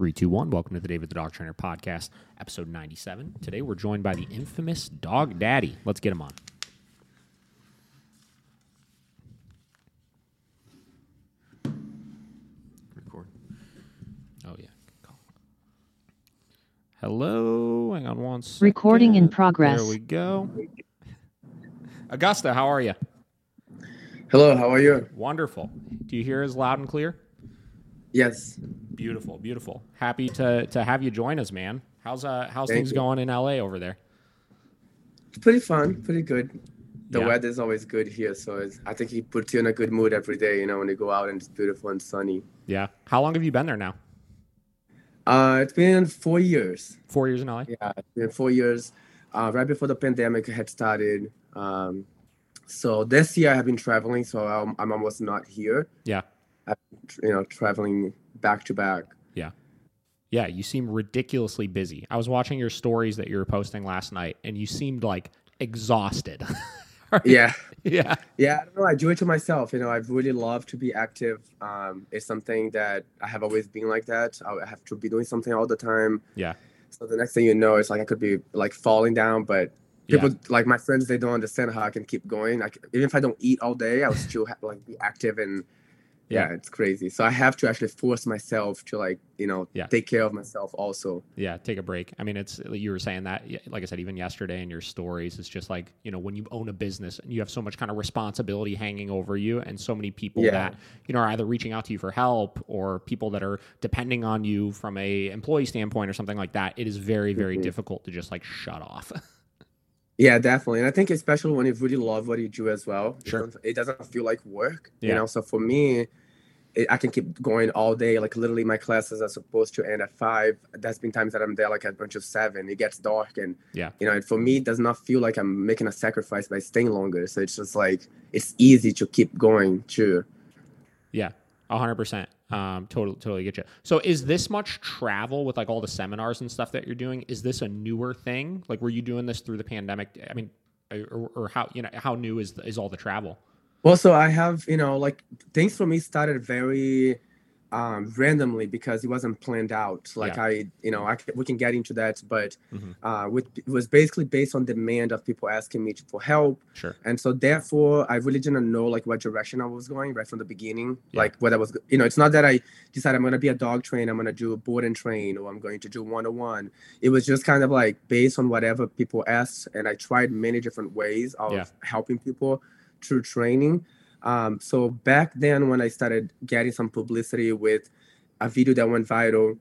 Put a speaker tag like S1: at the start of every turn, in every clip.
S1: Three, two, one. Welcome to the David the Dog Trainer podcast, episode 97. Today we're joined by the infamous Dog Daddy. Let's get him on. Record. Oh, yeah. Call. Hello. Hang on one second.
S2: Recording in progress.
S1: There we go. Augusto, how are you?
S3: Hello, how are you?
S1: Wonderful. Do you hear us loud and clear?
S3: Yes.
S1: Beautiful, beautiful. Happy to to have you join us, man. How's uh how's
S3: Thank
S1: things
S3: you.
S1: going in LA over there?
S3: It's pretty fun, pretty good. The
S1: Yeah.
S3: weather's always good here, so it's, I think it puts you in a good mood every day, you know, when you go out and it's beautiful and sunny.
S1: Yeah. How long have you been there now?
S3: Uh, it's been four years.
S1: Four years in LA.
S3: Yeah, it's been four years. Uh, right before the pandemic had started. Um, so this year I have been traveling, so I'm, I'm almost not here.
S1: Yeah.
S3: You know, traveling back to back.
S1: Yeah. Yeah. You seem ridiculously busy. I was watching your stories that you were posting last night, and you seemed like exhausted.
S3: Yeah.
S1: yeah.
S3: Yeah, I don't know. I do it to myself. You know, I really love to be active. Um, it's something that I have always been like that. I have to be doing something all the time.
S1: Yeah.
S3: So the next thing you know, it's like I could be like falling down, but
S1: Yeah.
S3: people like my friends, they don't understand how I can keep going. Like even if I don't eat all day, I'll still have, like be active and yeah,
S1: Yeah.
S3: it's crazy. So I have to actually force myself to like you know
S1: Yeah.
S3: take care of myself also.
S1: Yeah. Take a break. I mean, it's you were saying that, like I said, even yesterday in your stories, it's just like, you know, when you own a business and you have so much kind of responsibility hanging over you and so many people
S3: Yeah.
S1: that, you know, are either reaching out to you for help or people that are depending on you from a employee standpoint or something like that, it is very, very
S3: Mhm.
S1: difficult to just like shut off.
S3: Yeah, definitely. And I think especially when you really love what you do as well, it
S1: Sure.
S3: doesn't- it doesn't feel like work.
S1: Yeah.
S3: You know, so for me, I can keep going all day. Like literally, my classes are supposed to end at five. There's been times that I'm there like at bunch of seven. It gets dark, and
S1: Yeah.
S3: you know, and for me, it does not feel like I'm making a sacrifice by staying longer. So it's just like it's easy to keep going too.
S1: Yeah, a hundred percent. Um, totally, totally get you. So, is this much travel with like all the seminars and stuff that you're doing? Is this a newer thing? Like, were you doing this through the pandemic? I mean, or, or how you know how new is is all the travel?
S3: Well, so I have, you know, like things for me started very um, randomly because it wasn't planned out. Like
S1: Yeah.
S3: I, you know, I we can get into that, but
S1: Mhm.
S3: uh, with, it was basically based on demand of people asking me for help,
S1: Sure.
S3: and so therefore I really didn't know like what direction I was going right from the beginning.
S1: Yeah.
S3: Like what I was, you know, it's not that I decided I'm going to be a dog trainer, I'm going to do a board and train, or I'm going to do one on one. It was just kind of like based on whatever people asked, and I tried many different ways of
S1: Yeah.
S3: helping people through training. Um, so back then, when I started getting some publicity with a video that went viral,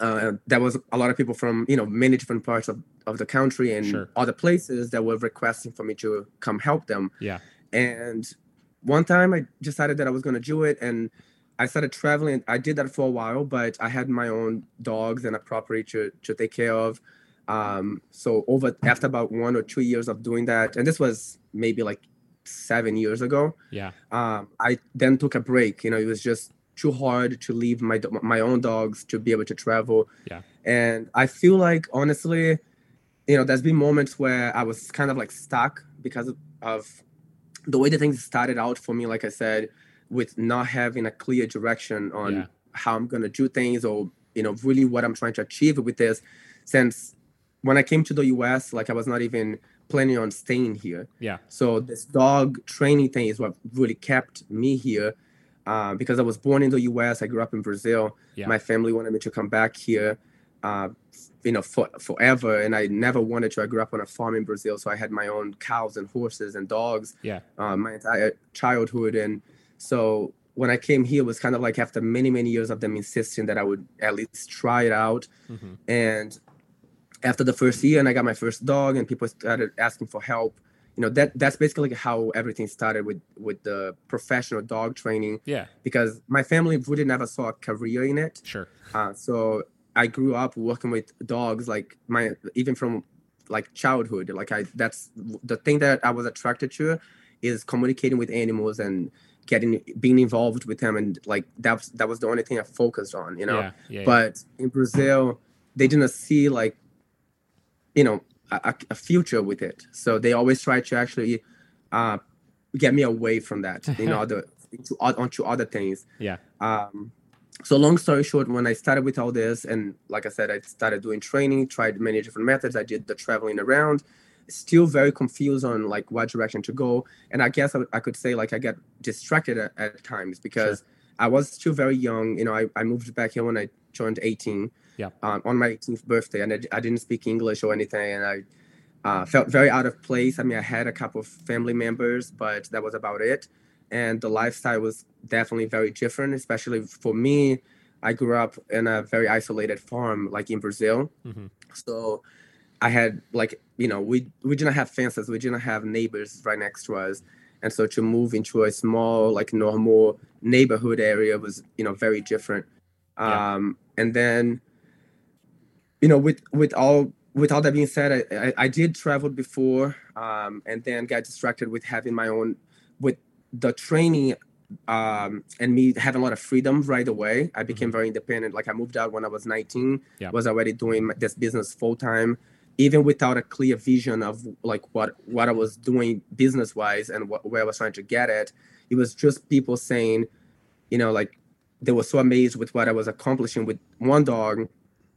S3: uh, there was a lot of people from you know many different parts of, of the country and
S1: Sure.
S3: other places that were requesting for me to come help them.
S1: Yeah.
S3: And one time I decided that I was going to do it, and I started traveling. I did that for a while, but I had my own dogs and a property to to take care of. Um, so over after about one or two years of doing that, and this was maybe like seven years ago,
S1: Yeah.
S3: um, I then took a break. You know, it was just too hard to leave my my own dogs to be able to travel.
S1: Yeah.
S3: And I feel like honestly, you know, there's been moments where I was kind of like stuck because of, of the way the things started out for me. Like I said, with not having a clear direction on
S1: Yeah.
S3: how I'm gonna do things or you know really what I'm trying to achieve with this. Since when I came to the U.S., like I was not even planning on staying here.
S1: Yeah.
S3: So this dog training thing is what really kept me here, uh, because I was born in the U.S. I grew up in Brazil.
S1: Yeah.
S3: My family wanted me to come back here, uh, you know, for forever, and I never wanted to. I grew up on a farm in Brazil, so I had my own cows and horses and dogs
S1: Yeah.
S3: uh, my entire childhood, and so when I came here, it was kind of like after many many years of them insisting that I would at least try it out,
S1: hmm
S3: and after the first year and i got my first dog and people started asking for help you know that that's basically how everything started with with the professional dog training
S1: Yeah.
S3: because my family really never saw a career in it
S1: Sure.
S3: uh, so i grew up working with dogs like my even from like childhood like i that's the thing that i was attracted to is communicating with animals and getting being involved with them and like that was that was the only thing i focused on you know
S1: Yeah. Yeah. yeah.
S3: but in Brazil, they didn't see like, you know, a, a- future with it. So they always try to actually uh, get me away from that, you know, other into, onto other things.
S1: Yeah.
S3: Um, so long story short, when I started with all this, and like I said, I started doing training, tried many different methods. I did the traveling around, still very confused on like what direction to go. And I guess I, I could say like I get distracted at, at times because sure. I was still very young. You know, I, I moved back here when I turned 18.
S1: Yeah.
S3: Um, on my 18th birthday, and I, I, didn't speak English or anything, and I uh, felt very out of place. I mean, I had a couple of family members, but that was about it and the lifestyle was definitely very different especially for me i grew up in a very isolated farm like in brazil mm-hmm. so i had like you know we we didn't have fences we didn't have neighbors right next to us and so to move into a small like normal neighborhood area was you know very different yeah. um and then you know with with all with all that being said i i, I did travel before um and then got distracted with having my own with the training um, and me having a lot of freedom right away, I became mm-hmm. very independent. Like I moved out when I was 19, yeah. was already doing this business full time, even without a clear vision of like what what I was doing business wise and what, where I was trying to get it. It was just people saying, you know, like they were so amazed with what I was accomplishing with one dog,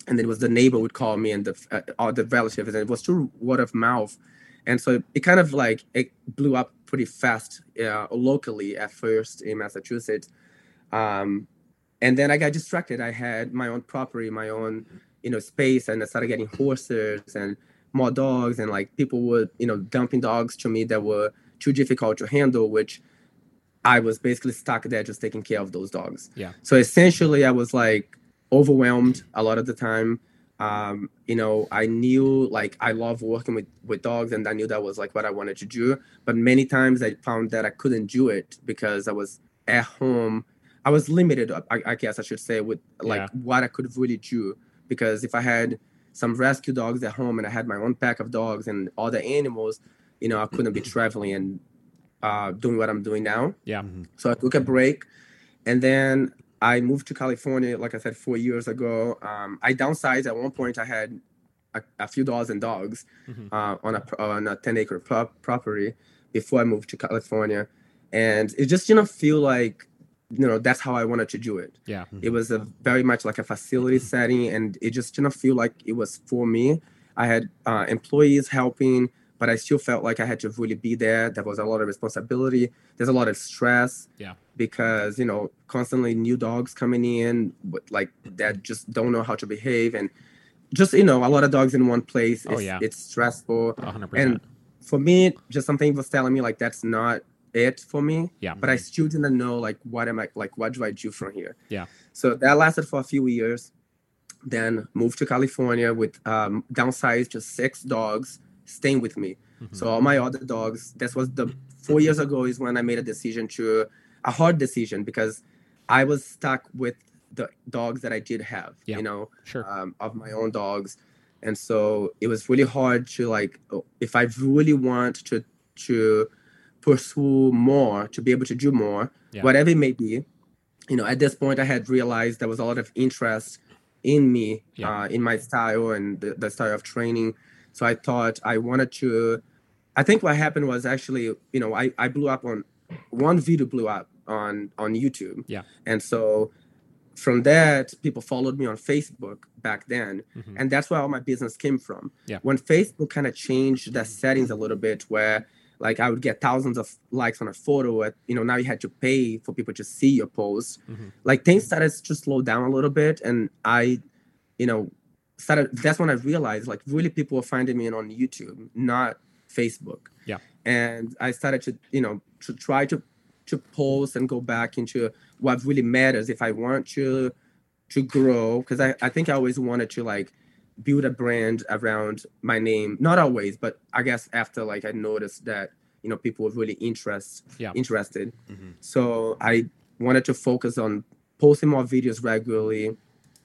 S3: and then it was the neighbor would call me and the uh, all the relatives, and it was through word of mouth. And so it kind of like it blew up pretty fast uh, locally at first in massachusetts. Um, and then i got distracted. I had my own property my own you know space and i started getting horses and more dogs and like people were you know dumping dogs to me that were too difficult to handle which i was basically stuck there just taking care of those dogs.
S1: Yeah.
S3: So essentially i was like overwhelmed a lot of the time um, you know, I knew like I love working with with dogs, and I knew that was like what I wanted to do. But many times I found that I couldn't do it because I was at home. I was limited, I, I guess I should say, with like yeah. what I could really do. Because if I had some rescue dogs at home and I had my own pack of dogs and other animals, you know, I couldn't be traveling and uh, doing what I'm doing now.
S1: Yeah.
S3: So I took a break, and then I moved to California, like I said, four years ago. Um, I downsized. At one point, I had a, a few dozen dogs mm-hmm. uh, on a on a ten acre pro- property before I moved to California, and it just didn't feel like you know that's how I wanted to do it.
S1: Yeah, mm-hmm.
S3: it was a very much like a facility setting, and it just didn't feel like it was for me. I had uh, employees helping, but I still felt like I had to really be there. There was a lot of responsibility. There's a lot of stress.
S1: Yeah
S3: because you know constantly new dogs coming in like that just don't know how to behave and just you know a lot of dogs in one place
S1: oh, yeah.
S3: it's stressful
S1: 100%.
S3: and for me just something was telling me like that's not it for me
S1: yeah
S3: but i still didn't know like what am i like what do i do from here
S1: yeah
S3: so that lasted for a few years then moved to california with um downsized to six dogs staying with me mm-hmm. so all my other dogs this was the four years ago is when i made a decision to a hard decision because I was stuck with the dogs that I did have,
S1: yeah,
S3: you know,
S1: sure.
S3: um, of my own dogs. And so it was really hard to like, if I really want to, to pursue more, to be able to do more, yeah. whatever it may be, you know, at this point I had realized there was a lot of interest in me, yeah. uh, in my style and the, the style of training. So I thought I wanted to, I think what happened was actually, you know, I, I blew up on one video blew up on on YouTube.
S1: Yeah.
S3: And so from that, people followed me on Facebook back then, mm-hmm. and that's where all my business came from.
S1: Yeah.
S3: When Facebook kind of changed the settings a little bit, where like I would get thousands of likes on a photo, at you know now you had to pay for people to see your post. Mm-hmm. Like things started to slow down a little bit, and I, you know, started. That's when I realized like really people were finding me on YouTube, not Facebook.
S1: Yeah.
S3: And I started to you know to try to to pause and go back into what really matters if I want to to grow because I, I think I always wanted to like build a brand around my name. Not always, but I guess after like I noticed that you know people were really interest
S1: yeah.
S3: interested. Mm-hmm. So I wanted to focus on posting more videos regularly.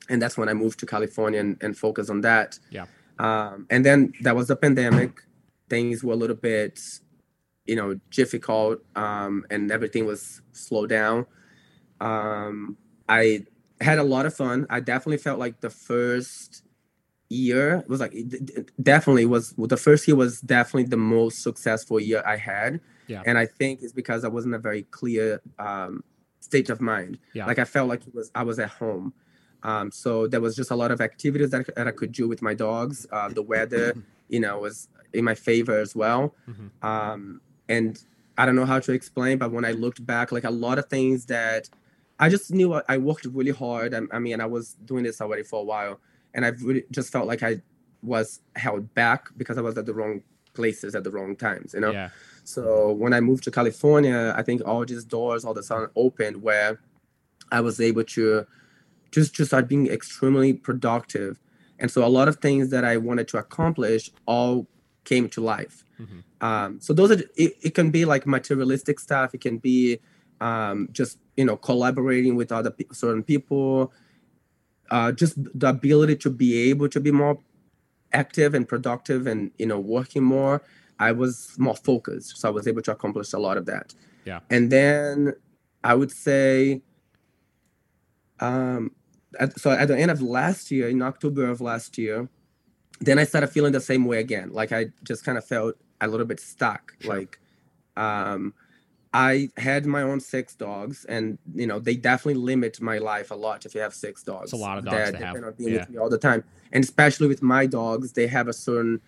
S3: And that's when I moved to California and, and focus on that.
S1: Yeah.
S3: Um, and then that was the pandemic. Things were a little bit you know difficult um, and everything was slowed down um, i had a lot of fun i definitely felt like the first year was like definitely was the first year was definitely the most successful year i had
S1: yeah.
S3: and i think it's because i wasn't a very clear um, state of mind.
S1: Yeah.
S3: Like I felt like it was I was at home. Um, so there was just a lot of activities that, that I could do with my dogs. Uh, the weather, you know, was in my favor as well.
S1: Mhm.
S3: Um, and I don't know how to explain, but when I looked back, like a lot of things that I just knew I, I worked really hard. I, I mean, I was doing this already for a while, and I really just felt like I was held back because I was at the wrong places at the wrong times, you know.
S1: Yeah.
S3: So when I moved to California, I think all these doors all of a sudden opened where I was able to just to start being extremely productive. And so a lot of things that I wanted to accomplish all came to life.
S1: Mhm.
S3: Um, so those are it, it can be like materialistic stuff. It can be um, just you know collaborating with other pe- certain people. Uh, just the ability to be able to be more active and productive and you know working more i was more focused so i was able to accomplish a lot of that
S1: Yeah.
S3: and then i would say um at, so at the end of last year in october of last year then i started feeling the same way again like i just kind of felt a little bit stuck
S1: Sure.
S3: like um I had my own six dogs, and you know they definitely limit my life a lot. If you have six dogs,
S1: a lot of dogs
S3: that depend
S1: have.
S3: on being
S1: Yeah.
S3: with me all the time, and especially with my dogs, they have a certain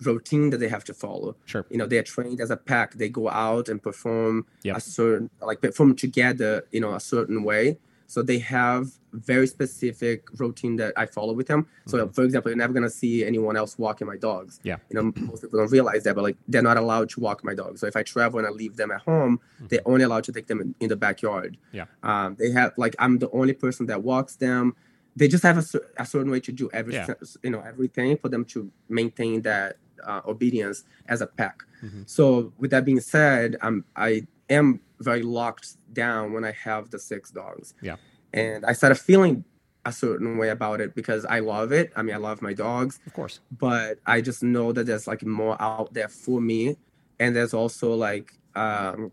S3: routine that they have to follow.
S1: Sure.
S3: You know, they are trained as a pack. They go out and perform
S1: Yep.
S3: a certain, like perform together, you know, a certain way. So they have very specific routine that I follow with them. So, for example, you're never gonna see anyone else walking my dogs.
S1: Mm-hmm. Yeah.
S3: You know, most people don't realize that, but like they're not allowed to walk my dogs. So if I travel and I leave them at home, they're only allowed to take them in, in the backyard.
S1: Mm-hmm. Yeah.
S3: Um, they have like I'm the only person that walks them. They just have a, a certain way to do everything, you know, everything for them to maintain that uh, obedience as a pack.
S1: Mhm.
S3: So with that being said, I'm I am very locked down when I have the six dogs.
S1: Yeah.
S3: And I started feeling a certain way about it because I love it. I mean, I love my dogs
S1: Of course.
S3: but I just know that there's like more out there for me, and there's also like um,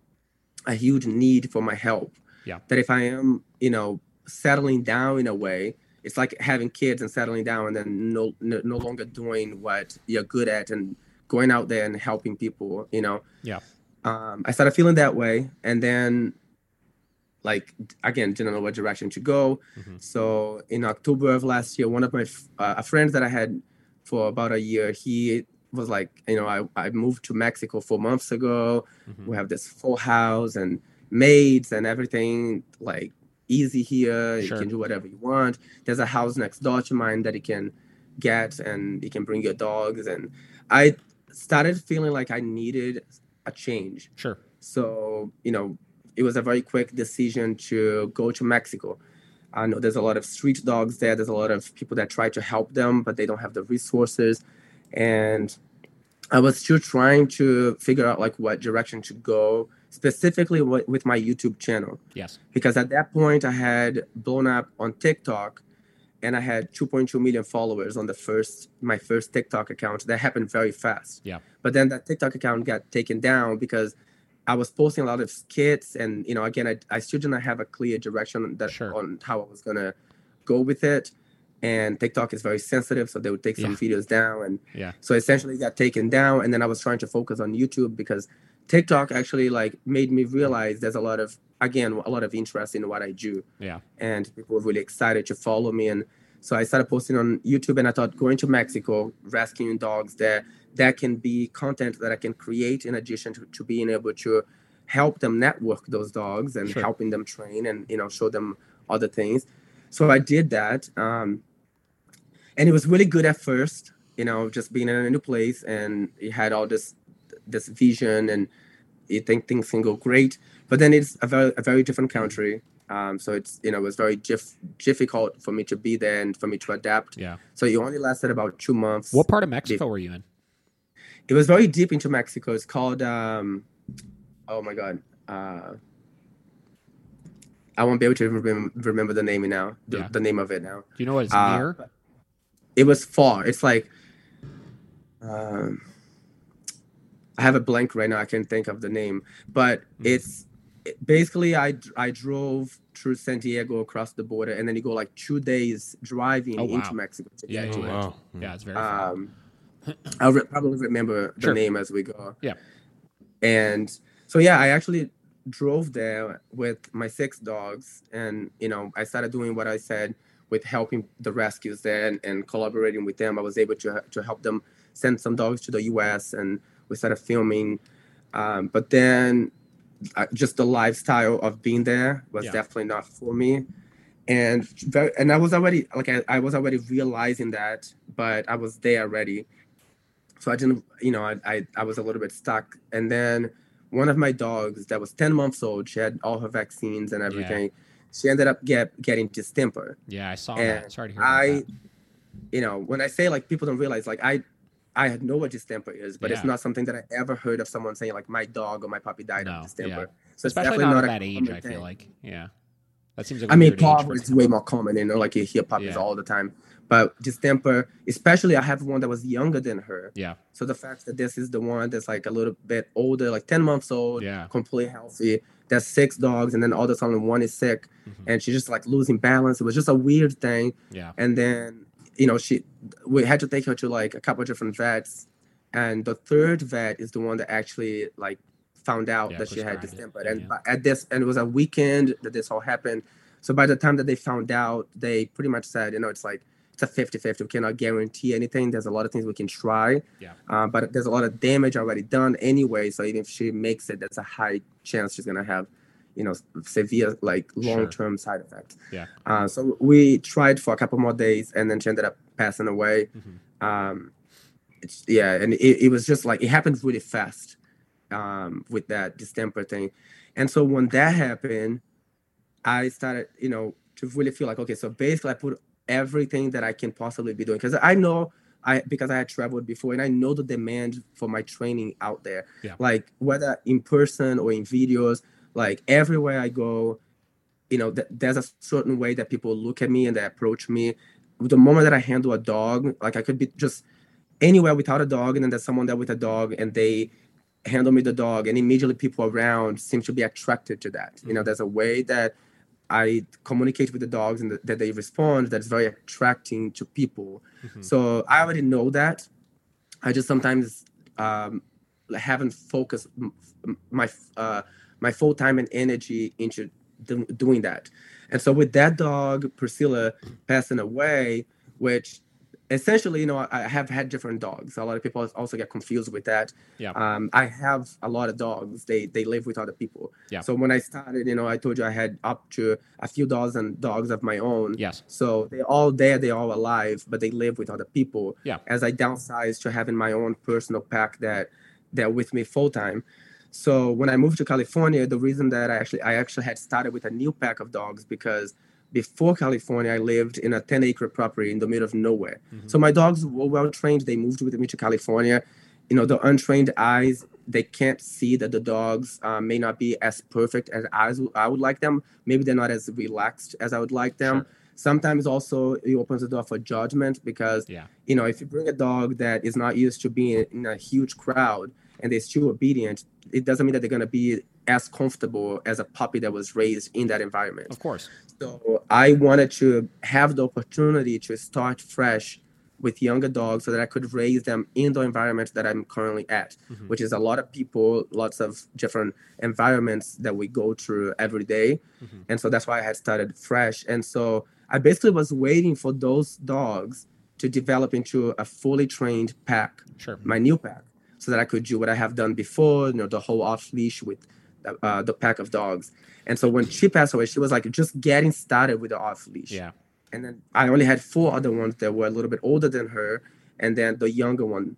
S3: a huge need for my help.
S1: Yeah.
S3: That if I am, you know, settling down in a way, it's like having kids and settling down, and then no no, no longer doing what you're good at and going out there and helping people. You know.
S1: Yeah.
S3: Um, I started feeling that way, and then like again didn't know what direction to go
S1: Mhm.
S3: so in october of last year one of my uh, a friend that i had for about a year he was like you know i, I moved to mexico four months ago
S1: Mhm.
S3: we have this full house and maids and everything like easy here
S1: Sure.
S3: you can do whatever you want there's a house next door to mine that you can get and you can bring your dogs and i started feeling like i needed a change
S1: Sure.
S3: so, you know, it was a very quick decision to go to Mexico. I know there's a lot of street dogs there. There's a lot of people that try to help them, but they don't have the resources. And I was still trying to figure out like what direction to go, specifically with, with my YouTube channel.
S1: Yes.
S3: Because at that point, I had blown up on TikTok and I had 2.2 million followers on the first, my first TikTok account. That happened very fast.
S1: Yeah.
S3: But then that TikTok account got taken down because I was posting a lot of skits, and you know, again, I, I still didn't have a clear direction that
S1: Sure.
S3: on how I was gonna go with it. And TikTok is very sensitive, so they would take some
S1: Yeah.
S3: videos down, and
S1: Yeah.
S3: so essentially it got taken down. And then I was trying to focus on YouTube because TikTok actually like made me realize there's a lot of again a lot of interest in what I do
S1: Yeah.
S3: and people were really excited to follow me and so i started posting on youtube and i thought going to mexico rescuing dogs there that can be content that i can create in addition to, to being able to help them network those dogs and
S1: Sure.
S3: helping them train and you know show them other things so i did that um, and it was really good at first you know just being in a new place and it had all this this vision and you think things can go great but then it's a very, a very different country um, so it's you know it was very dif- difficult for me to be there and for me to adapt
S1: Yeah.
S3: so you only lasted about two months
S1: What part of Mexico were you in?
S3: it was very deep into mexico it's called um, oh my god uh, i won't be able to remember, remember the name now the,
S1: Yeah.
S3: the name of it now
S1: Do you know what it's
S3: Uh,
S1: near?
S3: it was far. It's like um, I have a blank right now. I can't think of the name, but
S1: Mhm.
S3: it's it- basically I I drove through San Diego across the border, and then you go like two days driving
S1: Oh, wow.
S3: into Mexico to
S1: Yeah,
S3: get to
S1: yeah.
S3: it.
S2: wow.
S1: Yeah, it's very.
S3: Um, I'll re- probably remember the
S1: Sure.
S3: name as we go.
S1: Yeah.
S3: And so yeah, I actually drove there with my six dogs, and you know, I started doing what I said with helping the rescues there and, and collaborating with them. I was able to to help them send some dogs to the U.S. and we started filming. Um, but then, uh, just the lifestyle of being there was
S1: Yeah.
S3: definitely not for me. And very, and I was already like I, I was already realizing that, but I was there already. So I didn't, you know, I, I I was a little bit stuck. And then one of my dogs that was 10 months old, she had all her vaccines and everything. She ended up get getting distemper.
S1: Yeah, I saw
S3: And
S1: that. Sorry to hear
S3: I,
S1: that.
S3: you know, when I say like people don't realize, like I, I had know what distemper is, but it's not something that I ever heard of someone saying like my dog or my puppy died
S1: No,
S3: of distemper.
S1: yeah.
S3: So
S1: Especially not,
S3: not
S1: at that age, I feel
S3: thing.
S1: like. Yeah. That seems like a
S3: I mean,
S1: weird age for
S3: parvo
S1: it
S3: is way more common, you know, like you hear puppies
S1: Yeah.
S3: all the time. But distemper, especially I have one that was younger than her.
S1: Yeah.
S3: So the fact that this is the one that's like a little bit older, like 10 months old,
S1: Yeah.
S3: completely healthy. There's six dogs, and then all of a sudden one is sick,
S1: Mhm.
S3: and she's just like losing balance. It was just a weird thing.
S1: Yeah.
S3: And then, you know, she we had to take her to like a couple of different vets. And the third vet is the one that actually like found out
S1: Yeah,
S3: that she had distemper. And
S1: yeah.
S3: at this and it was a weekend that this all happened. So by the time that they found out, they pretty much said, you know, it's like it's a 50-50. We cannot guarantee anything. There's a lot of things we can try.
S1: Yeah.
S3: Uh, but there's a lot of damage already done anyway. So even if she makes it, that's a high chance she's gonna have, you know, severe like long-term side effects.
S1: Yeah.
S3: Uh, so we tried for a couple more days, and then she ended up passing away.
S1: Mhm.
S3: Um, it's yeah, and it, it was just like it happened really fast um, with that distemper thing, and so when that happened, I started, you know, to really feel like okay, so basically I put everything that I can possibly be doing because I know I because I had traveled before and I know the demand for my training out there.
S1: Yeah.
S3: Like whether in person or in videos, like everywhere I go, you know, th- there's a certain way that people look at me and they approach me. The moment that I handle a dog, like I could be just anywhere without a dog, and then there's someone there with a dog, and they handle me the dog, and immediately people around seem to be attracted to that. You know,
S1: Mhm.
S3: there's a way that I communicate with the dogs and th- that they respond that's very attracting to people.
S1: Mhm.
S3: So I already know that. I just sometimes um, haven't focused m- m- my uh, my full time and energy into doing that. And so with that dog, Priscilla passing away, which essentially, you know, I have had different dogs. A lot of people also get confused with that.
S1: Yeah.
S3: Um, I have a lot of dogs. They they live with other people.
S1: Yeah.
S3: So when I started, you know, I told you I had up to a few dozen dogs of my own.
S1: Yes.
S3: So they're all there, they're all alive, but they live with other people.
S1: Yeah.
S3: As I downsized to having my own personal pack that they're with me full time. So when I moved to California, the reason that I actually I actually had started with a new pack of dogs because before California, I lived in a 10 acre property in the middle of nowhere.
S1: Mhm.
S3: So my dogs were well trained. They moved with me to California. You know, the untrained eyes, they can't see that the dogs uh, may not be as perfect as i would like them. Maybe they're not as relaxed as I would like them.
S1: Sure.
S3: Sometimes also it opens the door for judgment because,
S1: Yeah.
S3: you know, if you bring a dog that is not used to being in a huge crowd and they're still obedient, it doesn't mean that they're going to be as comfortable as a puppy that was raised in that environment.
S1: Of course.
S3: So I wanted to have the opportunity to start fresh with younger dogs so that I could raise them in the environment that I'm currently at,
S1: Mhm.
S3: which is a lot of people, lots of different environments that we go through every day.
S1: Mhm.
S3: And so that's why I had started fresh. And so I basically was waiting for those dogs to develop into a fully trained pack
S1: Sure.
S3: my new pack so that I could do what I have done before, you know, the whole off leash with the, uh, the pack of dogs. And so when she passed away, she was like just getting started with the off leash.
S1: Yeah.
S3: And then I only had four other ones that were a little bit older than her, and then the younger one.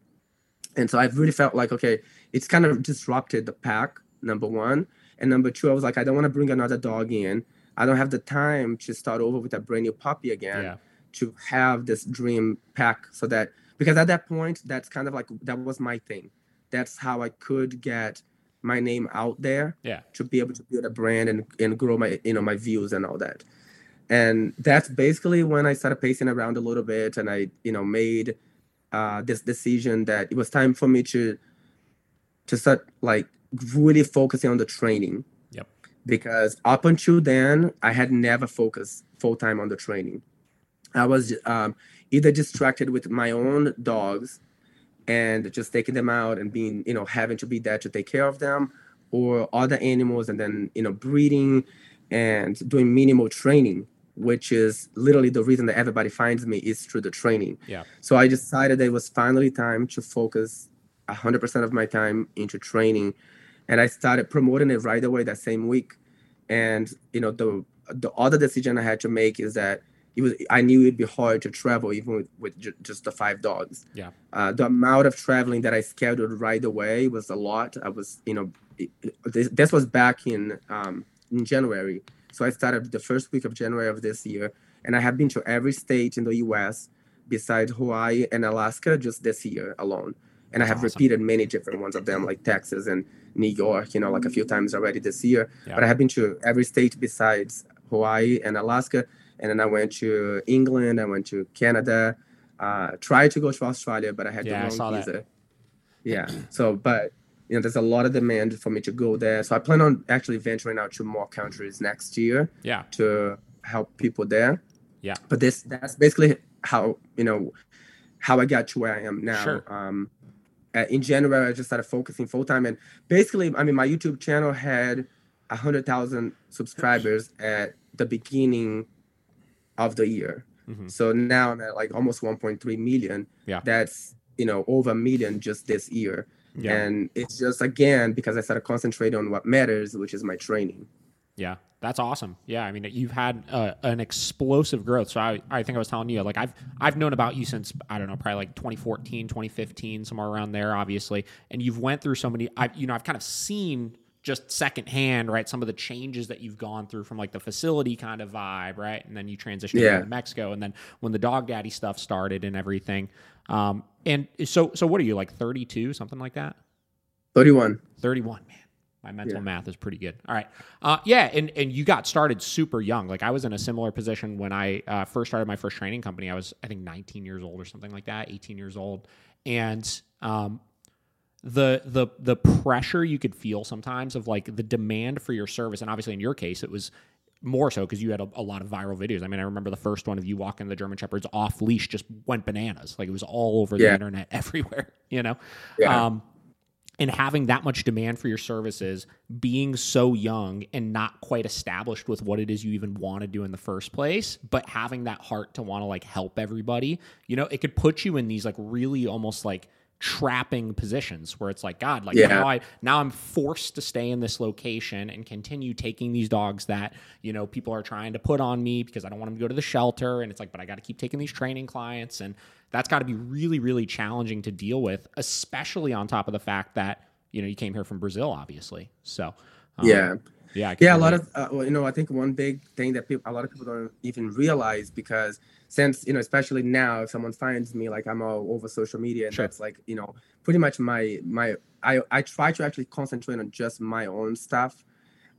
S3: And so I really felt like, okay, it's kind of disrupted the pack, number one. And number two, I was like, I don't want to bring another dog in. I don't have the time to start over with a brand new puppy again
S1: Yeah.
S3: to have this dream pack so that because at that point that's kind of like that was my thing that's how i could get my name out there
S1: Yeah.
S3: to be able to build a brand and, and grow my you know my views and all that and that's basically when i started pacing around a little bit and i you know made uh, this decision that it was time for me to to start like really focusing on the training
S1: Yep.
S3: because up until then i had never focused full-time on the training i was um, either distracted with my own dogs and just taking them out and being you know having to be there to take care of them or other animals and then you know breeding and doing minimal training which is literally the reason that everybody finds me is through the training.
S1: Yeah.
S3: so i decided it was finally time to focus 100% of my time into training. And i started promoting it right away that same week. And you know the the other decision i had to make is that it was i knew it'd be hard to travel even with, with ju- just the five dogs
S1: Yeah.
S3: uh, the amount of traveling that i scheduled right away was a lot i was you know it- it- this, this was back in um, in january so i started the first week of january of this year and i have been to every state in the us besides hawaii and alaska just this year alone and i have
S1: awesome.
S3: repeated many different ones of them like texas and new york you know like a few times already this year
S1: Yeah.
S3: but i have been to every state besides hawaii and alaska and then i went to england i went to canada uh tried to go to australia but i had
S1: Yeah,
S3: the wrong
S1: that.
S3: visa yeah so but you know there's a lot of demand for me to go there so i plan on actually venturing out to more countries next year
S1: Yeah.
S3: to help people there
S1: Yeah.
S3: but this that's basically how you know how i got to where i am now
S1: Sure.
S3: um uh, in january i just started focusing full time and basically i mean my youtube channel had a hundred thousand subscribers at the beginning of the year
S1: Mhm.
S3: so now i'm at like almost 1.3 million
S1: Yeah.
S3: that's you know over a million just this year
S1: Yeah.
S3: and it's just again because i started concentrating on what matters which is my training
S1: Yeah, that's awesome. Yeah, I mean, you've had uh, an explosive growth. So I, I think I was telling you, like I've I've known about you since I don't know, probably like 2014, 2015, somewhere around there, obviously. And you've went through so many. I you know I've kind of seen just secondhand, right? Some of the changes that you've gone through from like the facility kind of vibe, right? And then you transitioned
S3: Yeah.
S1: to Mexico, and then when the dog daddy stuff started and everything. Um, and so so what are you like 32, something like that?
S3: 31
S1: 31 man my mental
S3: Yeah.
S1: math is pretty good all right uh, yeah and, and you got started super young like i was in a similar position when i uh, first started my first training company i was i think 19 years old or something like that 18 years old and um, the the the pressure you could feel sometimes of like the demand for your service and obviously in your case it was more so because you had a, a lot of viral videos. I mean, I remember the first one of you walking the German Shepherds off leash just went bananas. Like it was all over the internet everywhere, you know?
S3: Yeah.
S1: Um, and having that much demand for your services, being so young and not quite established with what it is you even want to do in the first place, but having that heart to want to like help everybody, you know, it could put you in these like really almost like trapping positions where it's like god like
S3: Yeah.
S1: now i now i'm forced to stay in this location and continue taking these dogs that you know people are trying to put on me because i don't want them to go to the shelter. And it's like but i got to keep taking these training clients. And that's got to be really really challenging to deal with especially on top of the fact that you know you came here from brazil obviously. So um,
S3: yeah.
S1: yeah
S3: yeah a lot of uh, well, you know i think one big thing that people a lot of people don't even realize because since you know especially now if someone finds me like i'm all over social media and
S1: Sure.
S3: that's like you know pretty much my my i i try to actually concentrate on just my own stuff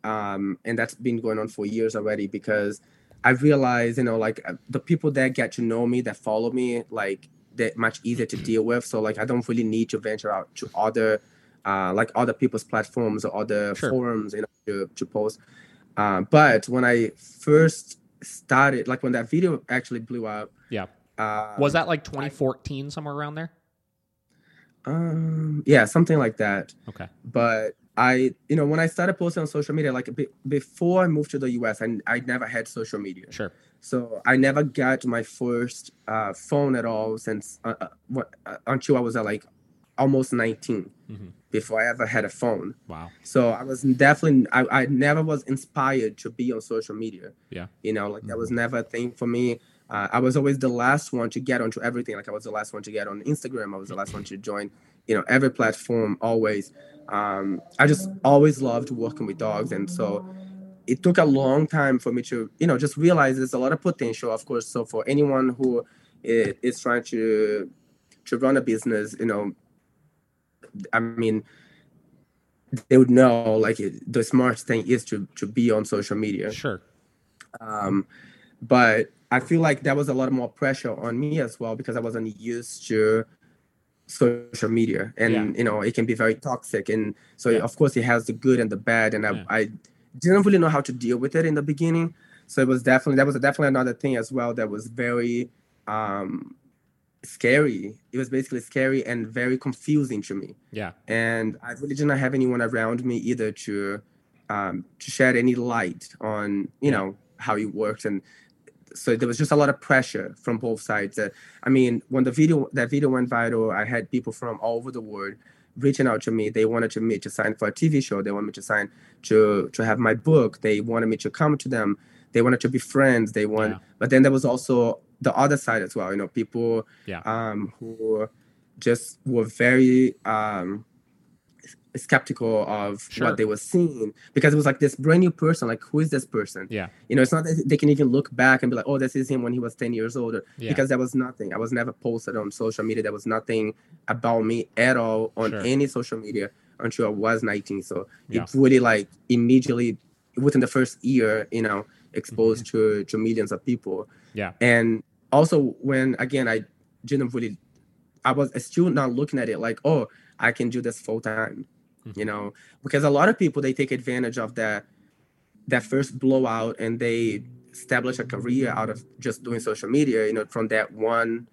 S3: um and that's been going on for years already because i realize you know like uh, the people that get to know me that follow me like they're much easier to deal with so like i don't really need to venture out to other uh like other people's platforms or other
S1: Sure.
S3: forums you know to, to post uh, but when i first started like when that video actually blew up
S1: yeah.
S3: uh
S1: was that like 2014 somewhere around there?
S3: Um yeah something like that.
S1: Okay.
S3: But I, you know, when I started posting on social media, like be, before I moved to the US, I, I never had social media.
S1: sure.
S3: So I never got my first uh, phone at all since uh, uh, what, uh, until I was uh, like almost 19
S1: Mhm.
S3: before I ever had a phone.
S1: wow
S3: So I was definitely, I, I never was inspired to be on social media.
S1: Yeah.
S3: You know, like that was never a thing for me. Uh, I was always the last one to get onto everything. Like I was the last one to get on Instagram. I was the last one to join, you know, every platform always. Um, I just always loved working with dogs. And so it took a long time for me to, you know, just realize there's a lot of potential, of course. So for anyone who is is trying to, to run a business, you know, I mean, they would know like it, the smart thing is to to be on social media.
S1: sure
S3: Um, but I feel like that was a lot more pressure on me as well because I wasn't used to social media, and
S1: Yeah.
S3: you know it can be very toxic. And so
S1: Yeah.
S3: of course it has the good and the bad, and I,
S1: Yeah.
S3: I didn't really know how to deal with it in the beginning. So it was definitely that was definitely another thing as well that was very um scary. It was basically scary and very confusing to me.
S1: Yeah.
S3: And I really did not have anyone around me either to um, to shed any light on you
S1: Yeah.
S3: know how it works and so there was just a lot of pressure from both sides. Uh, I mean, when the video that video went viral, I had people from all over the world reaching out to me. They wanted to me to sign for a TV show. They wanted me to sign to to have my book. They wanted me to come to them. They wanted to be friends. They want,
S1: Yeah.
S3: but then there was also the other side as well. You know, people
S1: Yeah.
S3: um, who just were very um, skeptical of
S1: Sure.
S3: what they were seeing because it was like this brand new person. Like, who is this person?
S1: Yeah.
S3: You know, it's not that they can even look back and be like, oh, this is him when he was 10 years older.
S1: Yeah.
S3: Because there was nothing. I was never posted on social media. There was nothing about me at all on
S1: Sure.
S3: any social media until I was 19. So
S1: Yeah.
S3: it really like immediately within the first year, you know, exposed
S1: Mm-hmm.
S3: to to millions of people.
S1: Yeah.
S3: And also when again I didn't really I was still not looking at it like, oh, I can do this full time.
S1: Mhm.
S3: You know, because a lot of people they take advantage of that that first blowout and they establish a career out of just doing social media, you know, from that one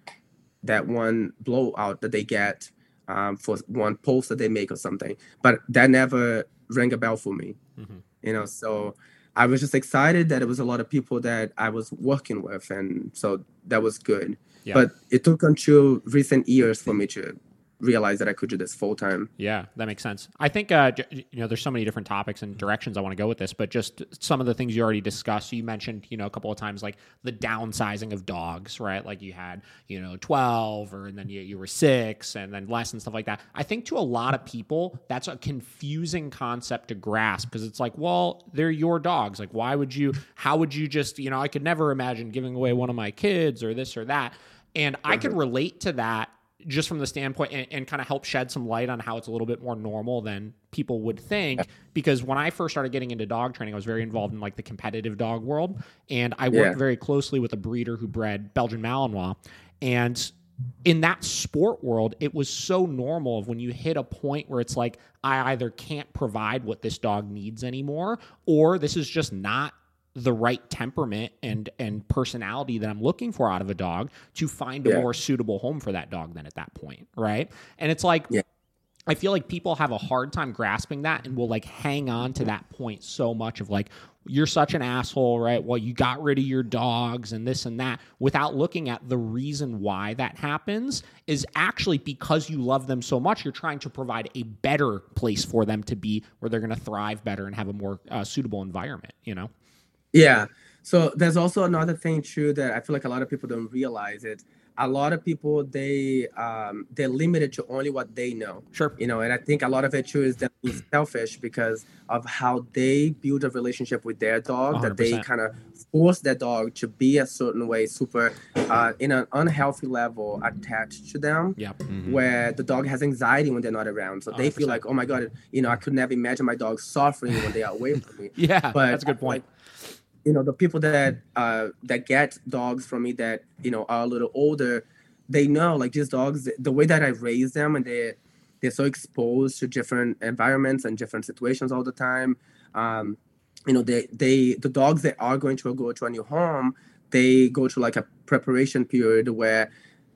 S3: that one blowout that they get um, for one post that they make or something. But that never rang a bell for me.
S1: Mhm.
S3: You know, so I was just excited that it was a lot of people that I was working with, and so that was good.
S1: Yeah.
S3: But it took until recent years for me to realize that I could do this full time.
S1: Yeah, that makes sense. I think uh, you know there's so many different topics and directions I want to go with this, but just some of the things you already discussed. You mentioned you know a couple of times like the downsizing of dogs, right? Like you had you know 12, or and then you, you were six, and then less and stuff like that. I think to a lot of people that's a confusing concept to grasp because it's like, well, they're your dogs. Like, why would you? How would you just you know? I could never imagine giving away one of my kids or this or that. And I could relate to that just from the standpoint and, and kind of help shed some light on how it's a little bit more normal than people would think. Because when I first started getting into dog training, I was very involved in like the competitive dog world. And I worked
S3: Yeah.
S1: very closely with a breeder who bred Belgian Malinois. And in that sport world, it was so normal of when you hit a point where it's like, I either can't provide what this dog needs anymore, or this is just not the right temperament and and personality that I'm looking for out of a dog to find a more suitable home for that dog than at that point, right? And it's like
S3: Yeah.
S1: I feel like people have a hard time grasping that and will like hang on to that point so much of like you're such an asshole, right? Well, you got rid of your dogs and this and that without looking at the reason why that happens is actually because you love them so much. You're trying to provide a better place for them to be where they're going to thrive better and have a more uh, suitable environment, you know?
S3: Yeah. So there's also another thing too that I feel like a lot of people don't realize it. A lot of people they um they're limited to only what they know.
S1: Sure.
S3: You know, and I think a lot of it too is them being selfish because of how they build a relationship with their dog that they kind of force their dog to be a certain way, super uh, in an unhealthy level attached to them.
S1: Yep.
S3: where the dog has anxiety when they're not around. So they feel
S1: 100%.
S3: like, oh my god, you know, I could never imagine my dog suffering when they are away from me.
S1: Yeah,
S3: But
S1: that's a good point.
S3: You know, the people that uh that get dogs from me that you know are a little older, they know like these dogs, the way that I raise them, and they they're so exposed to different environments and different situations all the time. Um, you know, they they the dogs that are going to go to a new home, they go to like a preparation period where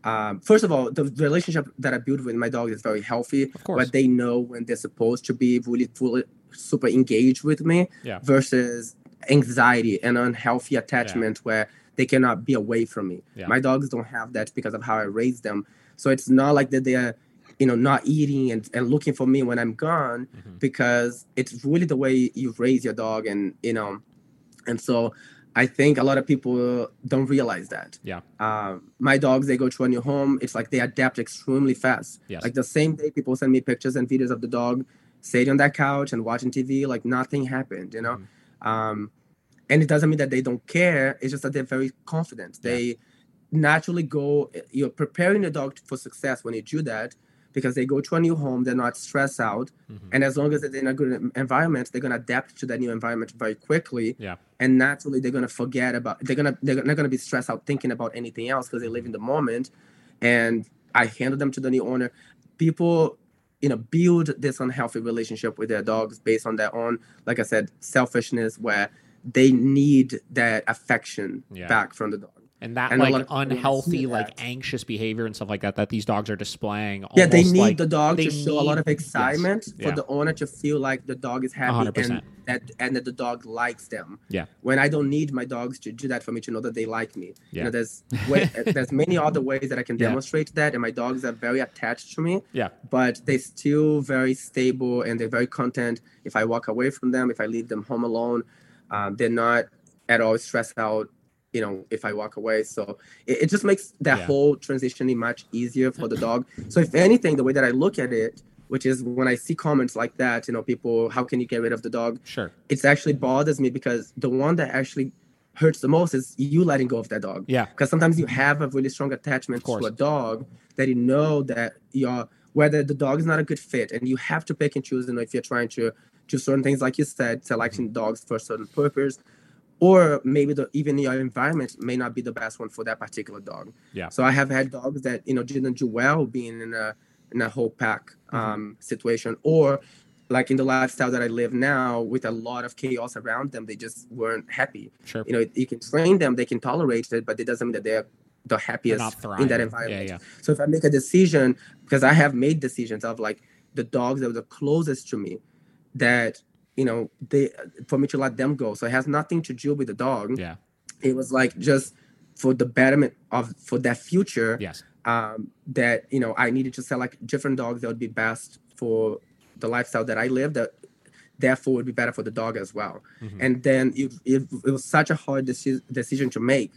S3: um, first of all, the relationship that I build with my dog is very healthy.
S1: Of course.
S3: But they know when they're supposed to be really fully super engaged with me
S1: Yeah.
S3: versus anxiety and unhealthy attachment where they cannot be away from me.
S1: Yeah.
S3: My dogs don't have that because of how I raised them. So it's not like that they're, you know, not eating and, and looking for me when I'm gone
S1: Mhm.
S3: because it's really the way you raise your dog and you know and so i think a lot of people don't realize that
S1: Yeah.
S3: um, my dogs they go to a new home it's like they adapt extremely fast
S1: Yes.
S3: like the same day people send me pictures and videos of the dog sitting on that couch and watching tv like nothing happened you know
S1: Mhm.
S3: Um, and it doesn't mean that they don't care it's just that they're very confident
S1: Yeah.
S3: they naturally go you're preparing the dog for success when you do that because they go to a new home they're not stressed out
S1: Mhm.
S3: and as long as they're in a good environment they're going to adapt to that new environment very quickly
S1: Yeah.
S3: and naturally they're going to forget about they're going to they're not going to be stressed out thinking about anything else because they live in the moment and i handle them to the new owner people you know build this unhealthy relationship with their dogs based on their own like i said selfishness where they need that affection
S1: Yeah.
S3: back from the dog
S1: and that
S3: And lot
S1: like
S3: of people wanna see
S1: unhealthy, like anxious behavior and stuff like that that these dogs are displaying.
S3: Yeah, they need
S1: like-
S3: the dog to show a lot of excitement
S1: yes,
S3: for
S1: yeah.
S3: the owner to feel like the dog is happy
S1: 100%.
S3: and that and that the dog likes them.
S1: Yeah.
S3: When I don't need my dogs to do that for me to know that they like me.
S1: Yeah.
S3: You know, there's way, there's many other ways that I can
S1: Yeah.
S3: demonstrate that, and my dogs are very attached to me.
S1: Yeah.
S3: But they're still very stable and they're very content. If I walk away from them, if I leave them home alone, um, they're not at all stressed out. You know, if I walk away, so it, it just makes that
S1: Yeah.
S3: whole transitioning much easier for the dog. So if anything, the way that I look at it, which is when I see comments like that, you know, people, how can you get rid of the dog?
S1: Sure.
S3: It's actually bothers me because the one that actually hurts the most is you letting go of that dog.
S1: Yeah.
S3: Because sometimes you have a really strong attachment to a dog that you know that you're whether the dog is not a good fit, and you have to pick and choose. You know, if you're trying to do certain things, like you said, selecting dogs for a certain purpose, or maybe the even your environment may not be the best one for that particular dog.
S1: Yeah.
S3: So I have had dogs that you know didn't do well being in a in a whole pack
S1: Mm-hmm.
S3: um, situation, or like in the lifestyle that I live now with a lot of chaos around them, they just weren't happy.
S1: Sure.
S3: You know, you can train them, they can tolerate it, but it doesn't mean that they're the happiest in that
S1: Yeah,
S3: environment.
S1: yeah.
S3: So if I make a decision, because I have made decisions of like the dogs that were the closest to me, that you know they for me to let them go. So it has nothing to do with the dog.
S1: Yeah.
S3: It was like just for the betterment of for that future
S1: Yes.
S3: um, that you know I needed to select different dogs that would be best for the lifestyle that I live. That therefore would be better for the dog as well.
S1: Mhm.
S3: And then it, it, it was such a hard deci- decision to make.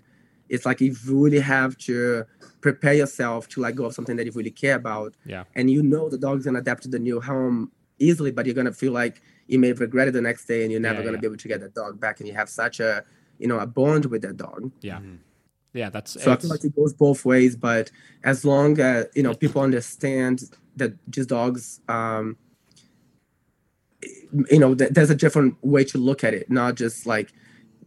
S3: It's like you really have to prepare yourself to let go of something that you really care about.
S1: Yeah.
S3: And you know the dog's gonna adapt to the new home easily, but you're gonna feel like you may regret it the next day, and you're never
S1: Yeah,
S3: gonna
S1: yeah.
S3: be able to get that dog back. And you have such a you know a bond with that dog.
S1: Yeah.
S2: Mhm.
S1: Yeah. That's
S3: So I feel like it goes both ways, but as long as you know people understand that just dogs, um, you know, th- there's a different way to look at it, not just like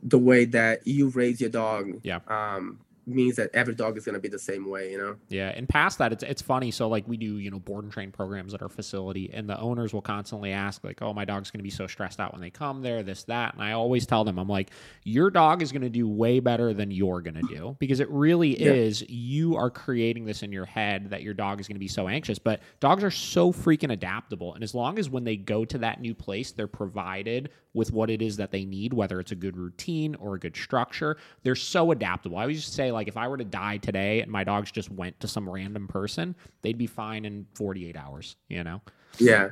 S3: the way that you raise your dog.
S1: Yeah.
S3: Um, means that every dog is gonna be the same way, you know.
S1: Yeah, and past that, it's it's funny. So like we do, you know, board and train programs at our facility, and the owners will constantly ask, like, "Oh, my dog's going to be so stressed out when they come there, this, that," and I always tell them, I'm like, "Your dog is going to do way better than you're going to do because it really
S3: Yeah.
S1: is. You are creating this in your head that your dog is going to be so anxious, but dogs are so freaking adaptable, and as long as when they go to that new place, they're provided with what it is that they need, whether it's a good routine or a good structure. They're so adaptable. I always to say, like, if I were to die today and my dogs just went to some random person, they'd be fine in 48 hours, you know?
S3: Yeah.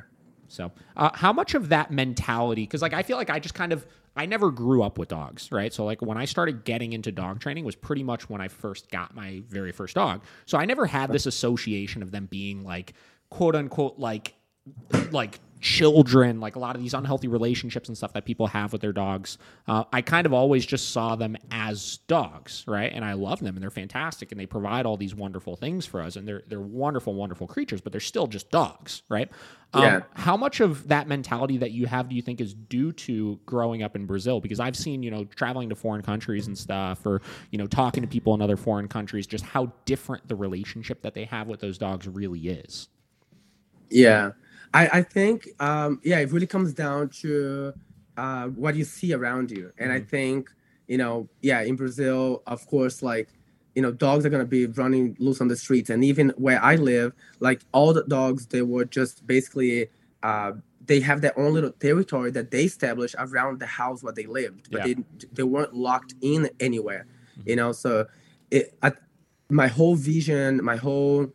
S1: So, uh, how much of that mentality? Because, like, I feel like I just kind of, I never grew up with dogs, right? So, like, when I started getting into dog training was pretty much when I first got my very first dog. So, I never had this association of them being like, quote unquote, like, like children, like a lot of these unhealthy relationships and stuff that people have with their dogs. Uh, I kind of always just saw them as dogs, right? And I love them, and they're fantastic, and they provide all these wonderful things for us, and they're they're wonderful, wonderful creatures, but they're still just dogs, right? Um,
S3: Yeah.
S1: How much of that mentality that you have do you think is due to growing up in Brazil? Because I've seen, you know, traveling to foreign countries and stuff, or you know, talking to people in other foreign countries, just how different the relationship that they have with those dogs really is.
S3: Yeah, I, I think um, yeah, it really comes down to uh, what you see around you, and I think you know yeah, in Brazil, of course, like you know, dogs are gonna be running loose on the streets, and even where I live, like all the dogs, they were just basically uh, they have their own little territory that they established around the house where they lived, but
S1: Yeah.
S3: they they weren't locked in anywhere, you know. So it, I, my whole vision, my whole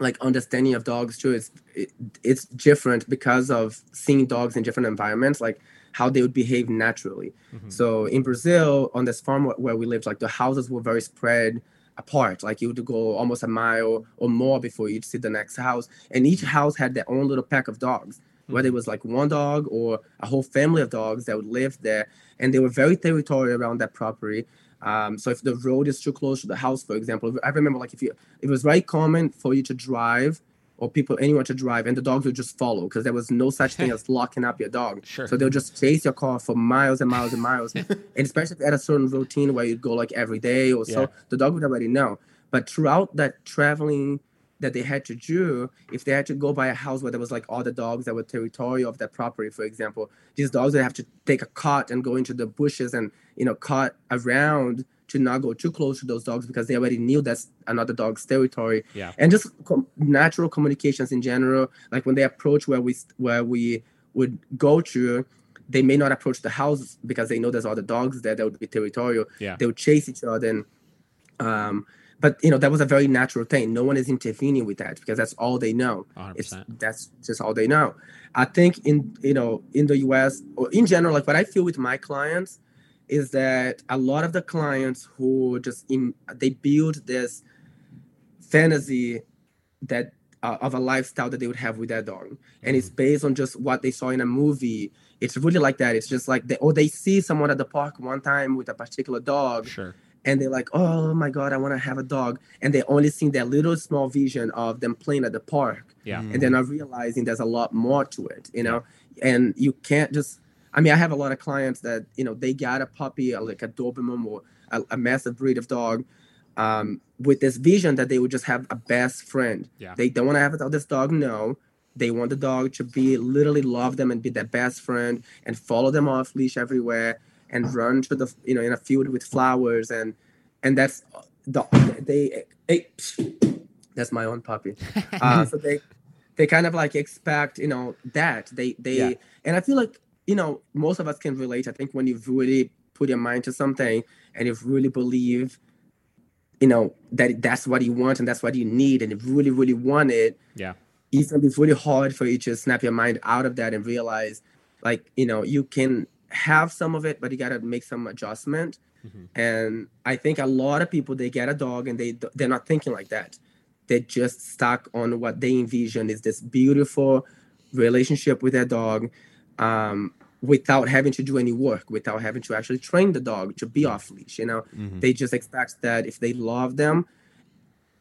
S3: like understanding of dogs too is it, it's different because of seeing dogs in different environments like how they would behave naturally.
S1: Mhm.
S3: so in brazil on this farm where we lived like the houses were very spread apart. Like you would go almost a mile or more before you'd see the next house. And each house had their own little pack of dogs whether it was like one dog or a whole family of dogs that would live there. And they were very territorial around that property. Um, so if the road is too close to the house for example i remember like if you it was very common for you to drive or people anyone to drive and the dogs would just follow because there was no such thing as locking up your dog
S1: Sure.
S3: so they'll just chase your car for miles and miles and miles and especially at a certain routine where you go like every day or so
S1: Yeah.
S3: the dog would already know but throughout that traveling that they had to do if they had to go by a house where there was like other dogs that were territorial of that property for example these dogs would have to take a cart and go into the bushes and you know cart around to not go too close to those dogs because they already knew that's another dog's territory.
S1: Yeah.
S3: And just com- natural communications in general, like when they approach where we where we would go to, they may not approach the house because they know there's other dogs there that would be territorial.
S1: Yeah.
S3: They would chase each other and um but you know that was a very natural thing. No one is intervening with that because that's all they know.
S1: 100%.
S3: It's that's just all they know. I think in you know in the US or in general, like what I feel with my clients is that a lot of the clients who just in they build this fantasy that uh, of a lifestyle that they would have with their dog. And it's based on just what they saw in a movie. It's really like that. It's just like they or they see someone at the park one time with a particular dog
S1: Sure.
S3: and they're like oh my god i want to have a dog. And they only see that little small vision of them playing at the park.
S1: Yeah.
S3: and they're not realizing there's a lot more to it you know? And you can't just i mean i have a lot of clients that you know they got a puppy like a doberman or a, a massive breed of dog um, with this vision that they would just have a best friend
S1: Yeah.
S3: they don't want to have this dog no they want the dog to be literally love them and be their best friend and follow them off leash everywhere and run to the you know in a field with flowers and and that's the they, they that's my own puppy uh, so they they kind of like expect you know that they they
S1: Yeah.
S3: and i feel like you know most of us can relate i think when you've really put your mind to something and you've really believe you know that that's what you want and that's what you need and you really really want it
S1: Yeah.
S3: it's gonna be really hard for you to snap your mind out of that and realize like you know you can have some of it but you gotta make some adjustment
S1: Mhm.
S3: and i think a lot of people they get a dog and they they're not thinking like that they're just stuck on what they envision is this beautiful relationship with their dog um, without having to do any work without having to actually train the dog to be off leash you know
S1: Mhm.
S3: they just expect that if they love them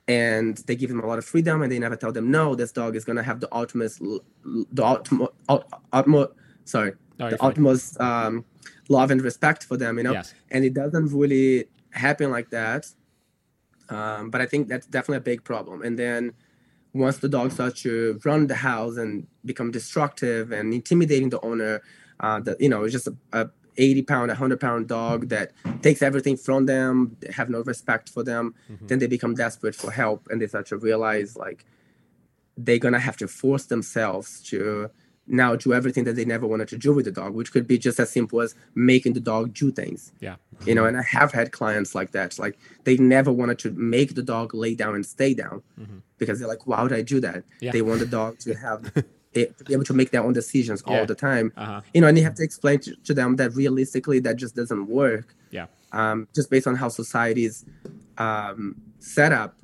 S3: and they give them a lot of freedom and they never tell them no this dog is going to have the ultimate the ultimate utmost sorry
S1: No,
S3: the
S1: fine.
S3: utmost um, love and respect for them you know
S1: Yes.
S3: and it doesn't really happen like that um, but i think that's definitely a big problem and then once the dog starts to run the house and become destructive and intimidating the owner uh, that you know it's just a, a 80 pound 100 pound dog that takes everything from them they have no respect for them
S1: Mhm.
S3: then they become desperate for help and they start to realize like they're gonna have to force themselves to now do everything that they never wanted to do with the dog which could be just as simple as making the dog do things
S1: Yeah.
S3: you know and i have had clients like that like they never wanted to make the dog lay down and stay down
S1: Mhm.
S3: because they're like why would i do that
S1: Yeah.
S3: they want the dog to have it, to be able to make their own decisions
S1: Yeah.
S3: all the time
S1: Uh huh.
S3: you know and you have to explain to, to them that realistically that just doesn't work
S1: Yeah.
S3: um, just based on how society's um, set up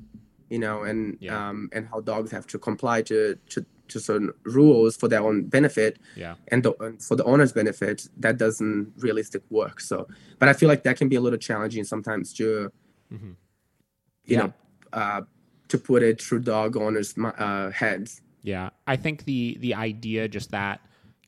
S3: you know and
S1: Yeah.
S3: um, and how dogs have to comply to, to to certain rules for their own benefit
S1: Yeah.
S3: and, the, and for the owner's benefit that doesn't realistic work so but i feel like that can be a little challenging sometimes to
S1: Mhm.
S3: you
S1: Yeah.
S3: know uh, to put it through dog owners uh, heads
S1: Yeah, I think the the idea just that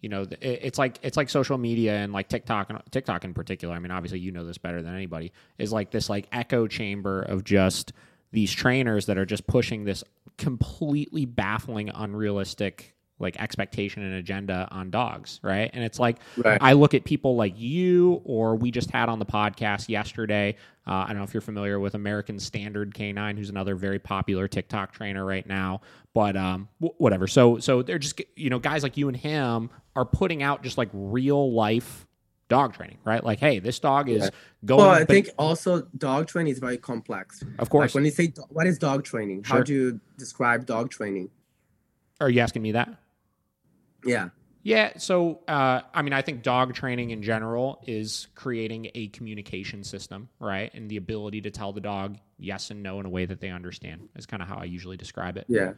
S1: you know it's like it's like social media and like TikTok and TikTok in particular. I mean, obviously you know this better than anybody. Is like this like echo chamber of just these trainers that are just pushing this completely baffling, unrealistic like expectation and agenda on dogs, right? And it's like
S3: Right.
S1: I look at people like you, or we just had on the podcast yesterday. Uh, I don't know if you're familiar with American Standard Canine, who's another very popular TikTok trainer right now. But um, w- whatever. So so they're just you know guys like you and him are putting out just like real life dog training, right? Like, hey, this dog is
S3: Yeah.
S1: going.
S3: well i
S1: but-
S3: think also dog training is very complex
S1: of course.
S3: Like when you say do- what is dog training? How do you describe dog training?
S1: are you asking me that?
S3: Yeah.
S1: Yeah, so uh, I mean, I think dog training in general is creating a communication system, right? And the ability to tell the dog yes and no in a way that they understand is kind of how I usually describe it.
S3: Yeah.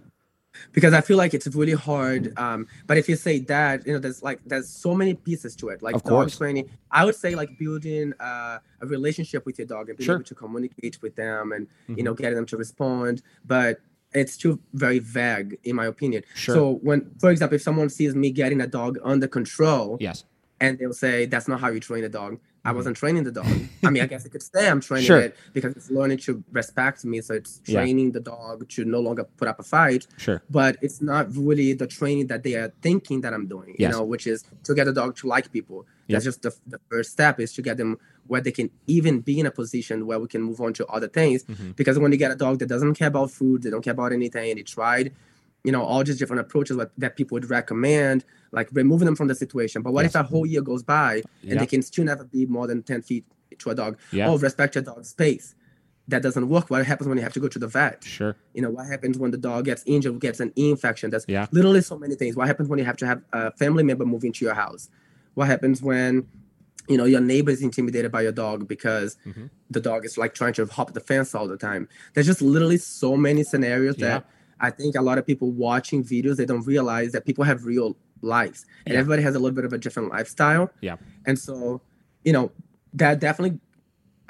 S3: Because I feel like it's really hard. Um, but if you say that, you know, there's like there's so many pieces to it. Like
S1: Of
S3: dog
S1: course.
S3: training. I would say like building uh, a relationship with your dog and being
S1: Sure.
S3: able to communicate with them and you
S1: Mhm.
S3: know getting them to respond. But it's too very vague in my opinion.
S1: Sure.
S3: So when, for example, if someone sees me getting a dog under control,
S1: Yes.
S3: and they'll say that's not how you train a dog I wasn't training the dog. I mean, I guess I could say I'm training
S1: Sure.
S3: it because it's learning to respect me. So it's
S1: Yeah.
S3: training the dog to no longer put up a fight.
S1: Sure.
S3: But it's not really the training that they are thinking that I'm doing,
S1: yes.
S3: you know, which is to get the dog to like people.
S1: Yep.
S3: That's just the, the first step is to get them where they can even be in a position where we can move on to other things.
S1: Mhm.
S3: Because when you get a dog that doesn't care about food, they don't care about anything, and they tried, you know, all these different approaches that, that people would recommend, like removing them from the situation. But what
S1: Yes.
S3: if a whole year goes by and
S1: Yeah.
S3: they can still never be more than 10 feet to a dog?
S1: Yeah.
S3: Oh, respect your dog's space. That doesn't work. What happens when you have to go to the vet?
S1: Sure.
S3: You know, what happens when the dog gets injured, gets an infection? that's
S1: Yeah.
S3: literally so many things. What happens when you have to have a family member move into your house? What happens when, you know, your neighbor is intimidated by your dog because
S1: Mhm.
S3: the dog is like trying to hop the fence all the time? There's just literally so many scenarios
S1: Yeah.
S3: that I think a lot of people watching videos, they don't realize that people have real lives and
S1: Yeah.
S3: everybody has a little bit of a different lifestyle.
S1: Yeah.
S3: And so, you know, that definitely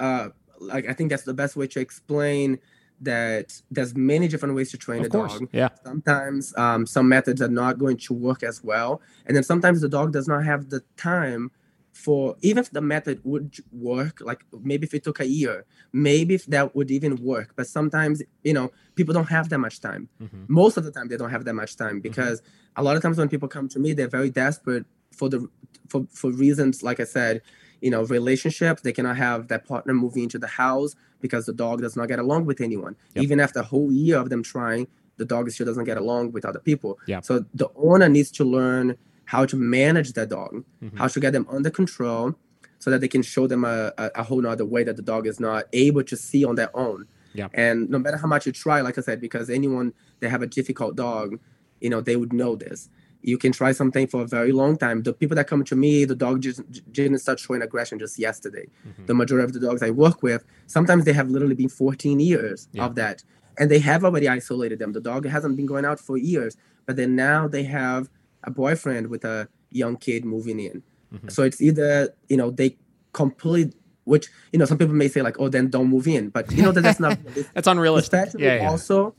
S3: uh like I think that's the best way to explain that there's many different ways to train
S1: Of
S3: a
S1: course.
S3: dog.
S1: Yeah.
S3: Sometimes um, some methods are not going to work as well, and then sometimes the dog does not have the time for even if the method would work, like maybe if it took a year, maybe if that would even work. But sometimes you know people don't have that much time.
S1: Mhm.
S3: Most of the time they don't have that much time because a lot of times when people come to me, they're very desperate for the for for reasons like I said, you know, relationships. They cannot have that partner moving into the house because the dog does not get along with anyone.
S1: Yep.
S3: Even after a whole year of them trying, the dog still doesn't get along with other people.
S1: Yeah.
S3: So the owner needs to learn how to manage that dog,
S1: Mhm.
S3: how to get them under control, so that they can show them a, a, a whole nother way that the dog is not able to see on their own.
S1: Yeah.
S3: And no matter how much you try, like I said, because anyone that have a difficult dog, you know, they would know this. You can try something for a very long time. The people that come to me, the dog just didn't start showing aggression just yesterday.
S1: Mhm.
S3: The majority of the dogs I work with, sometimes they have literally been 14 years
S1: Yeah.
S3: of that. And they have already isolated them. The dog hasn't been going out for years, but then now they have a boyfriend with a young kid moving in.
S1: Mhm.
S3: So it's either, you know, they complete, which, you know, some people may say like, oh, then don't move in. But you know that that's not
S1: That's unrealistic.
S3: especially
S1: Yeah. yeah.
S3: also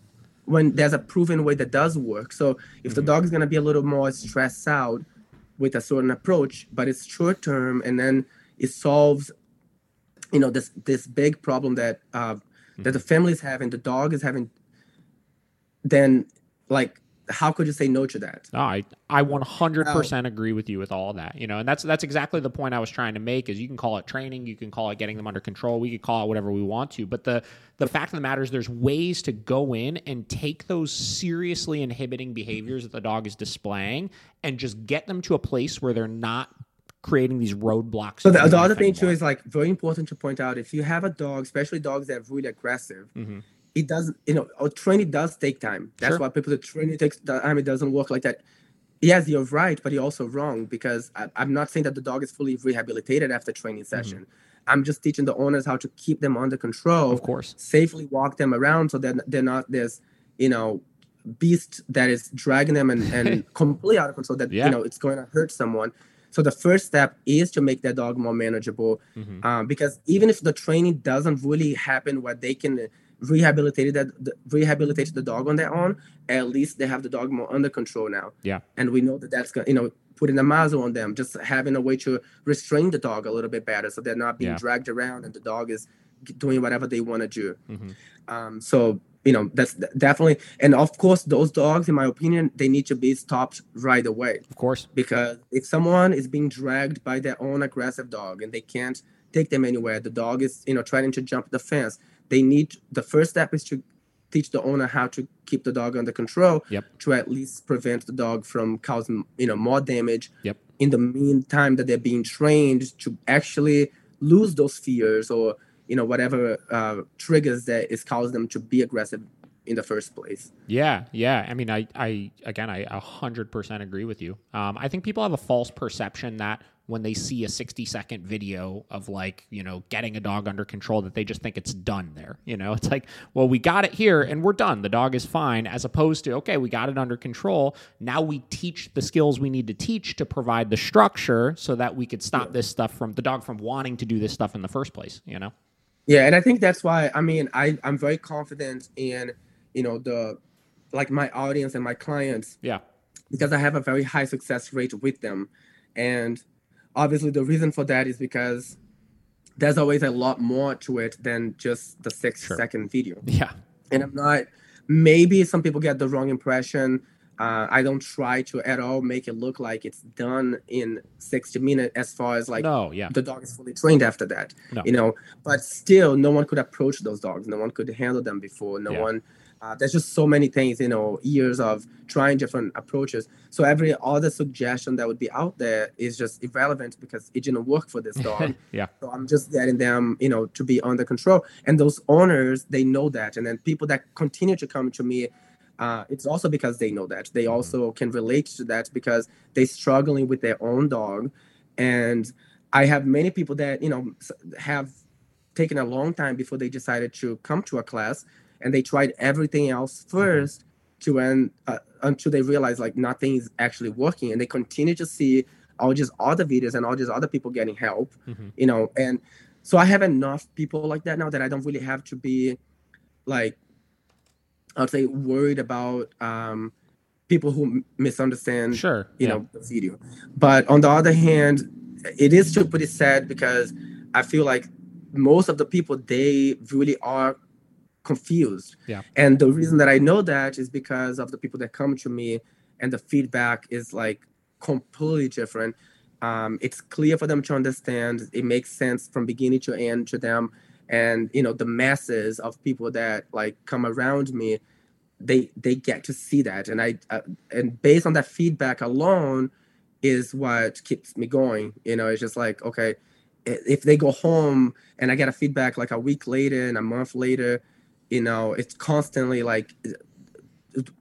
S3: when there's a proven way that does work. So if the
S1: Mhm.
S3: dog is going to be a little more stressed out with a certain approach, but it's short term, and then it solves, you know, this this big problem that uh, that the family is having, the dog is having, then like how could you say no to that?
S1: No, I I 100% agree with you with all that. You know, and that's that's exactly the point I was trying to make is you can call it training, you can call it getting them under control, we could call it whatever we want to, but the the fact of the matter is there's ways to go in and take those seriously inhibiting behaviors that the dog is displaying and just get them to a place where they're not creating these roadblocks.
S3: So the, the other thing
S1: anything
S3: too is like very important to point out if you have a dog, especially dogs that are really aggressive,
S1: more.
S3: It doesn't you know or training does take time that's
S1: Sure.
S3: why people say training takes time it doesn't work like that yes you're right but you're also wrong because I, i'm not saying that the dog is fully rehabilitated after training session i'm just teaching the owners how to keep them under control
S1: Of course.
S3: safely walk them around so that they're not this you know beast that is dragging them and, and completely out of control that
S1: Yeah.
S3: you know it's going to hurt someone so the first step is to make that dog more manageable
S1: Mhm.
S3: um, because even if the training doesn't really happen where they can rehabilitate that the, rehabilitate the dog on their own at least they have the dog more under control now
S1: Yeah.
S3: and we know that that's you know putting a muzzle on them just having a way to restrain the dog a little bit better so they're not being
S1: Yeah.
S3: dragged around and the dog is doing whatever they want to do
S1: Mhm.
S3: um, so you know that's definitely and of course those dogs in my opinion they need to be stopped right away
S1: Of course.
S3: because if someone is being dragged by their own aggressive dog and they can't take them anywhere the dog is you know trying to jump the fence they need the first step is to teach the owner how to keep the dog under control
S1: Yep.
S3: to at least prevent the dog from causing you know more damage
S1: Yep.
S3: in the meantime that they're being trained to actually lose those fears or you know whatever uh, triggers that is causing them to be aggressive in the first place
S1: Yeah, yeah. I mean, I, I again, I a hundred percent agree with you. Um, I think people have a false perception that when they see a sixty-second video of like you know getting a dog under control, that they just think it's done there. You know, it's like, well, we got it here and we're done. The dog is fine. As opposed to, okay, we got it under control. Now we teach the skills we need to teach to provide the structure so that we could stop this stuff from the dog from wanting to do this stuff in the first place. You know.
S3: Yeah, and I think that's why I mean I I'm very confident in you know the like my audience and my clients
S1: Yeah.
S3: because I have a very high success rate with them, and obviously the reason for that is because there's always a lot more to it than just the six
S1: Sure.
S3: second video.
S1: Yeah.
S3: And I'm not. Maybe some people get the wrong impression. Uh, I don't try to at all make it look like it's done in 60 minutes as far as like
S1: no. Yeah.
S3: the dog is fully trained after that
S1: No.
S3: you know but still no one could approach those dogs no one could handle them before no
S1: Yeah.
S3: one uh, there's just so many things you know years of trying different approaches. So every other suggestion that would be out there is just irrelevant because it didn't work for this dog.
S1: Yeah.
S3: so i'm just getting them you know to be under control. And those owners they know that. And then people that continue to come to me uh, it's also because they know that. They also can relate to that because they're struggling with their own dog. And i have many people that you know have taken a long time before they decided to come to a class and they tried everything else 1st to end uh, until they realize like nothing is actually working and they continue to see all these other videos and all these other people getting help
S1: Mhm.
S3: you know and so i have enough people like that now that i don't really have to be like i'd say worried about um people who m- misunderstand
S1: Sure.
S3: you
S1: yeah.
S3: know the video but on the other hand it is still pretty sad because i feel like most of the people they really are confused.
S1: Yeah.
S3: and the reason that i know that is because of the people that come to me and the feedback is like completely different. Um, it's clear for them to understand. It makes sense from beginning to end to them. And you know the masses of people that like come around me they they get to see that. And i uh, and based on that feedback alone is what keeps me going. You know it's just like okay if they go home and i get a feedback like a week later and a month later you know it's constantly like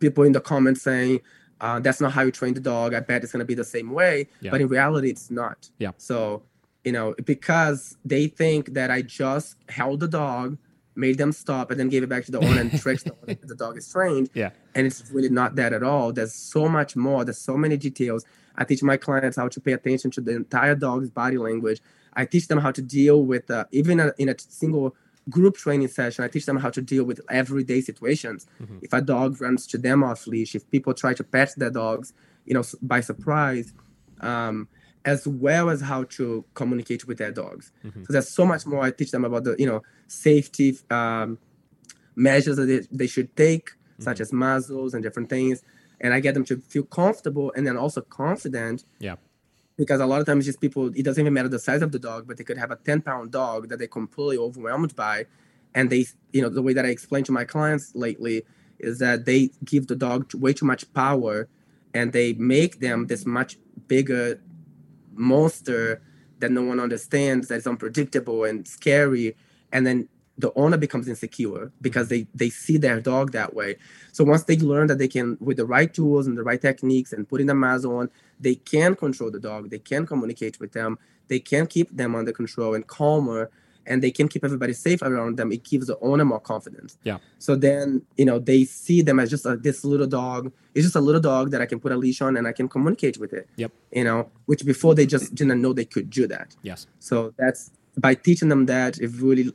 S3: people in the comments saying uh, that's not how you train the dog. I bet it's going to be the same way.
S1: Yeah.
S3: but in reality it's not.
S1: Yeah.
S3: so you know because they think that i just held the dog made them stop and then gave it back to the owner and tricked the owner that the dog is trained
S1: Yeah.
S3: and it's really not that at all. There's so much more. There's so many details. I teach my clients how to pay attention to the entire dog's body language. I teach them how to deal with uh, even a, in a single group training session i teach them how to deal with everyday situations
S1: Mhm.
S3: if a dog runs to them off leash if people try to pet their dogs you know by surprise um, as well as how to communicate with their dogs
S1: Mhm.
S3: so there's so much more i teach them about the you know safety um, measures that they, they should take such as muzzles and different things and i get them to feel comfortable and then also confident
S1: Yeah.
S3: Because a lot of times just people it doesn't even matter the size of the dog but they could have a 10 pound dog that they're completely overwhelmed by. And they you know the way that i explain to my clients lately is that they give the dog way too much power and they make them this much bigger monster that no one understands that's unpredictable and scary. And then the owner becomes insecure because they they see their dog that way. So once they learn that they can with the right tools and the right techniques and putting the muzzle on they can control the dog they can communicate with them they can keep them under control and calmer and they can keep everybody safe around them it gives the owner more confidence
S1: Yeah.
S3: so then you know they see them as just a, this little dog it's just a little dog that i can put a leash on and i can communicate with it
S1: Yep.
S3: you know which before they just didn't know they could do that
S1: Yes.
S3: so that's by teaching them that it really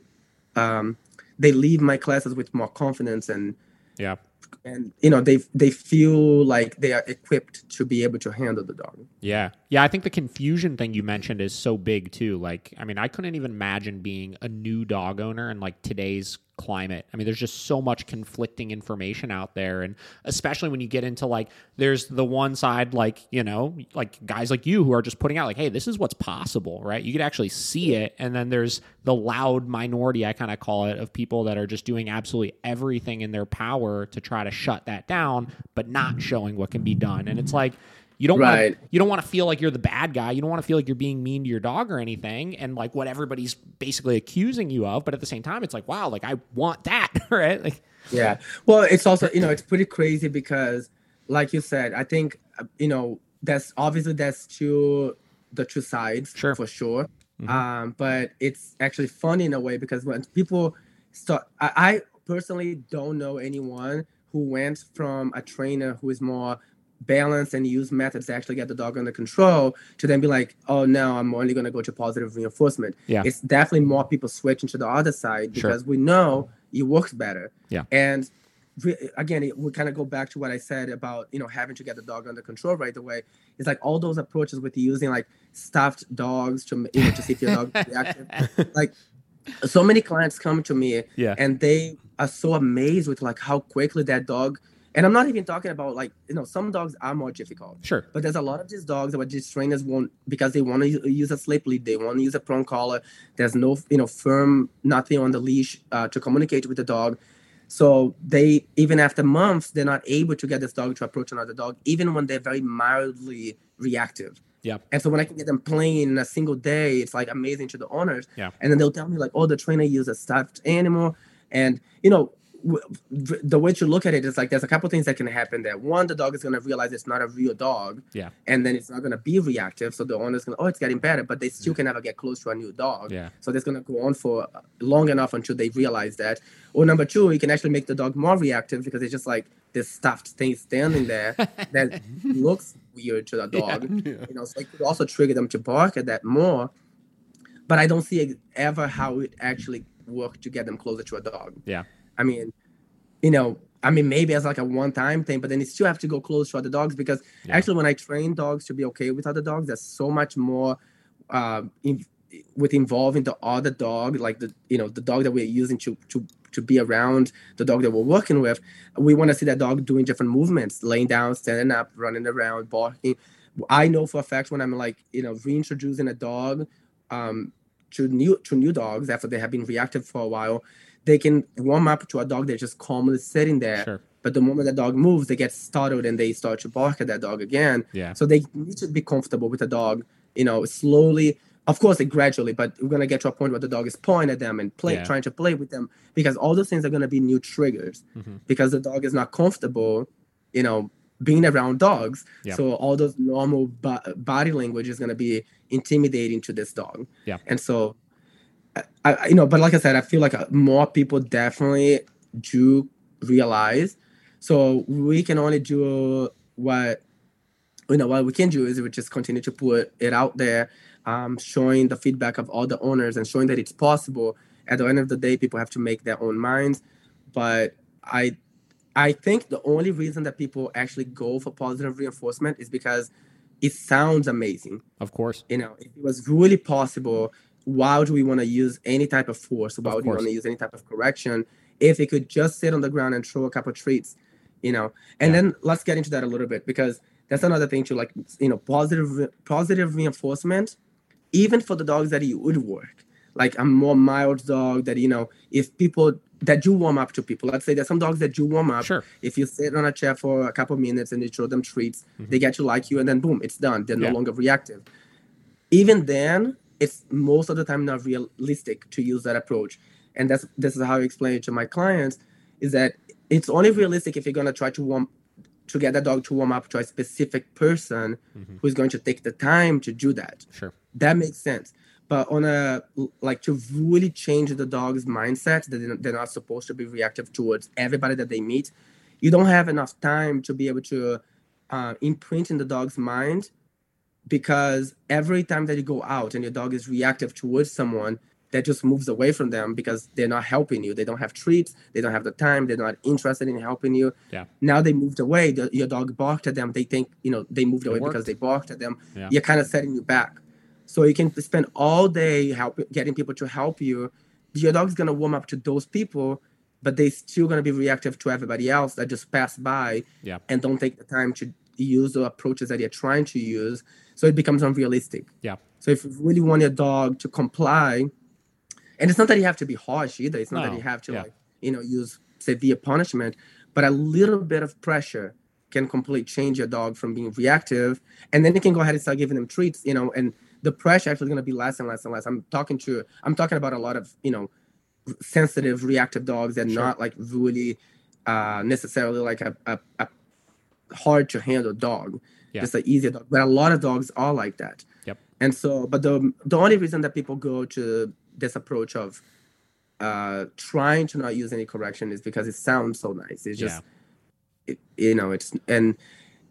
S3: um, they leave my classes with more confidence and
S1: Yeah.
S3: And you know they they feel like they are equipped to be able to handle the dog.
S1: Yeah. Yeah. I think the confusion thing you mentioned is so big too. Like, I mean, I couldn't even imagine being a new dog owner in like today's climate. I mean, there's just so much conflicting information out there. And especially when you get into like, there's the one side, like, you know, like guys like you who are just putting out, like, hey, this is what's possible, right? You could actually see it. And then there's the loud minority, I kind of call it, of people that are just doing absolutely everything in their power to try to shut that down, but not showing what can be done. And it's like, you don't
S3: Right.
S1: want you don't want to feel like you're the bad guy. You don't want to feel like you're being mean to your dog or anything and like what everybody's basically accusing you of, but at the same time it's like, wow, like I want that, right? Like
S3: Yeah. Well, it's also you know it's pretty crazy because, like you said, I think uh, you know that's obviously that's two the two sides
S1: Sure.
S3: for sure.
S1: Mhm.
S3: Um, but it's actually funny in a way because when people start, I, I personally don't know anyone who went from a trainer who is more balanced and use methods to actually get the dog under control to then be like, oh no, I'm only going to go to positive reinforcement.
S1: Yeah.
S3: It's definitely more people switching to the other side
S1: Sure.
S3: because we know it works better.
S1: Yeah.
S3: And re- again, it, we kind of go back to what I said about you know having to get the dog under control right away. It's like all those approaches with using like stuffed dogs to you know to see if your dog is reactive. Like so many clients come to me
S1: Yeah.
S3: and they are so amazed with like how quickly that dog. And I'm not even talking about like you know some dogs are more difficult.
S1: Sure.
S3: But there's a lot of these dogs that these trainers won't because they want to use a slip lead, they want to use a prong collar. There's no you know firm nothing on the leash uh, to communicate with the dog. So they even after months they're not able to get this dog to approach another dog, even when they're very mildly reactive.
S1: Yeah.
S3: And so when I can get them playing in a single day, it's like amazing to the owners.
S1: Yeah.
S3: And then they'll tell me like, oh, the trainer used a stuffed animal, and you know, the way to look at it is like there's a couple things that can happen there. One, the dog is gonna realize it's not a real dog.
S1: Yeah.
S3: And then it's not gonna be reactive, so the owner's gonna, oh, it's getting better, but they still can never get close to a new dog.
S1: Yeah.
S3: So that's gonna go on for long enough until they realize that. Or number two, you can actually make the dog more reactive because it's just like this stuffed thing standing there that looks weird to the dog. You know, so it could also trigger them to bark at that more. But I don't see ever how it actually worked to get them closer to a dog.
S1: Yeah.
S3: I mean, you know, I mean, maybe as like a one-time thing, but then you still have to go close to other dogs because
S1: Yeah.
S3: actually, when I train dogs to be okay with other dogs, there's so much more uh, in, with involving the other dog, like the you know the dog that we're using to to to be around the dog that we're working with. We want to see that dog doing different movements, laying down, standing up, running around, barking. I know for a fact when I'm like you know reintroducing a dog um, to new to new dogs after they have been reactive for a while, they can warm up to a dog that's just calmly sitting there.
S1: Sure.
S3: But the moment the dog moves, they get startled and they start to bark at that dog again.
S1: Yeah.
S3: So they need to be comfortable with the dog, you know, slowly. Of course, like gradually, but we're gonna get to a point where the dog is pawing at them and play,
S1: Yeah.
S3: trying to play with them, because all those things are gonna be new triggers.
S1: Mhm.
S3: Because the dog is not comfortable, you know, being around dogs.
S1: Yeah.
S3: So all those normal bo- body language is gonna be intimidating to this dog.
S1: Yeah.
S3: And so, I, you know, but like I said, I feel like uh, more people definitely do realize. So we can only do what you know what we can do is we just continue to put it out there um, showing the feedback of all the owners and showing that it's possible at the end of the day people have to make their own minds but i i think the only reason that people actually go for positive reinforcement is because it sounds amazing
S1: Of course.
S3: you know if it was really possible why would we want to use any type of force why would we
S1: course.
S3: want to use any type of correction if it could just sit on the ground and throw a couple treats you know and
S1: Yeah.
S3: then let's get into that a little bit because that's another thing too like you know positive positive reinforcement even for the dogs that it would work like a more mild dog that you know if people that you warm up to people let's say there's some dogs that you warm up
S1: Sure.
S3: if you sit on a chair for a couple minutes and you throw them treats they get to like you and then boom it's done they're
S1: Mm-hmm. Yeah.
S3: no longer reactive even then it's most of the time not realistic to use that approach and that's this is how i explain it to my clients is that it's only realistic if you're going to try to warm to get the dog to warm up to a specific person
S1: Mhm.
S3: who's going to take the time to do that
S1: Sure.
S3: that makes sense but on a like to really change the dog's mindset that they're- they're not supposed to be reactive towards everybody that they meet you don't have enough time to be able to uh, imprint in the dog's mind because every time that you go out and your dog is reactive towards someone that just moves away from them because they're not helping you. They don't have treats. They don't have the time. They're not interested in helping you.
S1: Yeah.
S3: now they moved away. The, your dog barked at them. They think you know they moved
S1: It
S3: away
S1: worked.
S3: because they barked at them.
S1: Yeah.
S3: you're kind of setting you back. So you can spend all day help getting people to help you. Your dog's going to warm up to those people but they're still going to be reactive to everybody else that just pass by
S1: Yeah.
S3: and don't take the time to use the approaches that you're trying to use so it becomes unrealistic
S1: Yeah.
S3: so if you really want your dog to comply and it's not that you have to be harsh either it's not that you have to
S1: yeah.
S3: like you know use severe punishment but a little bit of pressure can completely change your dog from being reactive and then you can go ahead and start giving them treats you know and the pressure actually is going to be less and less and less i'm talking to i'm talking about a lot of you know sensitive reactive dogs that
S1: Sure.
S3: not like really uh necessarily like a, a, a hard to handle dog
S1: Yeah.
S3: just an easier dog. But a lot of dogs are like that.
S1: Yep.
S3: and so but the the only reason that people go to this approach of uh trying to not use any correction is because it sounds so nice. It's just it, you know it's and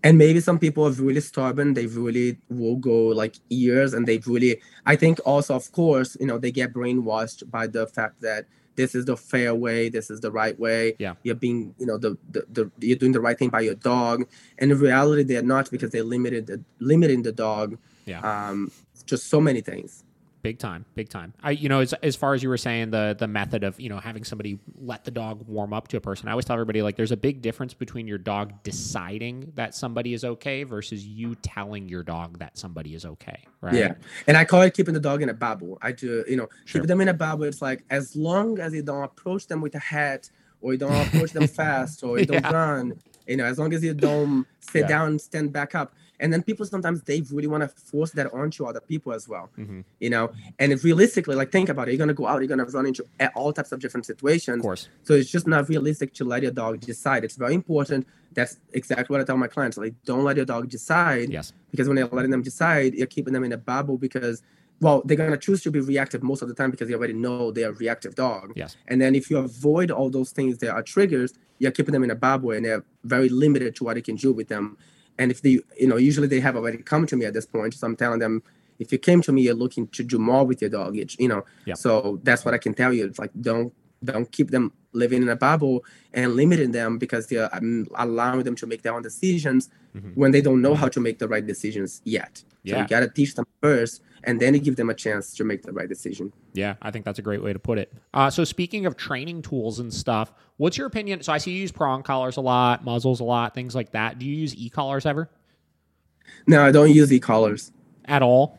S3: and maybe some people are really stubborn. They really will go like years and they really i think also of course you know they get brainwashed by the fact that this is the fair way, this is the right way.
S1: Yeah.
S3: You're being, you know, the, the, the you're doing the right thing by your dog. And in reality, they're not because they're limited the limiting the dog.
S1: Yeah.
S3: Um, just so many things.
S1: Big time, big time. I, you know, as, as far as you were saying, the the method of you know having somebody let the dog warm up to a person. I always tell everybody like there's a big difference between your dog deciding that somebody is okay versus you telling your dog that somebody is okay. Right?
S3: Yeah. And I call it keeping the dog in a bubble. I do, you know,
S1: Sure.
S3: keep them in a bubble. It's like as long as you don't approach them with a hat or you don't approach them fast or you don't run, you know, as long as you don't sit
S1: Yeah.
S3: down, stand back up. And then people sometimes they really want to force that onto other people as well,
S1: Mhm.
S3: you know. And if realistically, like think about it, you're gonna go out, you're gonna run into all types of different situations Of
S1: course.
S3: So it's just not realistic to let your dog decide. It's very important. That's exactly what I tell my clients. Like, don't let your dog decide
S1: Yes.
S3: because when you're letting them decide, you're keeping them in a bubble because, well, they're gonna choose to be reactive most of the time because they already know they're a reactive dog.
S1: Yes.
S3: And then if you avoid all those things that are triggers, you're keeping them in a bubble and they're very limited to what you can do with them. And if they, you know, usually they have already come to me at this point, so I'm telling them, if you came to me, you're looking to do more with your dog. You know,
S1: Yeah.
S3: so that's what I can tell you. It's like don't don't keep them living in a bubble and limiting them because they're um, allowing them to make their own decisions
S1: Mhm.
S3: when they don't know how to make the right decisions yet. So
S1: Yeah.
S3: you gotta teach them first, and then you give them a chance to make the right decision.
S1: Yeah, I think that's a great way to put it. Uh, so speaking of training tools and stuff, what's your opinion? So I see you use prong collars a lot, muzzles a lot, things like that. Do you use e collars ever
S3: No, I don't use e-collars.
S1: at all?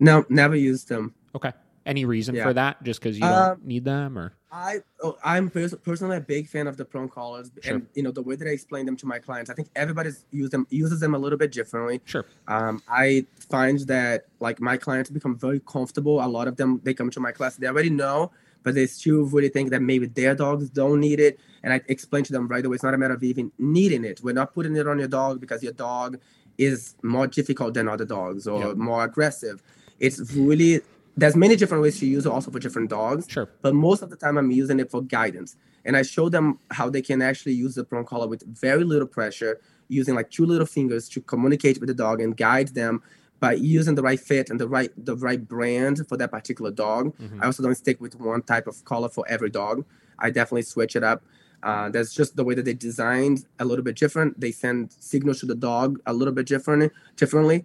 S3: No, never used them.
S1: Okay. Any reason
S3: Yeah.
S1: for that? Just because you
S3: Um,
S1: don't need them, or
S3: I oh, I'm pers- personally a big fan of the prong collars,
S1: Sure.
S3: and you know the way that I explain them to my clients. I think everybody's use them uses them a little bit differently.
S1: sure?
S3: Um, I find that like my clients become very comfortable. A lot of them they come to my class, they already know, but they still really think that maybe their dogs don't need it. And I explain to them right away, it's not a matter of even needing it. We're not putting it on your dog because your dog is more difficult than other dogs or
S1: Yeah.
S3: more aggressive. It's really there's many different ways to use it also for different dogs
S1: Sure.
S3: but most of the time I'm using it for guidance. And I show them how they can actually use the prong collar with very little pressure, using like two little fingers to communicate with the dog and guide them by using the right fit and the right the right brand for that particular dog.
S1: Mhm.
S3: I also don't stick with one type of collar for every dog. I definitely switch it up. Uh, that's just the way that they designed a little bit different. They send signals to the dog a little bit different, differently,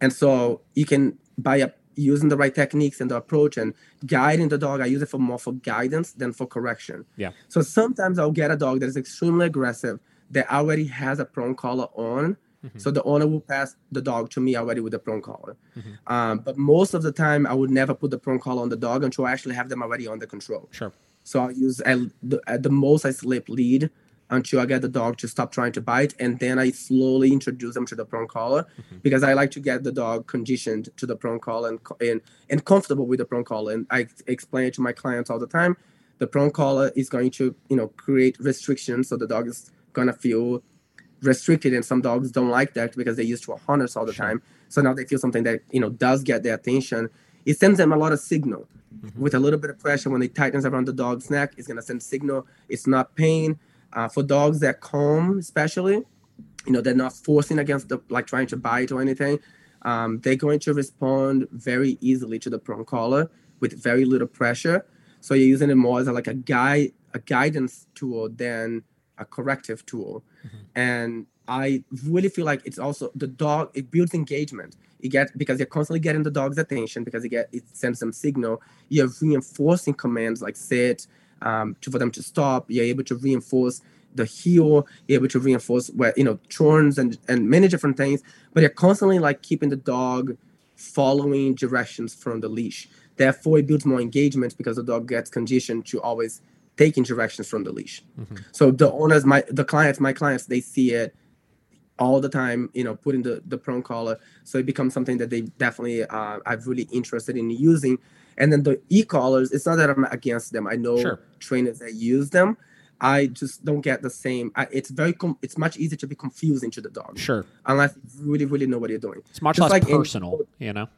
S3: and so you can buy up using the right techniques and the approach and guiding the dog. I use it for more for guidance than for correction.
S1: Yeah.
S3: So sometimes I'll get a dog that is extremely aggressive that already has a prong collar on.
S1: Mhm.
S3: So the owner will pass the dog to me already with the prong collar.
S1: Mhm.
S3: Um, but most of the time, I would never put the prong collar on the dog until I actually have them already under control.
S1: Sure.
S3: So I'll use at the, at the most I slip lead until I get the dog to stop trying to bite, and then I slowly introduce them to the prong collar
S1: Mhm.
S3: because I like to get the dog conditioned to the prong collar and and, and comfortable with the prong collar. And I explain it to my clients all the time. The prong collar is going to you know create restrictions, so the dog is gonna feel restricted, and some dogs don't like that because they're used to a harness all the
S1: Sure.
S3: time. So now they feel something that you know does get their attention. It sends them a lot of signal
S1: Mhm.
S3: with a little bit of pressure when it tightens around the dog's neck it's going to send signal it's not pain uh, for dogs that calm especially you know they're not forcing against the like trying to bite or anything um, they're going to respond very easily to the prong collar with very little pressure. So you're using it more as a, like a guide a guidance tool than a corrective tool.
S1: Mhm.
S3: and i really feel like it's also the dog it builds engagement. You get because you're constantly getting the dog's attention because you get it sends them signal. You're reinforcing commands like sit um, to for them to stop. You're able to reinforce the heel. You're able to reinforce where you know turns and and many different things. But you're constantly like keeping the dog following directions from the leash. Therefore it builds more engagement because the dog gets conditioned to always taking directions from the leash.
S1: Mhm.
S3: so the owners my the clients my clients they see it all the time you know putting the the prong collar. So it becomes something that they definitely uh, are really interested in using and then the e-collars it's not that i'm against them i know
S1: Sure.
S3: trainers that use them i just don't get the same I, it's very com- it's much easier to be confusing to the dog
S1: Sure.
S3: unless you really really know what you're doing
S1: It's much
S3: Just
S1: less
S3: like in-
S1: personal, you know.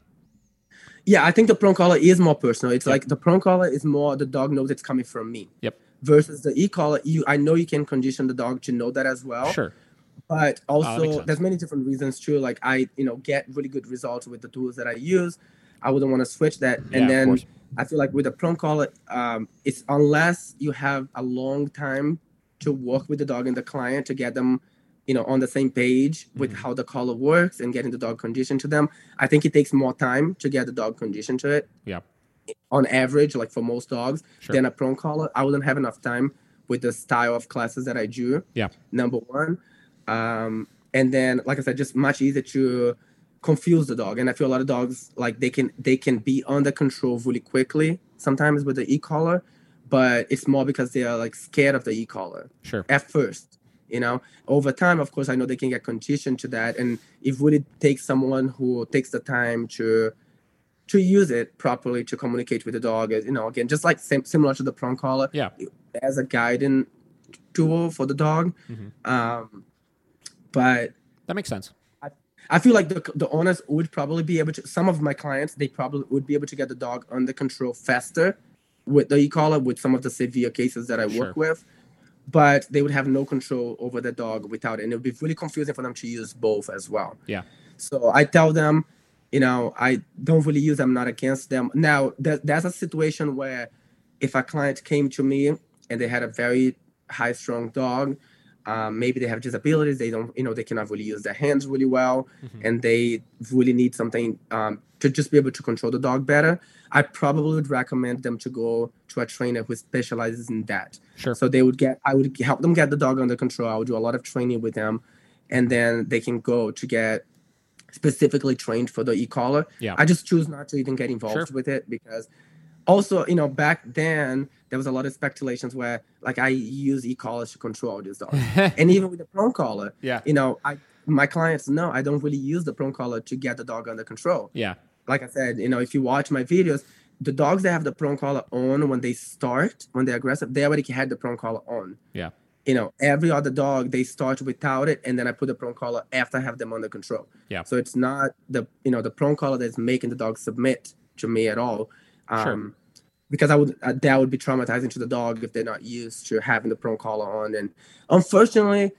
S3: yeah i think the prong collar is more personal it's
S1: Yep.
S3: like the prong collar is more the dog knows it's coming from me
S1: Yep.
S3: versus the e-collar you i know you can condition the dog to know that as well
S1: Sure.
S3: but
S1: Oh,
S3: also there's many different reasons too like i you know get really good results with the tools that i use i wouldn't want to switch that
S1: Yeah,
S3: and then. I feel like with a prong collar, um, it's unless you have a long time to work with the dog and the client to get them, you know, on the same page with
S1: Mhm.
S3: how the collar works and getting the dog conditioned to them. I think it takes more time to get the dog conditioned to it.
S1: Yeah.
S3: On average, like for most dogs,
S1: Sure.
S3: than a prong collar. I wouldn't have enough time with the style of classes that I do.
S1: Yeah.
S3: Number one. Um, and then, like I said, just much easier to confuse the dog. And I feel a lot of dogs like they can they can be under control really quickly sometimes with the e-collar, but it's more because they are like scared of the e-collar
S1: Sure.
S3: at first. You know, over time, of course, I know they can get conditioned to that, and it really takes someone who takes the time to to use it properly to communicate with the dog. You know, again, just like sim- similar to the prong collar,
S1: Yeah.
S3: as a guiding tool for the dog.
S1: Mhm.
S3: Um, but
S1: That makes sense.
S3: I feel like the the owners would probably be able to. Some of my clients, they probably would be able to get the dog under control faster with the e-collar with some of the severe cases that I
S1: Sure.
S3: work with. But they would have no control over the dog without it, and it would be really confusing for them to use both as well.
S1: Yeah.
S3: So I tell them, you know, I don't really use I'm not against them. Now, there, there's a situation where if a client came to me and they had a very high strung dog, um, maybe they have disabilities, they don't, you know, they cannot really use their hands really well,
S1: Mhm.
S3: and they really need something um, to just be able to control the dog better. I probably would recommend them to go to a trainer who specializes in that.
S1: Sure.
S3: So they would get, I would help them get the dog under control. I would do a lot of training with them, and then they can go to get specifically trained for the e-collar.
S1: Yeah.
S3: I just choose not to even get involved
S1: Sure.
S3: with it because also, you know, back then there was a lot of speculations where like I use e-collars to control this dog. and even with the prong collar,
S1: yeah.
S3: you know, I my clients know I don't really use the prong collar to get the dog under control.
S1: Yeah.
S3: Like I said, you know, if you watch my videos, the dogs that have the prong collar on when they start, when they're aggressive, they already had the prong collar on.
S1: Yeah.
S3: You know, every other dog they start without it, and then I put the prong collar after I have them under control.
S1: Yeah.
S3: So it's not the you know the prong collar that's making the dog submit to me at all. Um,
S1: Sure.
S3: Because I would uh, that would be traumatizing to the dog if they're not used to having the prong collar on. And unfortunately,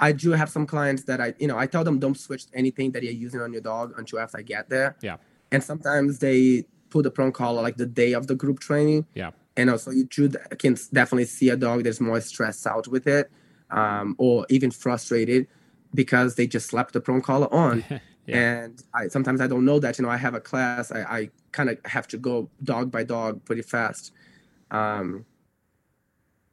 S3: I do have some clients that I you know I tell them don't switch anything that you're using on your dog until after I get there.
S1: Yeah.
S3: And sometimes they put the prong collar like the day of the group training.
S1: Yeah.
S3: And also you do can definitely see a dog that's more stressed out with it, um, or even frustrated because they just slapped the prong collar on.
S1: Yeah.
S3: And I sometimes I don't know that. You know, I have a class. I, I kind of have to go dog by dog pretty fast. Um,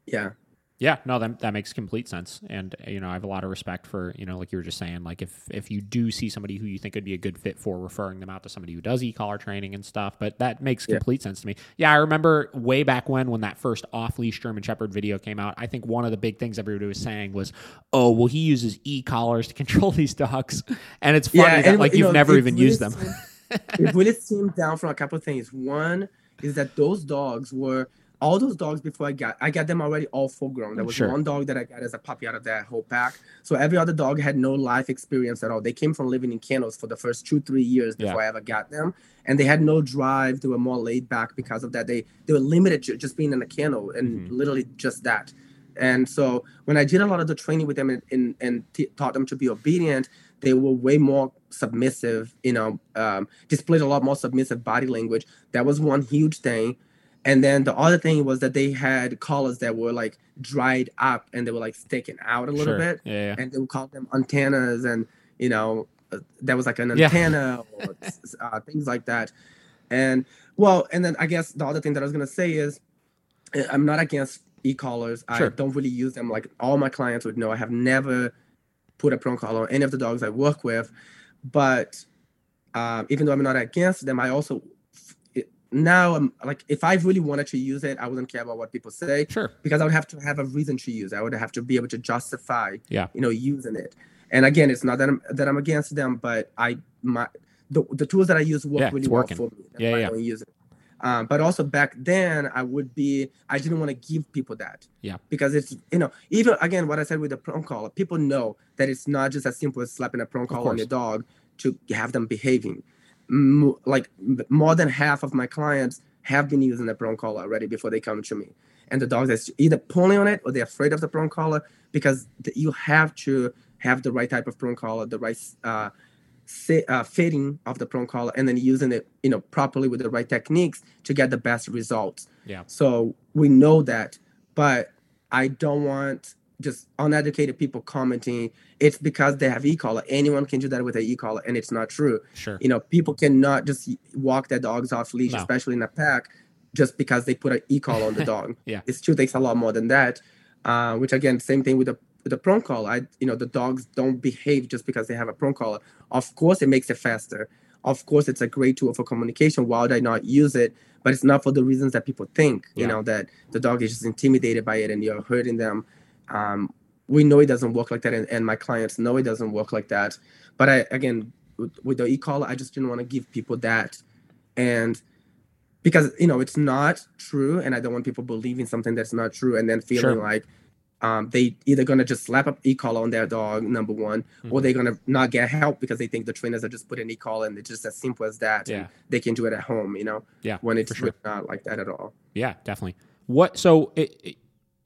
S3: yeah.
S1: Yeah, no, that that makes complete sense, and you know, I have a lot of respect for you know, like you were just saying, like if if you do see somebody who you think would be a good fit for referring them out to somebody who does e-collar training and stuff, but that makes
S3: Yeah.
S1: complete sense to me. Yeah, I remember way back when when that first off leash German Shepherd video came out. I think one of the big things everybody was saying was, "Oh, well, he uses e-collars to control these dogs," and it's funny that
S3: and,
S1: like
S3: you
S1: you've
S3: know,
S1: never even used them.
S3: It really stemmed down from a couple of things. One is that those dogs were all those dogs before I got I got them already all full grown. There was
S1: Sure.
S3: one dog that I got as a puppy out of that whole pack. So every other dog had no life experience at all. They came from living in kennels for the first two three years
S1: Yeah.
S3: before I ever got them, and they had no drive. They were more laid back because of that. They they were limited to just being in a kennel and
S1: Mhm.
S3: literally just that. And so when I did a lot of the training with them and and, and t- taught them to be obedient, they were way more submissive. You know, um, displayed a lot more submissive body language. That was one huge thing. And then the other thing was that they had collars that were like dried up and they were like sticking out a little
S1: Sure.
S3: bit,
S1: Yeah, yeah.
S3: and they would call them antennas, and you know, uh, there was like an
S1: Yeah.
S3: antenna or uh, things like that. And well, and then I guess the other thing that I was gonna say is, uh, I'm not against e-collars.
S1: Sure.
S3: I don't really use them. Like all my clients would know, I have never put a prong collar on any of the dogs I work with. But um, even though I'm not against them, I also now I'm like if I really wanted to use it, I wouldn't care about what people say
S1: Sure.
S3: because I would have to have a reason to use. it. I would have to be able to justify,
S1: Yeah.
S3: you know, using it. And again, it's not that I'm that I'm against them, but I my the, the tools that I use work
S1: Yeah,
S3: really well for me. That's
S1: Yeah, yeah.
S3: I don't use it. Um, but also back then, I would be I didn't want to give people that.
S1: Yeah.
S3: Because it's you know even again what I said with the prong collar, people know that it's not just as simple as slapping a prong collar on your dog to have them behaving. M- like more than half of my clients have been using the prong collar already before they come to me and the dogs that's either pulling on it or they're afraid of the prong collar because you have to have the right type of prong collar, the right uh, uh, fitting of the prong collar and then using it, you know, properly with the right techniques to get the best results.
S1: Yeah.
S3: So we know that, but I don't want just uneducated people commenting it's because they have e-collar. Anyone can do that with an e-collar, and it's not true.
S1: Sure.
S3: You know, people cannot just walk their dogs off leash,
S1: No.
S3: especially in a pack, just because they put an e-collar on the dog.
S1: Yeah.
S3: It still takes a lot more than that. Uh, which again, same thing with the the prong collar. I, you know, the dogs don't behave just because they have a prong collar. Of course, it makes it faster. Of course, it's a great tool for communication. Why would I not use it? But it's not for the reasons that people think. You know that the dog is just intimidated by it and you're hurting them. Um, we know it doesn't work like that, and, and my clients know it doesn't work like that. But I again, with, with the e-collar, I just didn't want to give people that, and because you know it's not true, and I don't want people believing something that's not true, and then feeling
S1: Sure.
S3: like um, they either gonna just slap up e-collar on their dog, number one,
S1: Mm-hmm.
S3: or they're gonna not get help because they think the trainers are just putting e-collar, and it's just as simple as that.
S1: Yeah.
S3: they can do it at home, you know,
S1: Yeah.
S3: when it's
S1: sure.
S3: not like that at all.
S1: Yeah, definitely. What so it, it-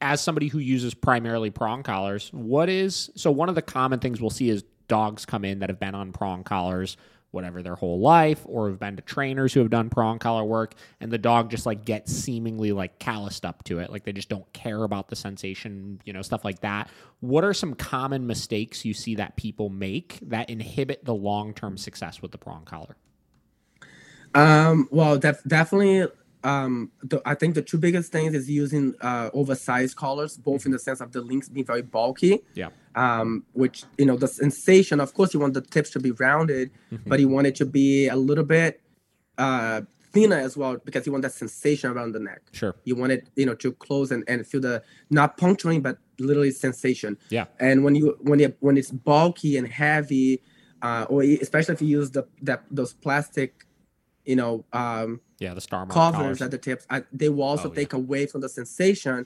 S1: as somebody who uses primarily prong collars, what is so one of the common things we'll see is dogs come in that have been on prong collars whatever their whole life or have been to trainers who have done prong collar work and the dog just like gets seemingly like calloused up to it like they just don't care about the sensation you know stuff like that what are some common mistakes you see that people make that inhibit the long-term success with the prong collar
S3: Um, well, def- definitely. Um, the, I think the two biggest things is using uh, oversized collars, both in the sense of the links being very bulky.
S1: yeah
S3: Um, which you know the sensation. Of course, you want the tips to be rounded,
S1: Mm-hmm.
S3: but you want it to be a little bit uh, thinner as well because you want that sensation around the neck.
S1: sure
S3: You want it, you know, to close and, and feel the not puncturing, but literally sensation.
S1: yeah
S3: And when you when you when it's bulky and heavy, uh, or especially if you use the that those plastic, you know, um,
S1: yeah the star
S3: covers
S1: collars.
S3: at the tips, I, they will also
S1: Oh, yeah.
S3: take away from the sensation.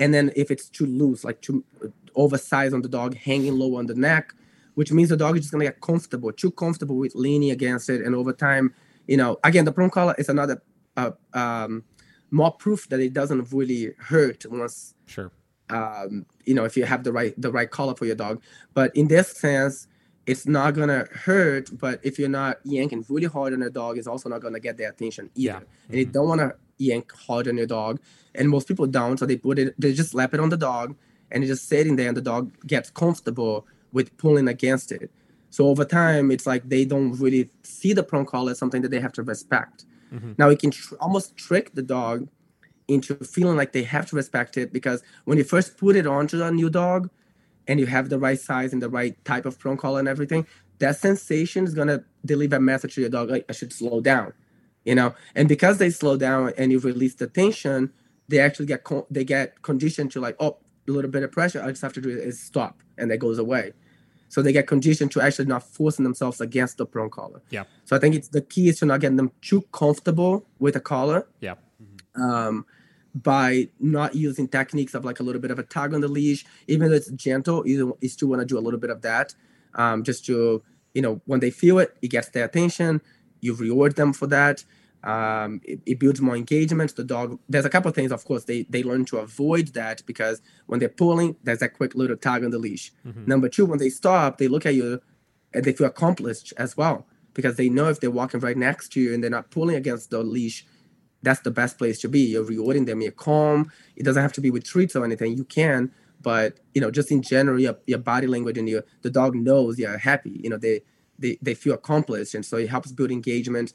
S3: And then if it's too loose, like too oversized on the dog, hanging low on the neck, which means the dog is just gonna get comfortable, too comfortable with leaning against it, and over time, you know, again, the prong collar is another uh, um, more proof that it doesn't really hurt once
S1: sure
S3: um, you know, if you have the right the right collar for your dog. But in this sense, it's not gonna hurt. But if you're not yanking really hard on your dog, it's also not gonna get their attention either.
S1: Yeah.
S3: And you don't wanna yank hard on your dog. And most people don't, so they put it, they just slap it on the dog, and it's just sitting there, and the dog gets comfortable with pulling against it. So over time, it's like they don't really see the prong collar as something that they have to respect.
S1: Mhm.
S3: Now it can tr- almost trick the dog into feeling like they have to respect it because when you first put it onto a new dog and you have the right size and the right type of prong collar and everything, that sensation is gonna deliver a message to your dog like I should slow down, you know. And because they slow down and you release the tension, they actually get con- they get conditioned to like oh little bit of pressure. I just have to do is stop and that goes away. So they get conditioned to actually not forcing themselves against the prong collar.
S1: Yeah.
S3: So I think it's the key is to not get them too comfortable with a collar
S1: yeah
S3: um, by not using techniques of like a little bit of a tug on the leash, even though it's gentle, you, you still want to do a little bit of that, um, just to you know when they feel it, it gets their attention. You reward them for that. Um, it, it builds more engagement. The dog. There's a couple of things, of course, they they learn to avoid that because when they're pulling, there's that quick little tug on the leash.
S1: Mhm.
S3: Number two, when they stop, they look at you and they feel accomplished as well because they know if they're walking right next to you and they're not pulling against the leash, that's the best place to be. You're rewarding them. You're calm. It doesn't have to be with treats or anything. You can, but you know, just in general, your, your body language and your the dog knows you're happy. You know, they they they feel accomplished, and so it helps build engagement.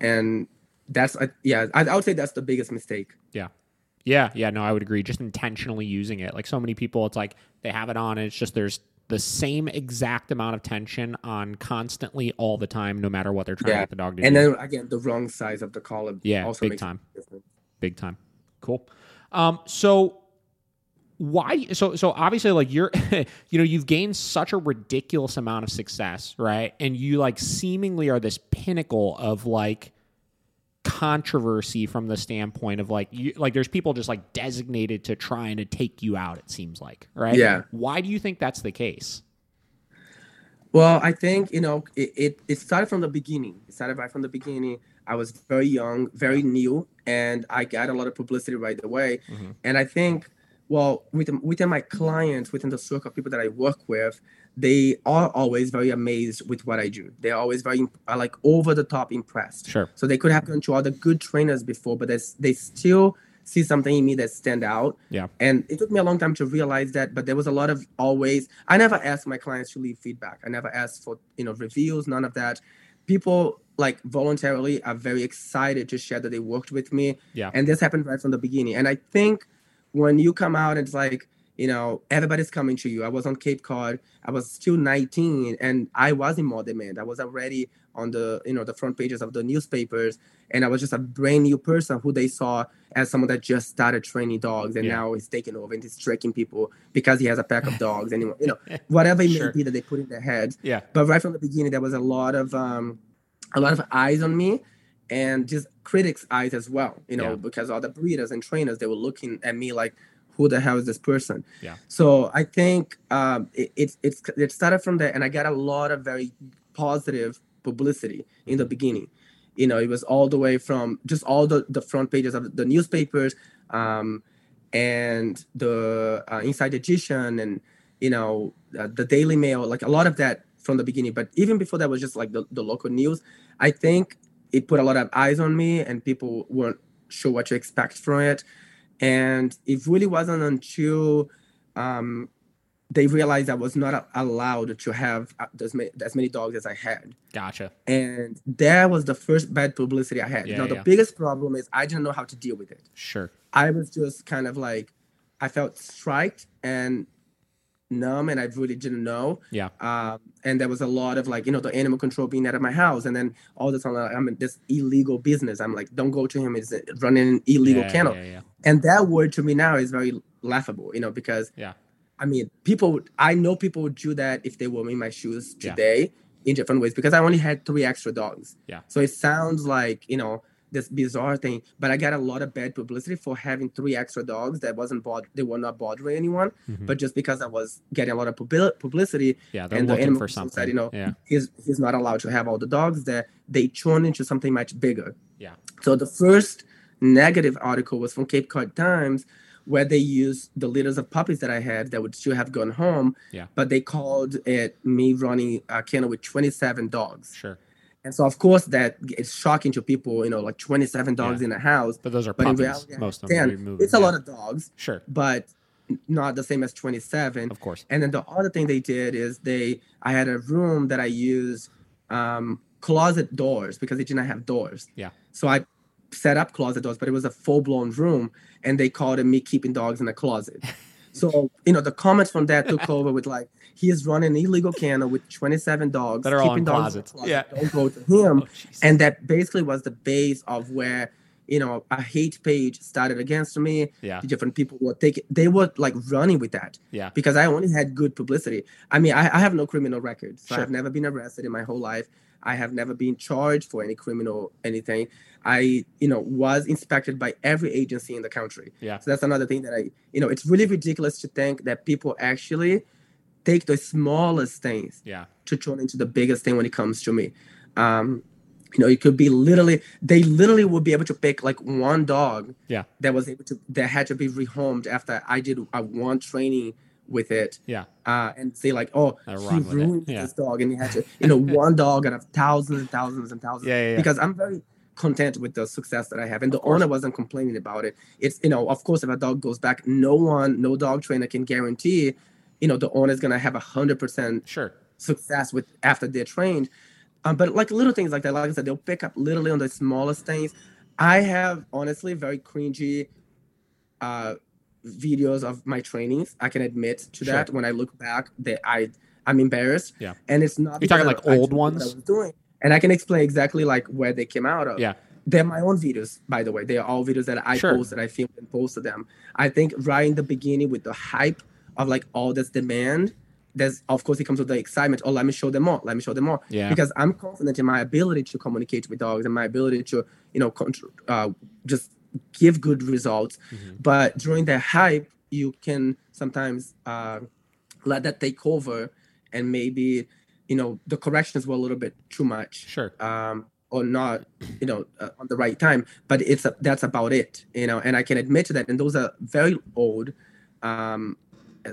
S3: And that's uh, yeah, I, I would say that's the biggest mistake.
S1: Yeah. Yeah, yeah, no, I would agree. Just intentionally using it. Like so many people, it's like they have it on and it's just there's the same exact amount of tension on constantly all the time, no matter what they're trying to get the dog to
S3: And
S1: do.
S3: And then again, the wrong size of the collar.
S1: Yeah,
S3: also
S1: big time. Big time. Cool. Um, so why so so obviously like you're you know you've gained such a ridiculous amount of success right and you like seemingly are this pinnacle of like controversy from the standpoint of like you like there's people just like designated to trying to take you out it seems like right
S3: Yeah.
S1: why do you think that's the case
S3: Well, I think you know it, it, it started from the beginning. It started right from the beginning. I was very young, very new, and I got a lot of publicity right away.
S1: Mhm.
S3: And I think, well, within within my clients, within the circle of people that I work with, they are always very amazed with what I do. They're always very uh, like over the top impressed.
S1: Sure.
S3: So they could have gone to other good trainers before, but they, they still see something in me that stand out.
S1: Yeah.
S3: And it took me a long time to realize that, but there was a lot of always. I never asked my clients to leave feedback. I never asked for you know reviews. None of that. People like voluntarily are very excited to share that they worked with me.
S1: Yeah.
S3: And this happened right from the beginning. And I think when you come out, it's like you know everybody's coming to you. I was on Cape Cod. I was still 19, and I was in more demand. I was already on the you know the front pages of the newspapers and i was just a brand new person who they saw as someone that just started training dogs and
S1: Yeah.
S3: now he's taking over and he's tricking people because he has a pack of dogs and you know whatever it
S1: Sure.
S3: may be that they put in their heads
S1: Yeah.
S3: but right from the beginning there was a lot of um a lot of eyes on me and just critics eyes as well you know
S1: Yeah.
S3: because all the breeders and trainers they were looking at me like who the hell is this person?
S1: Yeah.
S3: so i think um it, it's it's it started from there and i got a lot of very positive publicity in the beginning. You know it was all the way from just all the the front pages of the newspapers um and the uh, inside edition and you know uh, the daily mail like a lot of that from the beginning. But even before that was just like the, the local news. I think it put a lot of eyes on me and people weren't sure what to expect from it and it really wasn't until um, they realized I was not allowed to have uh, as many, as many dogs as I had.
S1: Gotcha.
S3: And that was the first bad publicity I had.
S1: Yeah,
S3: now, the
S1: yeah.
S3: biggest problem is I didn't know how to deal with it.
S1: Sure.
S3: I was just kind of like, I felt striked and numb, and I really didn't know.
S1: Yeah.
S3: Um, and there was a lot of like, you know, the animal control being out of my house, and then all the time like, I'm in this illegal business. I'm like, don't go to him. It's running an illegal
S1: yeah,
S3: kennel.
S1: Yeah, yeah.
S3: And that word to me now is very laughable, you know, because
S1: Yeah.
S3: I mean, people, I know people would do that if they were in my shoes today in different ways because I only had three extra dogs.
S1: Yeah.
S3: So it sounds like, you know, this bizarre thing, but I got a lot of bad publicity for having three extra dogs that wasn't bother, they were not bothering anyone,
S1: Mhm.
S3: but just because I was getting a lot of publi- publicity,
S1: Yeah. They're
S3: and the animal
S1: for something.
S3: said, you know,
S1: yeah.
S3: he's he's not allowed to have all the dogs there. They turned into something much bigger.
S1: Yeah.
S3: So the first negative article was from Cape Cod Times, where they used the litters of puppies that I had that would still have gone home.
S1: Yeah.
S3: But they called it me running a kennel with 27 dogs.
S1: Sure.
S3: And so of course that is shocking to people, you know, like 27 dogs
S1: Yeah.
S3: in a house.
S1: But those are
S3: But
S1: puppies.
S3: reality,
S1: most of them. moving.
S3: It's a
S1: yeah.
S3: lot of dogs,
S1: Sure.
S3: but not the same as 27.
S1: Of course.
S3: And then the other thing they did is they I had a room that I used um, closet doors because they did not have doors.
S1: Yeah.
S3: So I set up closet doors, but it was a full blown room, and they called it me keeping dogs in a closet. so you know the comments from that took over with like he is running an illegal kennel with 27 dogs
S1: That are all in
S3: dogs
S1: closets.
S3: closet.
S1: Yeah.
S3: Don't go to him.
S1: Oh,
S3: and that basically was the base of where you know a hate page started against me
S1: yeah.
S3: different people were taking they were like running with that
S1: Yeah.
S3: because I only had good publicity. I mean, I, I have no criminal record, so
S1: Sure.
S3: I've never been arrested in my whole life. I have never been charged for any criminal anything. I, you know, was inspected by every agency in the country.
S1: Yeah.
S3: So that's another thing that I, you know, it's really ridiculous to think that people actually take the smallest things
S1: Yeah.
S3: to turn into the biggest thing when it comes to me. Um, you know, it could be literally they literally would be able to pick like one dog
S1: Yeah.
S3: that was able to that had to be rehomed after I did a one training with it
S1: Yeah.
S3: uh, and say like, oh, he
S1: run with it.
S3: ruined
S1: Yeah.
S3: this dog, and he had to, you know, one dog out of thousands and thousands and thousands.
S1: Yeah, yeah, yeah.
S3: Because I'm very content with the success that I have, and the
S1: course.
S3: owner wasn't complaining about it. It's you know, of course, if a dog goes back, no one, no dog trainer can guarantee, you know, the owner is gonna have a hundred percent
S1: Sure.
S3: success with after they're trained. Um, but like little things like that, like I said, they'll pick up literally on the smallest things. I have honestly very cringy uh, videos of my trainings. I can admit to
S1: Sure.
S3: that when I look back, that I I'm embarrassed.
S1: Yeah.
S3: and it's not.
S1: You're talking like old
S3: didn't know what I
S1: ones?
S3: doing, and I can explain exactly like where they came out of.
S1: Yeah.
S3: They're my own videos, by the way. They are all videos that I
S1: Sure.
S3: posted. I filmed and posted them. I think right in the beginning with the hype of like all this demand, there's of course it comes with the excitement. Oh, let me show them more. Let me show them more.
S1: Yeah.
S3: Because I'm confident in my ability to communicate with dogs and my ability to, you know, contr- uh, just give good results.
S1: Mhm.
S3: But during the hype, you can sometimes uh, let that take over, and maybe, you know, the corrections were a little bit too much
S1: Sure.
S3: um, or not, you know, uh, on the right time. But it's a, that's about it, you know. And I can admit to that. And those are very old, um, uh,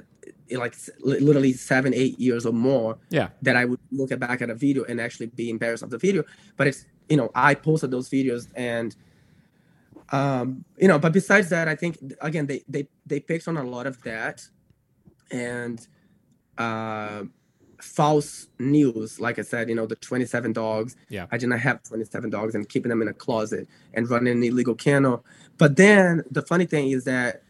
S3: like literally seven, eight years or more.
S1: Yeah.
S3: That I would look back at a video and actually be embarrassed of the video. But it's you know I posted those videos and um you know but besides that I think again they they they picked on a lot of that and uh false news. Like i said you know the 27 dogs.
S1: Yeah.
S3: I didn't have 27 dogs and keeping them in a closet and running an illegal kennel. But then the funny thing is that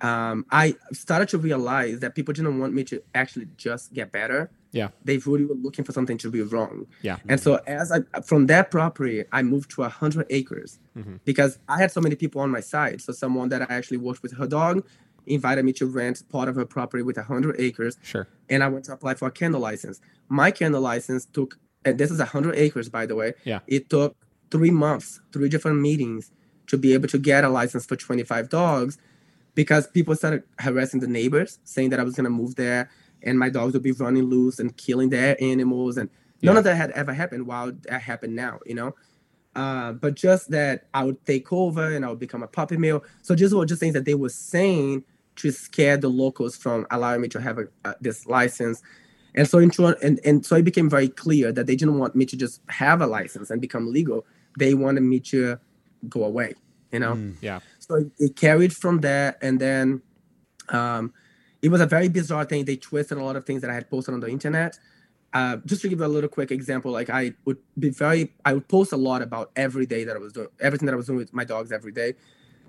S3: um, I started to realize that people didn't want me to actually just get better.
S1: Yeah.
S3: They really were looking for something to be wrong.
S1: Yeah.
S3: And so as I from that property, I moved to hundred acres
S1: mm-hmm.
S3: because I had so many people on my side. So someone that I actually worked with her dog invited me to rent part of her property with hundred acres.
S1: Sure.
S3: And I went to apply for a kennel license. My kennel license took, and this is hundred acres, by the way.
S1: Yeah.
S3: It took three months, three different meetings to be able to get a license for 25 dogs because people started harassing the neighbors, saying that I was gonna move there and my dogs would be running loose and killing their animals, and none
S1: Yeah.
S3: of that had ever happened. While that happened now, you know. Uh, but just that I would take over and I would become a puppy mill. So just were just things that they were saying to scare the locals from allowing me to have a, uh, this license. And so in and, and so it became very clear that they didn't want me to just have a license and become legal. They wanted me to go away, you know
S1: Yeah.
S3: so it, it carried from there and then um, it was a very bizarre thing. They twisted a lot of things that i had posted on the internet. Uh, just to give you a little quick example like i would be very i would post a lot about every day that i was doing everything that i was doing with my dogs every day.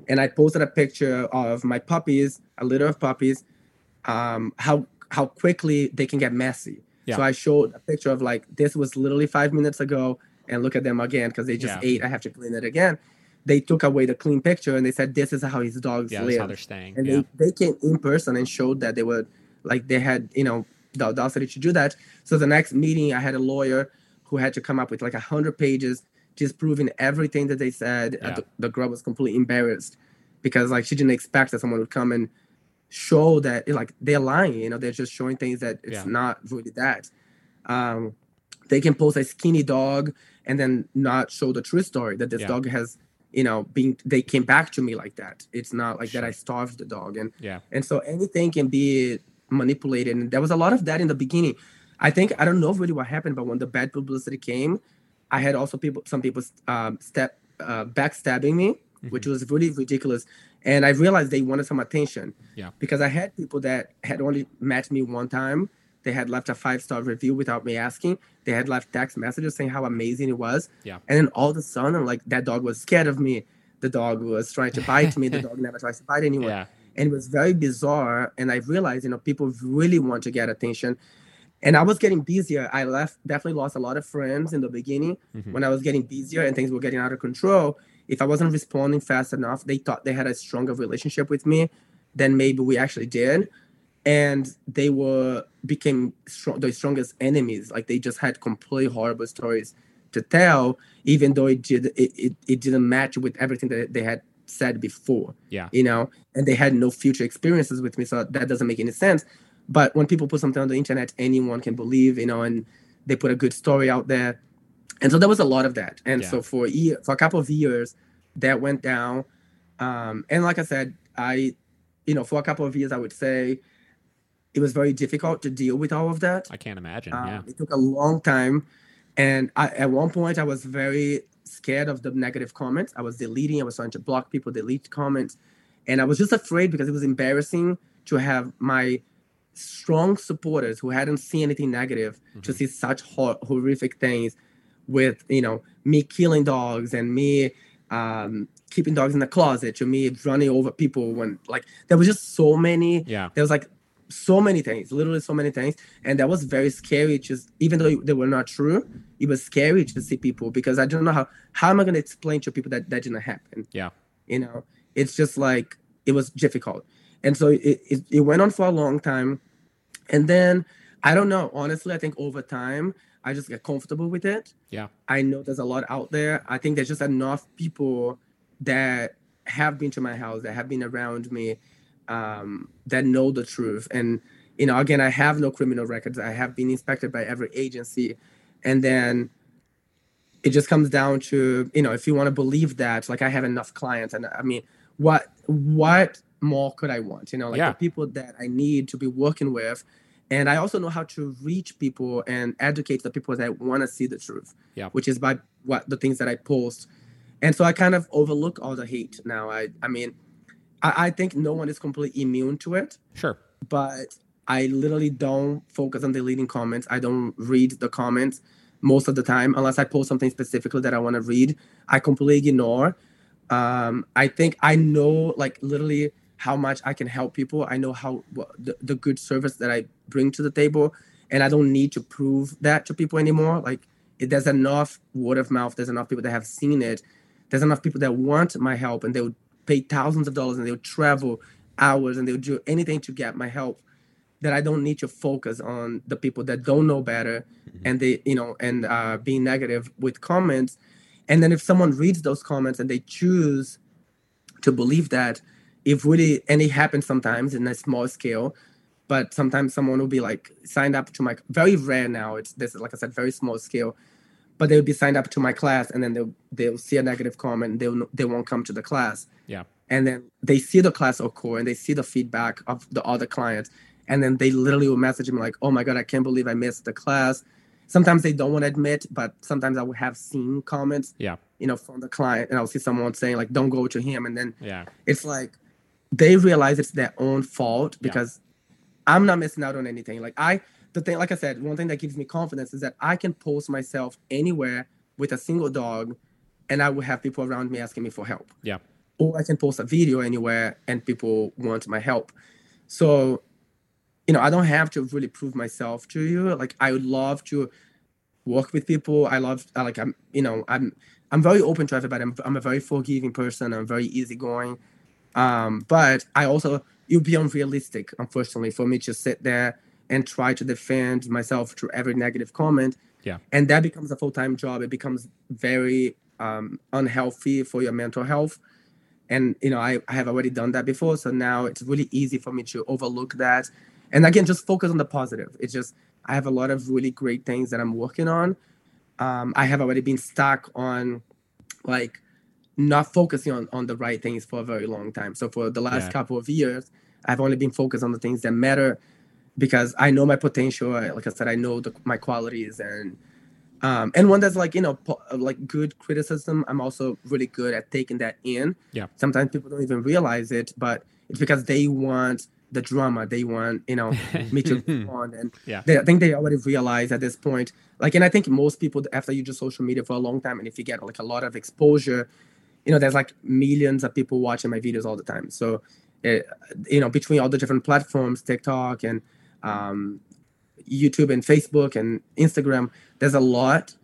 S3: And i posted a picture of my puppies a litter of puppies um, how how quickly they can get messy.
S1: Yeah.
S3: so i showed a picture of like this was literally five minutes ago and look at them again because they just
S1: Yeah.
S3: ate. I have to clean it again they took away the clean picture and they said this is how his dogs
S1: Yeah. That's how they're staying.
S3: and
S1: yeah.
S3: they, they came in person and showed that they were like they had you know the audacity to do that so the next meeting i had a lawyer who had to come up with like a hundred pages just proving everything that they said
S1: Yeah.
S3: the, the girl was completely embarrassed because like she didn't expect that someone would come and show that like they're lying you know they're just showing things that it's not really that um they can post a skinny dog and then not show the true story that this dog has you know being they came back to me like that. It's not like that i starved the dog. And
S1: Yeah.
S3: and so anything can be manipulated. And there was a lot of that in the beginning. I think i don't know really what happened but when the bad publicity came i had also people some people um, step uh, backstabbing me which
S1: Mm-hmm.
S3: was really ridiculous. And i realized they wanted some attention.
S1: Yeah.
S3: because i had people that had only met me one time they had left a five star review without me asking. They had left text messages saying how amazing it was.
S1: Yeah.
S3: and then all of a sudden like that dog was scared of me. The dog was trying to bite me. The dog never tries to bite anyone.
S1: Yeah.
S3: and it was very bizarre. And i realized you know people really want to get attention. And i was getting busier. I left definitely lost a lot of friends in the beginning
S1: Mhm.
S3: when i was getting busier and things were getting out of control. If i wasn't responding fast enough they thought they had a stronger relationship with me than maybe we actually did and they were became strong, the strongest enemies. Like they just had complete horrible stories to tell even though it did it, it, it didn't match with everything that they had said before
S1: Yeah.
S3: you know? And they had no future experiences with me so that doesn't make any sense. But when people put something on the internet anyone can believe you know and they put a good story out there. And so there was a lot of that. And
S1: Yeah.
S3: so for a year for a couple of years that went down. Um and like i said i you know for a couple of years i would say it was very difficult to deal with all of that
S1: I can't imagine.
S3: um,
S1: yeah.
S3: It took a long time. And I, at one point, I was very scared of the negative comments. I was deleting, I was trying to block people, delete comments. And I was just afraid because it was embarrassing to have my strong supporters who hadn't seen anything negative to
S1: Mhm.
S3: see such hor- horrific things with, you know, me killing dogs and me um, keeping dogs in the closet, to me running over people when, like, there was just so many
S1: Yeah.
S3: there was like so many things literally so many things. And that was very scary just even though they were not true it was scary to see people because i don't know how how am i going to explain to people that that didn't happen?
S1: Yeah.
S3: you know it's just like it was difficult. And so it, it, it went on for a long time. And then i don't know honestly i think over time i just get comfortable with it.
S1: Yeah.
S3: i know there's a lot out there. I think there's just enough people that have been to my house that have been around me um, that know the truth and you know again i have no criminal records i have been inspected by every agency and then it just comes down to you know if you want to believe that like i have enough clients and i mean what what more could I want? You know, like
S1: Yeah.
S3: the people that I need to be working with. And I also know how to reach people and educate the people that want to see the truth.
S1: Yeah.
S3: Which is by what the things that I post. And so I kind of overlook all the hate now. I I mean, I, I think no one is completely immune to it,
S1: Sure.
S3: but I literally don't focus on deleting comments. I don't read the comments most of the time unless I post something specifically that I want to read. I completely ignore. Um, I think I know like literally how much I can help people. I know how the, the good service that I bring to the table, and I don't need to prove that to people anymore. Like it, there's enough word of mouth. There's enough people that have seen it. There's enough people that want my help, and they would pay thousands of dollars, and they would travel hours, and they would do anything to get my help. That I don't need to focus on the people that don't know better, and they, you know, and uh, being negative with comments. And then if someone reads those comments and they choose to believe that, if really, and it happens sometimes in a small scale, but sometimes someone will be like signed up to my very rare now. It's this like I said, very small scale, but they'll be signed up to my class and then they'll they'll see a negative comment and they'll they won't come to the class.
S1: Yeah.
S3: And then they see the class occur and they see the feedback of the other clients. And then they literally will message me like, oh my God, I can't believe I missed the class. Sometimes they don't want to admit, but sometimes I will have seen comments,
S1: Yeah.
S3: you know, from the client and I'll see someone saying like, don't go to him. And then
S1: Yeah.
S3: it's like they realize it's their own fault
S1: Yeah.
S3: because I'm not missing out on anything. Like I, the thing, like I said, one thing that gives me confidence is that I can post myself anywhere with a single dog, and I will have people around me asking me for help.
S1: Yeah.
S3: Or I can post a video anywhere and people want my help. So, you know, I don't have to really prove myself to you. Like I would love to work with people. I love, I like, I'm, you know, I'm, I'm very open to everybody. I'm, I'm a very forgiving person. I'm very easygoing. Um, but I also it would be unrealistic, unfortunately, for me to sit there and try to defend myself through every negative comment.
S1: Yeah.
S3: And that becomes a full time job. It becomes very um, unhealthy for your mental health. And you know, I, I have already done that before, so now it's really easy for me to overlook that. And again, just focus on the positive. It's just I have a lot of really great things that I'm working on. Um, I have already been stuck on like not focusing on, on the right things for a very long time. So for the last
S1: Yeah.
S3: couple of years, I've only been focused on the things that matter because I know my potential. I- Like I said, I know the, my qualities and um, and when there's like you know po- like good criticism, I'm also really good at taking that in.
S1: Yeah.
S3: Sometimes people don't even realize it, but it's because they want the drama. They want you know me to respond, and
S1: Yeah.
S3: they, I think they already realize at this point. Like, and I think most people after you do social media for a long time, and if you get like a lot of exposure, you know, there's like millions of people watching my videos all the time. So, it, you know, between all the different platforms, TikTok and um, YouTube and Facebook and Instagram, there's a lot,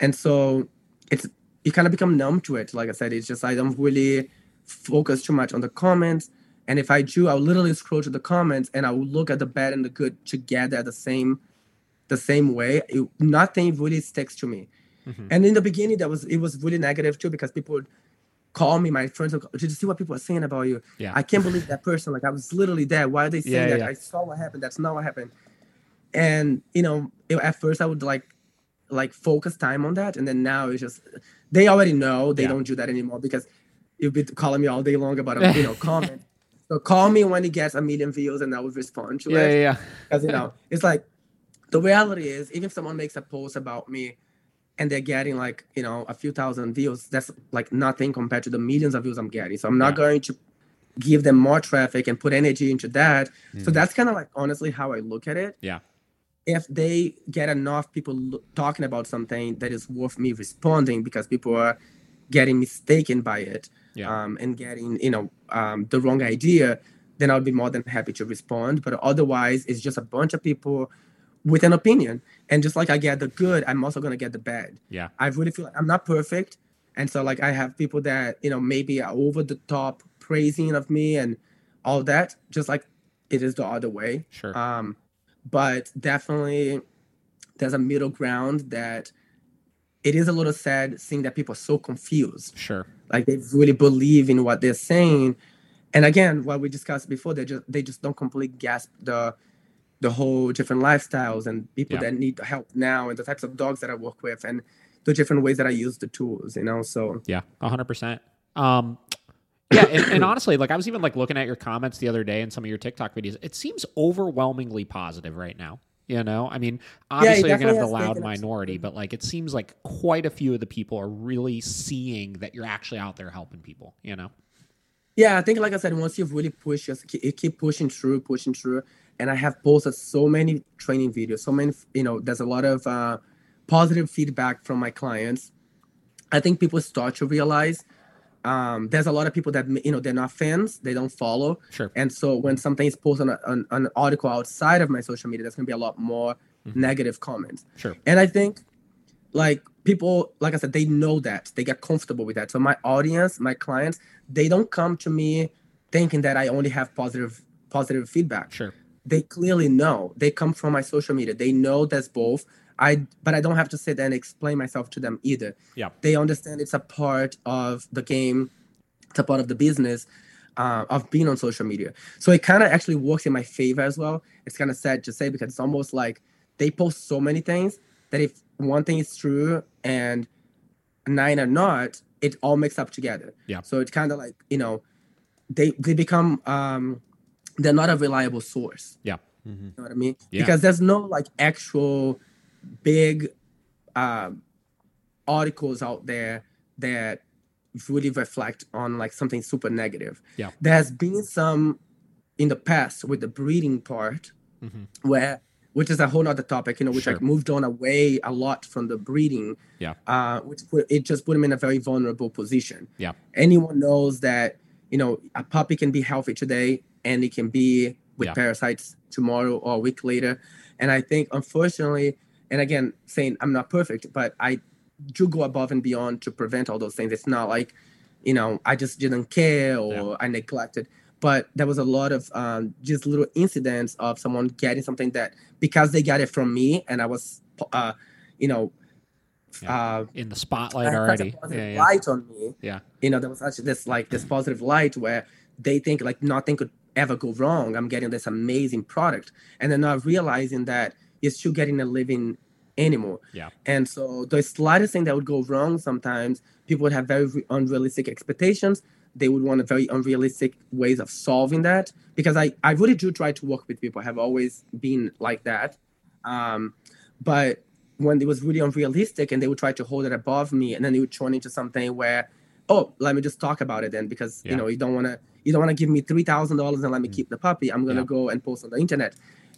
S3: and so it's you kind of become numb to it. Like I said, it's just I don't really focus too much on the comments. And if I do, I'll literally scroll to the comments and I will look at the bad and the good together at the same the same way. It, nothing really sticks to me.
S1: Mhm.
S3: And in the beginning, that was it was really negative too because people would call me, my friends, would, did you see what people are saying about you?
S1: Yeah.
S3: I can't believe that person. Like I was literally there. Why are they saying
S1: Yeah,
S3: that?
S1: yeah.
S3: I saw what happened. That's not what happened. And you know, it- at first I would like like focus time on that, and then now it's just they already know they
S1: Yeah.
S3: don't do that anymore because you've been calling me all day long about a you know comment. So call me when it gets a million views, and I will respond to
S1: Yeah.
S3: it
S1: Yeah. Yeah.
S3: because you know it's like the reality is even if someone makes a post about me and they're getting like you know a few thousand views that's like nothing compared to the millions of views i'm getting so i'm not
S1: Yeah.
S3: going to give them more traffic and put energy into that so
S1: Mhm.
S3: that's kind of like honestly how i look at it
S1: Yeah.
S3: if they get enough people lo- talking about something that is worth me responding because people are getting mistaken by it
S1: Yeah.
S3: um, and getting you know um, the wrong idea then i'll be more than happy to respond but otherwise it's just a bunch of people with an opinion and just like i get the good i'm also going to get the bad
S1: Yeah.
S3: i really feel like i'm not perfect and so like i have people that you know maybe are over the top praising of me and all that just like it is the other way
S1: Sure.
S3: um, but definitely there's a middle ground that it is a little sad seeing that people are so confused
S1: Sure.
S3: like they really believe in what they're saying and again what we discussed before they just they just don't completely grasp the the whole different lifestyles and people
S1: Yeah.
S3: that need help now and the types of dogs that i work with and the different ways that i use the tools you know so
S1: Yeah, hundred percent. Um, yeah, and, and honestly, like I was even like looking at your comments the other day and some of your TikTok videos. It seems overwhelmingly positive right now. You know, I mean, obviously you're gonna have the loud minority, but like it seems like quite a few of the people are really seeing that you're actually out there helping people. You know,
S3: Yeah, I think like I said, once you've really pushed, just you keep pushing through, pushing through, and I have posted so many training videos, so many, you know, there's a lot of uh, positive feedback from my clients. I think people start to realize um, there's a lot of people that you know they're not fans, they don't follow,
S1: sure,
S3: and so when something is posted on, on, on an article outside of my social media, there's gonna be a lot more
S1: Mhm.
S3: negative comments.
S1: sure,
S3: And I think like people, like I said, they know that. They get comfortable with that. So my audience, my clients, they don't come to me thinking that I only have positive positive feedback.
S1: sure,
S3: They clearly know. They come from my social media. They know that's both. I but I don't have to sit there and explain myself to them either.
S1: Yeah.
S3: They understand it's a part of the game, it's a part of the business. Uh, of being on social media, so it kind of actually works in my favor as well. It's kind of sad to say because it's almost like they post so many things that if one thing is true and nine are not, it all mixed up together.
S1: Yeah.
S3: So it's kind of like you know, they they become um, they're not a reliable source.
S1: yeah,
S2: Mhm.
S3: You know what I mean?
S1: Yeah.
S3: Because there's no like actual big um, articles out there that really reflect on like something super negative.
S1: Yeah.
S3: There's been some in the past with the breeding part
S1: Mhm.
S3: where which is a whole other topic, you know, which
S1: Sure.
S3: like moved on away a lot from the breeding.
S1: Yeah.
S3: Uh, which put, it just put him in a very vulnerable position.
S1: Yeah.
S3: Anyone knows that, you know, a puppy can be healthy today and it can be with
S1: Yeah.
S3: parasites tomorrow or a week later. And I think unfortunately, and again, saying I'm not perfect, but I do go above and beyond to prevent all those things. It's not like, you know, I just didn't care or
S1: Yeah.
S3: I neglected. But there was a lot of um, just little incidents of someone getting something that because they got it from me and I was, uh, you know, uh,
S1: in the spotlight already. Yeah, yeah,
S3: light on me.
S1: Yeah.
S3: You know, there was such this like this positive light where they think like nothing could ever go wrong. I'm getting this amazing product. And then not realizing that you're still getting a living animal.
S1: Yeah.
S3: And so the slightest thing that would go wrong sometimes, people would have very unrealistic expectations. They would want a very unrealistic ways of solving that. Because I, I really do try to work with people. I have always been like that. Um, but when it was really unrealistic and they would try to hold it above me and then it would turn into something where oh let me just talk about it then because
S1: Yeah.
S3: you know you don't want to you don't want to give me three thousand dollars and let me
S2: Mm.
S3: keep the puppy i'm gonna
S1: Yeah.
S3: go and post on the internet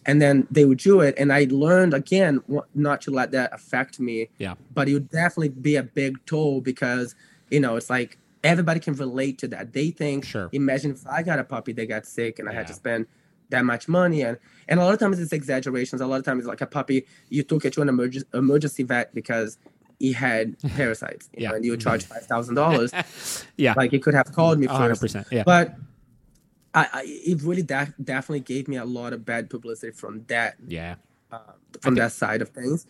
S3: and then they would do it and i learned again not to let that affect me
S1: Yeah.
S3: but it would definitely be a big toll because you know it's like everybody can relate to that they think
S1: Sure.
S3: imagine if i got a puppy that got sick and i had to spend that much money and and a lot of times it's exaggerations a lot of times it's like a puppy you took it to an emergency emergency vet because he had parasites you
S1: Yeah.
S3: know, and you charge five thousand dollars
S1: yeah,
S3: like he could have called me
S1: hundred
S3: first
S1: percent. Yeah,
S3: but I, I it really da- definitely gave me a lot of bad publicity from that
S1: yeah.
S3: uh, from
S1: think-
S3: that side of things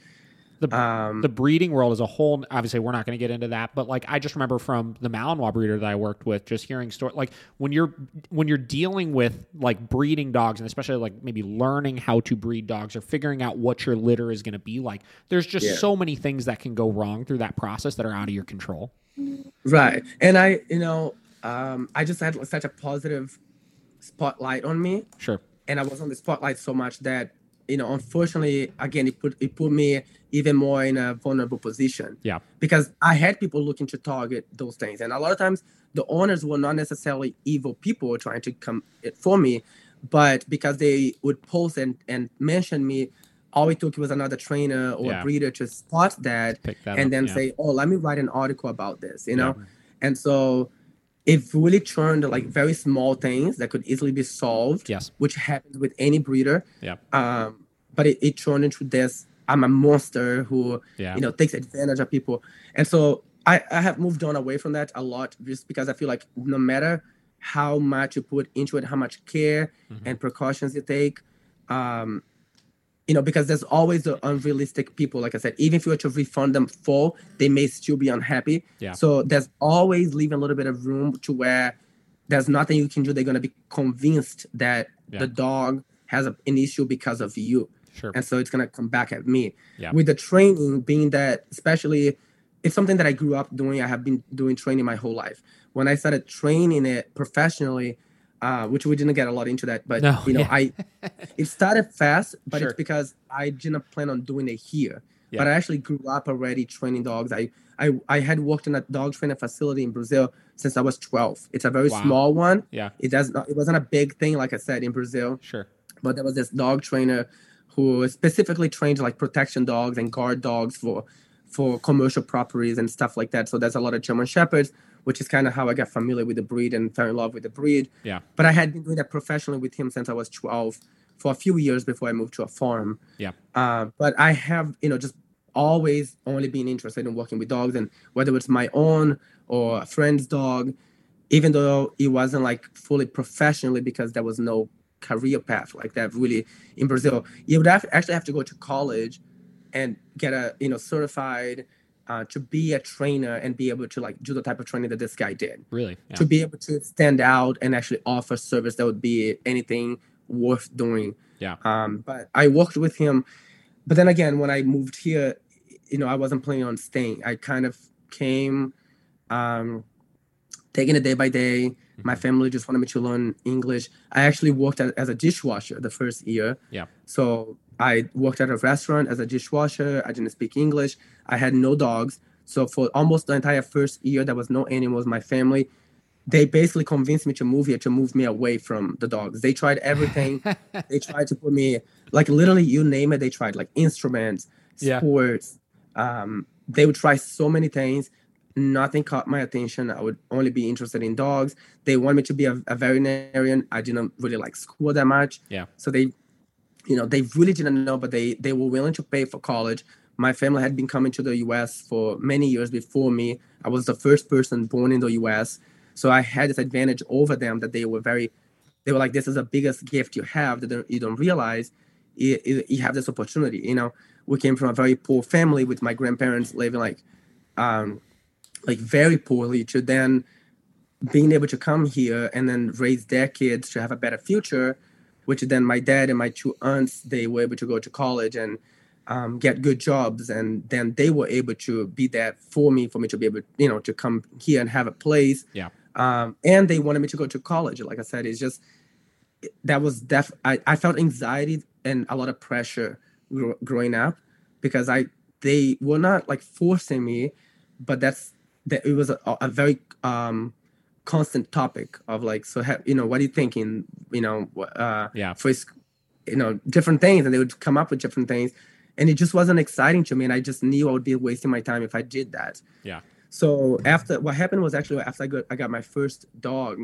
S1: The-
S3: um
S1: the breeding world as a whole obviously we're not going to get into that but like i just remember from the malinois breeder that i worked with just hearing story like when you're when you're dealing with like breeding dogs and especially like maybe learning how to breed dogs or figuring out what your litter is going to be like there's just
S3: Yeah.
S1: so many things that can go wrong through that process that are out of your control.
S3: Right. And i you know um i just had such a positive spotlight on me.
S1: Sure.
S3: And I was on the spotlight so much that you know, unfortunately, again, it put it put me even more in a vulnerable position.
S1: Yeah.
S3: Because I had people looking to target those things, and a lot of times the owners were not necessarily evil people trying to come it for me, but because they would post and and mention me, all it took was another trainer or
S1: Yeah.
S3: breeder to spot that
S1: that
S3: and
S1: up,
S3: then
S1: yeah.
S3: say, "Oh, let me write an article about this," you know. And so it really turned like very small things that could easily be solved
S1: yes
S3: which happens with any breeder.
S1: Yeah.
S3: Um, but it, it turned into this I'm a monster who,
S1: yeah
S3: you know, takes advantage of people. And so I, I have moved on away from that a lot just because I feel like no matter how much you put into it, how much care
S1: Mhm.
S3: and precautions you take, um, you know, because there's always the unrealistic people. Like I said, even if you were to refund them full, they may still be unhappy.
S1: Yeah.
S3: So there's always leaving a little bit of room to where there's nothing you can do. They're gonna be convinced that
S1: Yeah.
S3: the dog has a, an issue because of you
S1: sure
S3: and so it's gonna come back at me.
S1: Yeah.
S3: With the training being that, especially it's something that I grew up doing. I have been doing training my whole life. When I started training it professionally, uh, which we didn't get a lot into that, but
S1: No,
S3: you know,
S1: yeah.
S3: I it started fast, but
S1: Sure.
S3: it's because I didn't plan on doing it here.
S1: Yeah.
S3: But I actually grew up already training dogs. I, I I had worked in a dog training facility in Brazil since I was 12. It's a very
S1: Wow.
S3: small one.
S1: Yeah,
S3: It does not it wasn't a big thing, like I said, in Brazil
S1: sure.
S3: but there was this dog trainer who specifically trained like protection dogs and guard dogs for for commercial properties and stuff like that. So there's a lot of German shepherds, which is kind of how I got familiar with the breed and fell in love with the breed.
S1: Yeah.
S3: But I had been doing that professionally with him since I was 12 for a few years before I moved to a farm.
S1: Yeah.
S3: Uh, but I have, you know, just always only been interested in working with dogs and whether it's my own or a friend's dog, even though it wasn't like fully professionally because there was no career path like that really in Brazil. You would have, actually have to go to college and get a, you know, certified uh, to be a trainer and be able to like do the type of training that this guy did
S1: Really? Yeah.
S3: to be able to stand out and actually offer service that would be anything worth doing.
S1: Yeah.
S3: Um, but I worked with him. But then again, when I moved here, you know, I wasn't planning on staying. I kind of came, um, taking it day by day. My
S1: Mhm.
S3: family just wanted me to learn English. I actually worked at, as a dishwasher the first year.
S1: Yeah.
S3: So I worked at a restaurant as a dishwasher. I didn't speak English. I had no dogs. So for almost the entire first year, there was no animals. My family, they basically convinced me to move here to move me away from the dogs. They tried everything. they tried to put me like literally you name it. They tried like instruments,
S1: Yeah.
S3: sports. Um, they would try so many things. Nothing caught my attention. I would only be interested in dogs. They want me to be a, a veterinarian. I didn't really like school that much.
S1: Yeah.
S3: So they, you know, they really didn't know, but they they were willing to pay for college. My family had been coming to the U.S. for many years before me. I was the first person born in the U.S. So I had this advantage over them that they were very, they were like, this is the biggest gift you have that you don't realize. You, you- you have this opportunity. You know, we came from a very poor family with my grandparents living like, um, like very poorly to then being able to come here and then raise their kids to have a better future, which then my dad and my two aunts they were able to go to college and um, get good jobs, and then they were able to be there for me, for me to be able, you know, to come here and have a place.
S1: Yeah.
S3: Um, and they wanted me to go to college. Like I said, it's just that was def. I, I felt anxiety and a lot of pressure gro- growing up because I they were not like forcing me, but that's that it was a, a very um constant topic of like so ha- you know what are you thinking you know uh
S1: Yeah.
S3: for his, you know different things and they would come up with different things and it just wasn't exciting to me and i just knew i would be wasting my time if i did that
S1: Yeah.
S3: so after what happened was actually after i got i got my first dog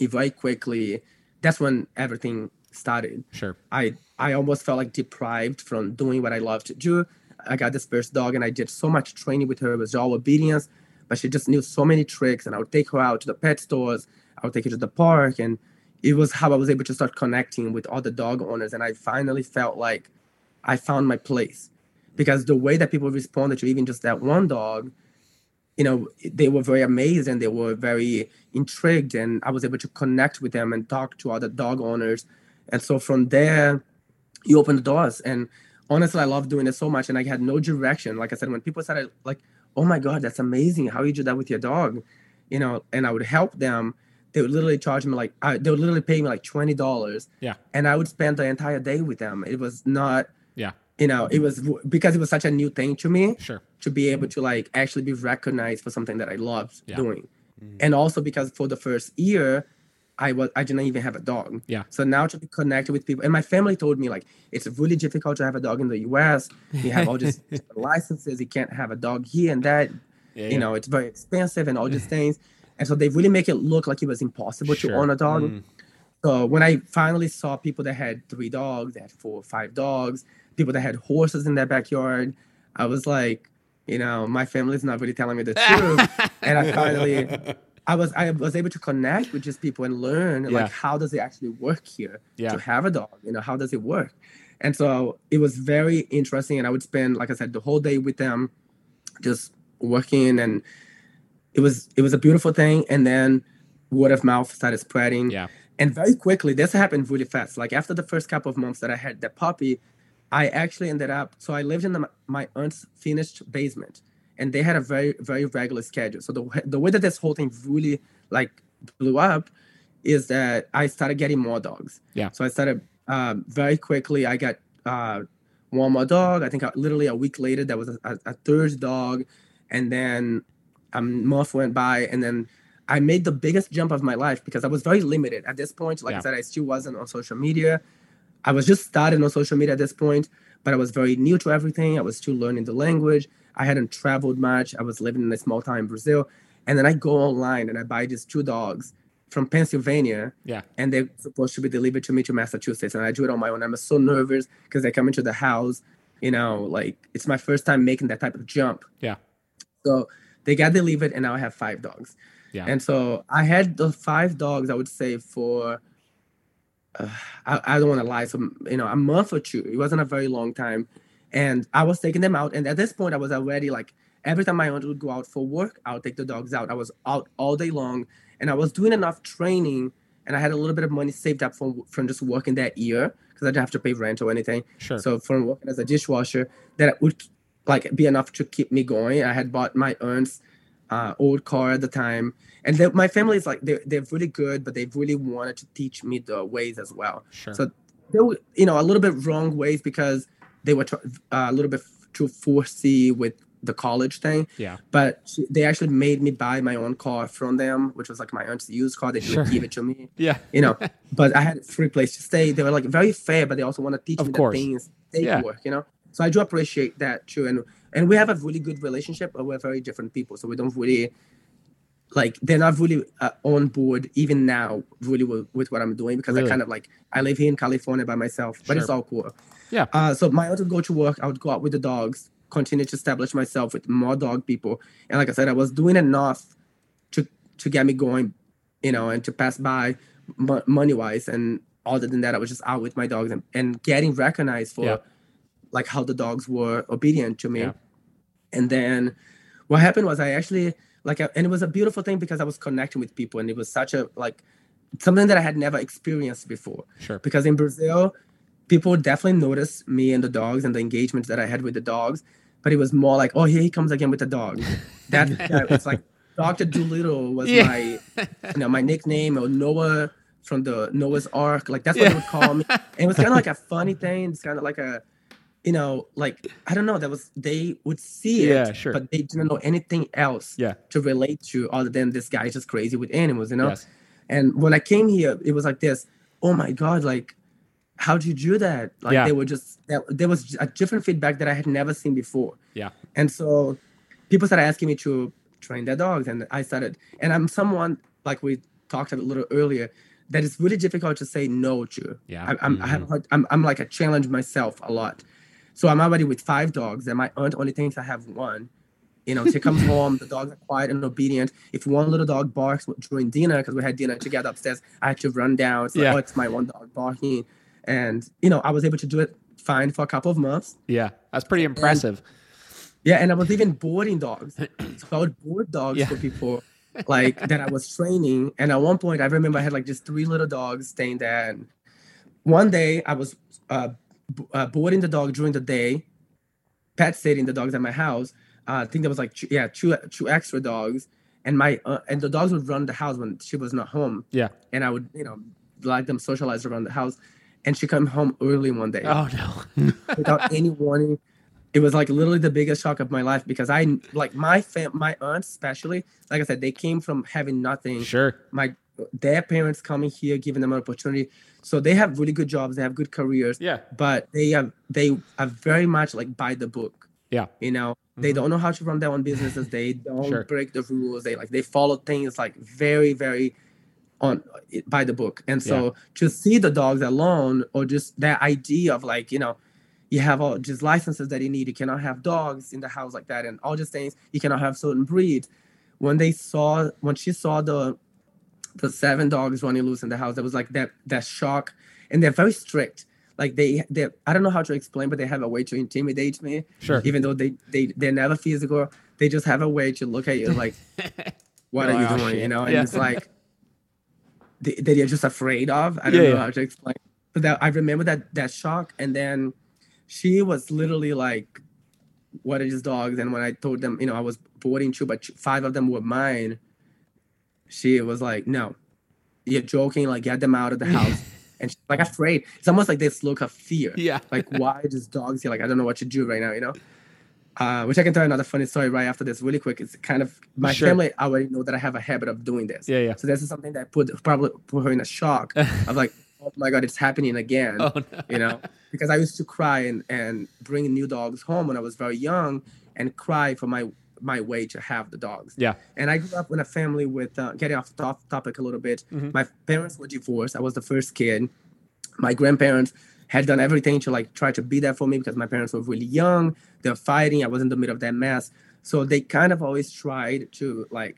S3: very quickly that's when everything started
S1: Sure.
S3: I I almost felt like deprived from doing what I love to do. I got this first dog and I did so much training with her. It was all obedience, but she just knew so many tricks. And I would take her out to the pet stores. I would take her to the park, and it was how I was able to start connecting with other dog owners. And I finally felt like I found my place, because the way that people responded to even just that one dog, you know, they were very amazed and they were very intrigued, and I was able to connect with them and talk to other dog owners. And so from there, you open the doors. And honestly, I love doing it so much. And I had no direction. Like I said, when people started like, oh my God, that's amazing. How you do that with your dog? You know, and I would help them. They would literally charge me like, I, they would literally pay me like $20.
S1: Yeah.
S3: And I would spend the entire day with them. It was not,
S1: Yeah.
S3: you know, it was because it was such a new thing to me
S1: Sure.
S3: to be able to like actually be recognized for something that I loved
S1: Yeah.
S3: doing.
S1: Mhm.
S3: And also because for the first year, I was I didn't even have a dog.
S1: Yeah.
S3: So now to be connected with people, and my family told me like it's really difficult to have a dog in the U.S. You have all these licenses. You can't have a dog here and that.
S1: Yeah,
S3: You know, it's very expensive and all these things. And so they really make it look like it was impossible
S1: Sure.
S3: to own a dog.
S1: Mm.
S3: So when I finally saw people that had three dogs, that had four or five dogs, people that had horses in their backyard, I was like, you know, my family's not really telling me the truth. and I finally, I was I was able to connect with just people and learn
S1: Yeah.
S3: like how does it actually work here
S1: Yeah.
S3: to have a dog? You know, how does it work? And so it was very interesting, and I would spend, like I said, the whole day with them, just working, and it was it was a beautiful thing. And then word of mouth started spreading,
S1: Yeah.
S3: and very quickly this happened really fast. Like after the first couple of months that I had that puppy, I actually ended up. So I lived in the, my aunt's finished basement, and they had a very very regular schedule. So the the way that this whole thing really like blew up is that I started getting more dogs.
S1: Yeah.
S3: So I started um, very quickly. I got uh, one more dog. I think I, literally a week later, there was a, a, a third dog, and then a month went by, and then I made the biggest jump of my life because I was very limited at this point. Like
S1: Yeah.
S3: I said, I still wasn't on social media. I was just starting on social media at this point, but I was very new to everything. I was still learning the language. I hadn't traveled much. I was living in a small town in Brazil. And then I go online and I buy these two dogs from Pennsylvania
S1: Yeah.
S3: and they're supposed to be delivered to me to Massachusetts. And I do it on my own. I'm so nervous because they come into the house, you know, like it's my first time making that type of jump.
S1: Yeah.
S3: So they got delivered and now I have five dogs.
S1: Yeah.
S3: And so I had the five dogs, I would say, for uh, I, I don't want to lie, so you know, a month or two. It wasn't a very long time. And I was taking them out. And at this point, I was already like every time my aunt would go out for work, I would take the dogs out. I was out all day long and I was doing enough training and I had a little bit of money saved up from from just working that year because I didn't have to pay rent or anything.
S1: Sure.
S3: So from working as a dishwasher, that would like be enough to keep me going. I had bought my aunt's uh, old car at the time, and they, my family is like they're they're really good, but they really wanted to teach me the ways as well.
S1: sure.
S3: So they were you know a little bit wrong ways because they were tr- uh, a little bit too forcey with the college thing.
S1: yeah.
S3: But she, they actually made me buy my own car from them, which was like my aunt's used car. They didn't
S1: Sure.
S3: give it to me
S1: Yeah.
S3: you know. but I had a free place to stay. They were like very fair, but they also want to teach
S1: Of
S3: me
S1: course.
S3: the things they
S1: Yeah.
S3: work, you know. So I do appreciate that too, and and we have a really good relationship, but we're very different people, so we don't really like they're not really uh, on board even now, really with, with what I'm doing because
S1: Really?
S3: I kind of like I live here in California by myself, but it's all cool.
S1: Yeah.
S3: Uh, so my would go to work. I would go out with the dogs, continue to establish myself with more dog people, and like I said, I was doing enough to to get me going, you know, and to pass by m- money wise. And other than that, I was just out with my dogs and, and getting recognized for
S1: Yeah.
S3: like how the dogs were obedient to me.
S1: Yeah.
S3: And then what happened was I actually like, I- and it was a beautiful thing because I was connecting with people, and it was such a like something that I had never experienced before
S1: Sure.
S3: because in Brazil, people definitely noticed me and the dogs and the engagement that I had with the dogs. But it was more like, oh, here he comes again with the dog. That yeah, it's like Doctor Dolittle was
S1: Yeah.
S3: my, you know, my nickname or Noah from the Noah's Ark. Like that's what they would call me. And it was kind of like a funny thing. It's kind of like a, you know, like I don't know. That was they would see it,
S1: Yeah, sure.
S3: but they didn't know anything else
S1: Yeah.
S3: to relate to other than this guy is just crazy with animals, you know.
S1: Yes.
S3: And when I came here, it was like this. Oh my god! Like, how did you do that? Like
S1: Yeah.
S3: they were just that, there was a different feedback that I had never seen before.
S1: Yeah.
S3: And so, people started asking me to train their dogs, and I started. And I'm someone like we talked a little earlier that it's really difficult to say no to.
S1: Yeah.
S3: I, I'm I have mm-hmm. hard, I'm I'm like a challenge myself a lot. So I'm already with five dogs, and my aunt only thinks I have one. You know, she comes home, the dogs are quiet and obedient. If one little dog barks during dinner, because we had dinner together upstairs, I had to run down. It's like,
S1: Yeah.
S3: oh, it's my one dog barking. And, you know, I was able to do it fine for a couple of months.
S1: Yeah. That's pretty impressive.
S3: Yeah, and I was even boarding dogs. So I would board dogs
S1: Yeah.
S3: for people like that I was training. And at one point, I remember I had like just three little dogs staying there. And one day I was uh, b- uh, boarding the dog during the day, pet sitting the dogs at my house. Uh, I think there was like two, yeah two two extra dogs, and my uh, and the dogs would run the house when she was not home,
S1: Yeah.
S3: and I would you know let them socialize around the house. And she come home early one day
S1: Oh no.
S3: without any warning. It was like literally the biggest shock of my life because I like my fam, my aunts especially. Like I said, they came from having nothing.
S1: sure.
S3: My their parents coming here, giving them an opportunity. So they have really good jobs. They have good careers,
S1: Yeah.
S3: but they have they are very much like by the book.
S1: Yeah.
S3: You know, they
S1: Mhm.
S3: don't know how to run their own businesses. They don't
S1: Sure.
S3: break the rules. They like they follow things like very very on by the book. And so to see the dogs alone or just that idea of like, you know, you have all just licenses that you need. You cannot have dogs in the house like that and all these things. You cannot have certain breed When they saw when she saw the the seven dogs running loose in the house, it was like that that shock. And they're very strict. Like they they I don't know how to explain, but they have a way to intimidate me.
S1: Sure.
S3: Even though they they they're never physical, they just have a way to look at you like what
S1: You're
S3: you
S1: "Oh,
S3: doing?
S1: shit."
S3: You know, and
S1: Yeah.
S3: it's like they, that you're just afraid of. I don't
S1: Yeah,
S3: know
S1: yeah.
S3: how to explain. But that I remember that that shock, and then she was literally like what are these dogs? And when I told them, you know, I was boarding two, but five of them were mine, she was like, no, you're joking. Like, get them out of the house. and she's like afraid. It's almost like this look of fear.
S1: Yeah.
S3: Like, why just dogs here? Like, I don't know what to do right now, you know? Uh, which I can tell you another funny story right after this, really quick. It's kind of my
S1: Sure.
S3: family already know that I have a habit of doing this.
S1: Yeah, yeah.
S3: So this is something that put probably put her in a shock of like, oh my god, it's happening again.
S1: Oh, no.
S3: You know, because I used to cry and and bring new dogs home when I was very young and cry for my my way to have the dogs.
S1: Yeah.
S3: And I grew up in a family with uh, getting off top topic a little bit.
S1: Mhm.
S3: My parents were divorced. I was the first kid. My grandparents had done everything to like try to be there for me because my parents were really young. They're fighting. I was in the middle of that mess. So they kind of always tried to like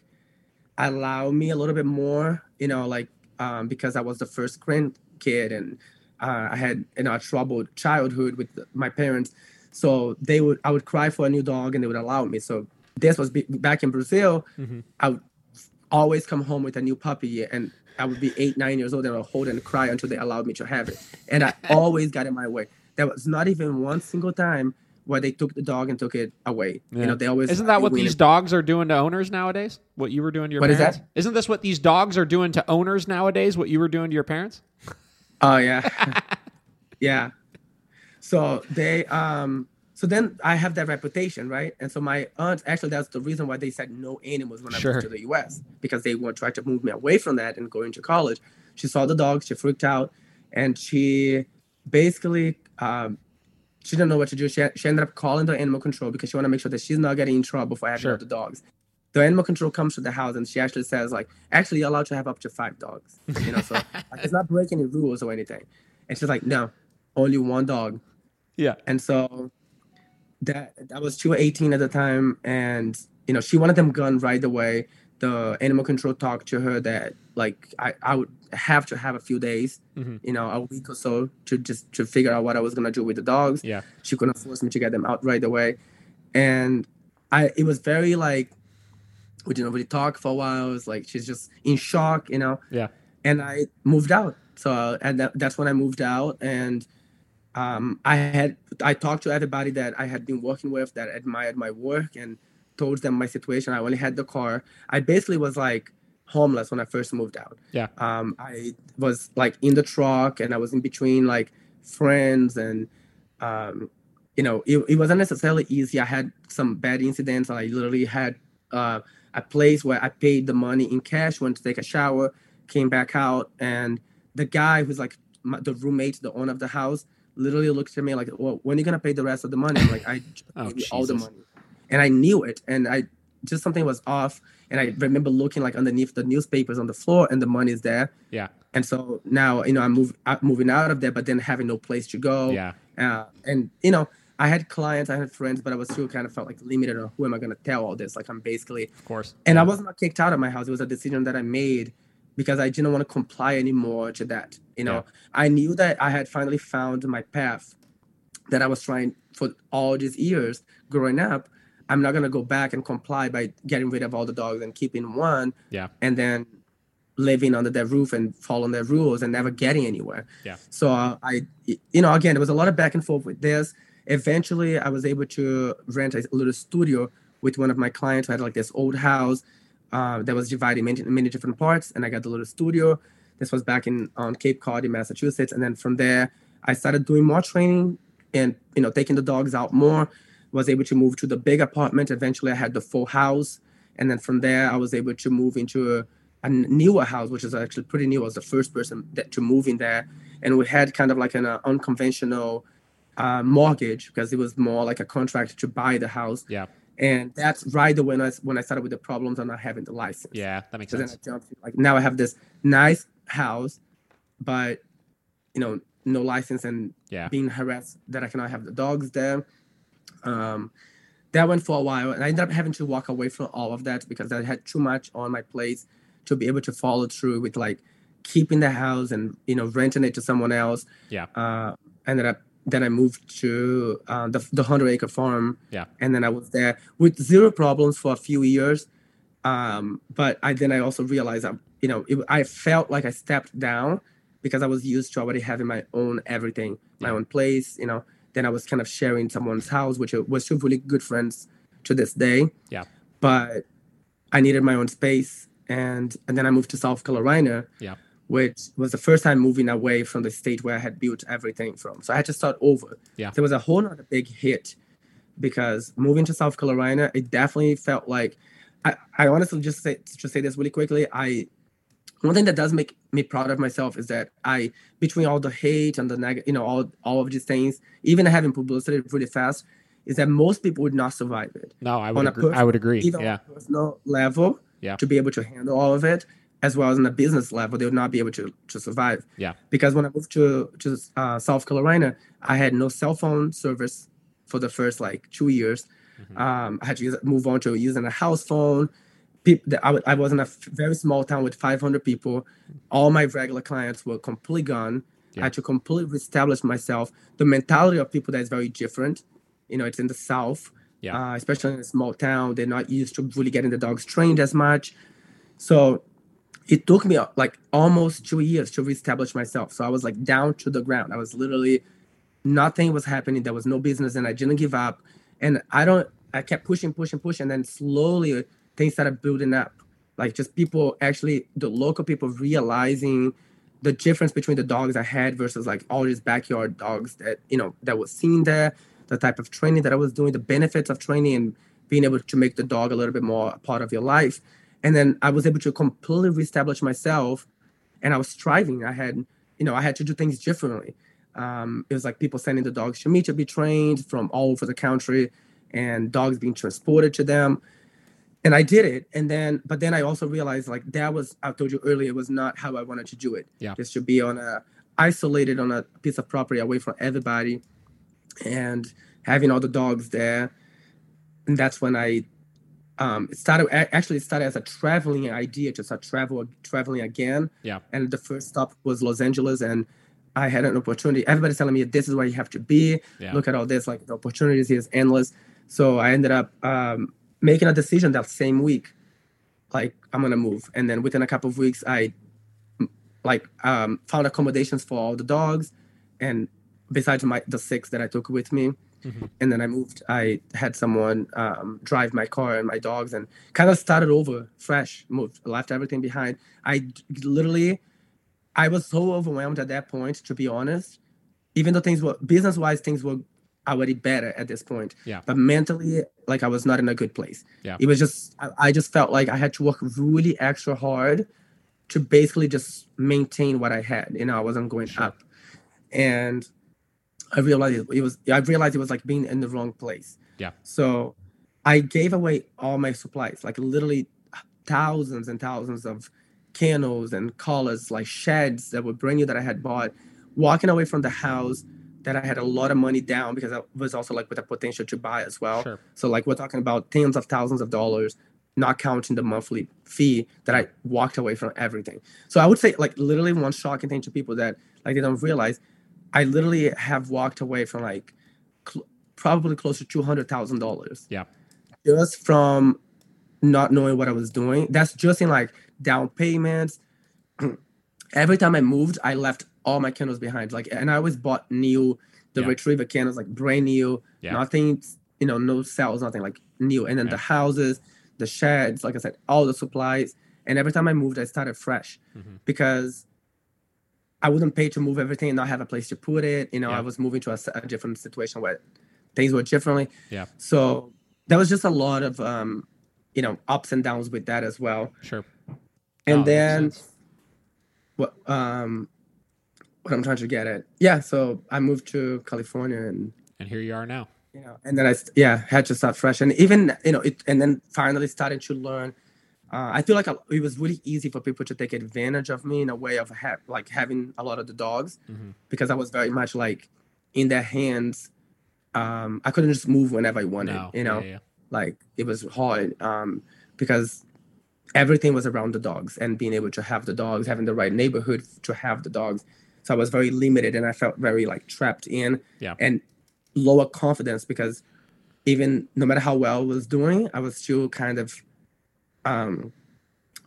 S3: allow me a little bit more, you know, like um, because I was the first grandkid and uh, I had you know a troubled childhood with my parents. So they would I would cry for a new dog and they would allow me. So this was be- back in Brazil.
S1: Mhm.
S3: I would always come home with a new puppy and I would be eight, nine years old and I would hold and cry until they allowed me to have it. And I always got in my way. There was not even one single time where they took the dog and took it away.
S1: Yeah.
S3: You know, they always
S1: Isn't that what these
S3: it.
S1: dogs are doing to owners nowadays? What you were doing to your
S3: What is
S1: parents?
S3: that?
S1: Isn't this what these dogs are doing to owners nowadays? What you were doing to your parents?
S3: Oh yeah, yeah. So they um so then I have that reputation, right? And so my aunt actually that's the reason why they said no animals when I
S1: Sure.
S3: moved to the US because they want to try to move me away from that and go into college. She saw the dogs, she freaked out, and she basically um she didn't know what to do. She, she ended up calling the animal control because she want to make sure that she's not getting in trouble for having
S1: Sure.
S3: the dogs. The animal control comes to the house and she actually says like, actually you're allowed to have up to five dogs. You know, so like, it's not breaking any rules or anything. And she's like, no, only one dog.
S1: Yeah.
S3: And so that that was she was 18 at the time, and you know she wanted them gone right away. The animal control talked to her that like I, I would have to have a few days,
S1: Mhm.
S3: you know, a week or so to just to figure out what I was gonna do with the dogs.
S1: Yeah.
S3: She couldn't force me to get them out right away, and I it was very like we didn't really talk for a while. It was like she's just in shock, you know
S1: Yeah.
S3: and I moved out. So uh, and that, that's when I moved out, and um, I had I talked to everybody that I had been working with that admired my work and told them my situation. I only had the car. I basically was like homeless when I first moved out.
S1: Yeah.
S3: Um, I was like in the truck, and I was in between like friends, and um, you know, it, it wasn't necessarily easy. I had some bad incidents. I literally had uh, a place where I paid the money in cash, went to take a shower, came back out, and the guy who's like my, the roommate, the owner of the house, literally looked at me like, "Well, when are you gonna pay the rest of the money?" I'm like, "I
S1: Oh,
S3: all the money," and I knew it, and I just something was off, and I remember looking like underneath the newspapers on the floor, and the money's there.
S1: Yeah.
S3: And so now, you know, I'm move, I'm moving out of there, but then having no place to go.
S1: Yeah.
S3: Uh, and you know, I had clients, I had friends, but I was still kind of felt like limited on who am I going to tell all this. Like I'm basically,
S1: Of course.
S3: and. I was not kicked out of my house. It was a decision that I made because I didn't want to comply anymore to that. You know,
S1: Yeah.
S3: I knew that I had finally found my path that I was trying for all these years growing up. I'm not gonna go back and comply by getting rid of all the dogs and keeping one.
S1: Yeah.
S3: And then living under their roof and following their rules and never getting anywhere.
S1: Yeah.
S3: So uh, I, you know, again, there was a lot of back and forth with this. Eventually, I was able to rent a little studio with one of my clients who had like this old house uh, that was divided in many, many different parts, and I got the little studio. This was back in on Cape Cod in Massachusetts, and then from there, I started doing more training and you know taking the dogs out more. Was able to move to the big apartment. Eventually, I had the full house, and then from there, I was able to move into a, a newer house, which is actually pretty new. I was the first person that, to move in there, and we had kind of like an uh, unconventional uh, mortgage because it was more like a contract to buy the house.
S1: Yeah.
S3: And that's right when I when I started with the problems of not having the license.
S1: Yeah. That makes
S3: So then I
S1: sense.
S3: jumped like now I have this nice house, but you know no license and
S1: Yeah.
S3: being harassed that I cannot have the dogs there. Um, that went for a while, and I ended up having to walk away from all of that because I had too much on my plate to be able to follow through with like keeping the house and you know renting it to someone else.
S1: Yeah.
S3: Uh, ended up then I moved to uh, the the hundred acre farm.
S1: Yeah.
S3: And then I was there with zero problems for a few years. Um, but I then I also realized I, you know, it, I felt like I stepped down because I was used to already having my own everything, my
S1: Yeah.
S3: own place. You know, then I was kind of sharing someone's house, which was still really good friends to this day.
S1: Yeah.
S3: But I needed my own space, and and then I moved to South Carolina.
S1: Yeah.
S3: Which was the first time moving away from the state where I had built everything from. So I had to start over.
S1: Yeah.
S3: There was a whole other big hit because moving to South Carolina, it definitely felt like I, I honestly just say just say this really quickly. I one thing that does make me proud of myself is that I between all the hate and the negative, you know, all all of these things, even having publicity really fast, is that most people would not survive it.
S1: No, I would agree.
S3: pers-
S1: I would agree.
S3: Even
S1: Yeah.
S3: on a personal level,
S1: Yeah.
S3: to be able to handle all of it, as well as on a business level, they would not be able to to survive.
S1: Yeah.
S3: Because when I moved to to uh, South Carolina, I had no cell phone service for the first like two years.
S1: Mhm.
S3: Um, I had to use, move on to using a house phone. People, I, w- I was in a f- very small town with 500 people. All my regular clients were completely gone.
S1: Yeah.
S3: I had to completely reestablish myself. The mentality of people that is very different. You know, it's in the South,
S1: Yeah.
S3: uh, especially in a small town. They're not used to really getting the dogs trained as much. So it took me uh, like almost two years to reestablish myself. So I was like down to the ground. I was literally nothing was happening. There was no business, and I didn't give up. And I don't. I kept pushing, pushing, pushing, and then slowly things started building up. Like just people actually, the local people realizing the difference between the dogs I had versus like all these backyard dogs that you know that was seen there, the type of training that I was doing, the benefits of training, and being able to make the dog a little bit more a part of your life. And then I was able to completely reestablish myself, and I was striving. I had, you know, I had to do things differently. Um, it was like people sending the dogs to me to be trained from all over the country, and dogs being transported to them. And I did it, and then, but then I also realized like that was I told you earlier was not how I wanted to do it.
S1: Yeah.
S3: just to be on a isolated on a piece of property away from everybody, and having all the dogs there. And that's when I um, it started actually it started as a traveling idea to start travel traveling again.
S1: Yeah.
S3: And the first stop was Los Angeles, and I had an opportunity. Everybody's telling me this is where you have to be.
S1: Yeah.
S3: Look at all this, like the opportunities is endless. So I ended up um, making a decision that same week, like I'm gonna move. And then within a couple of weeks, I like um, found accommodations for all the dogs, and besides my the six that I took with me,
S1: Mhm.
S3: and then I moved. I had someone um, drive my car and my dogs, and kind of started over fresh. Moved, left everything behind. I d- literally, I was so overwhelmed at that point, to be honest. Even though things were business wise, things were already better at this point.
S1: Yeah.
S3: But mentally, like I was not in a good place.
S1: Yeah.
S3: It was just I, I just felt like I had to work really extra hard to basically just maintain what I had. You know, I wasn't going
S1: Sure.
S3: up, and I realized it, was. I realized it was like being in the wrong place.
S1: Yeah.
S3: So I gave away all my supplies, like literally thousands and thousands of kennels and collars, like sheds that were brand new that I had bought. Walking away from the house that I had a lot of money down because I was also like with a potential to buy as well.
S1: Sure.
S3: So like we're talking about tens of thousands of dollars, not counting the monthly fee that I walked away from everything. So I would say like literally one shocking thing to people that like they don't realize, I literally have walked away from like cl- probably close to two hundred thousand dollars.
S1: Yeah.
S3: Just from not knowing what I was doing. That's just in like down payments. Every time I moved, I left all my kennels behind. Like, and I always bought new, the
S1: Yeah.
S3: retriever kennels, like brand new,
S1: Yeah.
S3: nothing, you know, no cells, nothing like new. And then
S1: Yeah.
S3: the houses, the sheds, like I said, all the supplies. And every time I moved, I started fresh
S1: Mhm.
S3: because I wouldn't pay to move everything and not have a place to put it. You know,
S1: Yeah.
S3: I was moving to a different situation where things were differently.
S1: Yeah.
S3: So there was just a lot of, um, you know, ups and downs with that as well.
S1: Sure.
S3: And
S1: that
S3: then what um what I'm trying to get at. Yeah, so I moved to California and
S1: and here you are now.
S3: you know, and then I yeah had to start fresh and even you know it and then finally started to learn. Uh, I feel like a- it was really easy for people to take advantage of me in a way of ha- like having a lot of the dogs
S1: Mhm.
S3: because I was very much like in their hands. Um, I couldn't just move whenever I wanted,
S1: No.
S3: you know
S1: Yeah, yeah.
S3: like it was hard um, because everything was around the dogs and being able to have the dogs having the right neighborhood to have the dogs so i was very limited and i felt very like trapped in
S1: Yeah.
S3: and lower confidence because even no matter how well i was doing i was still kind of um,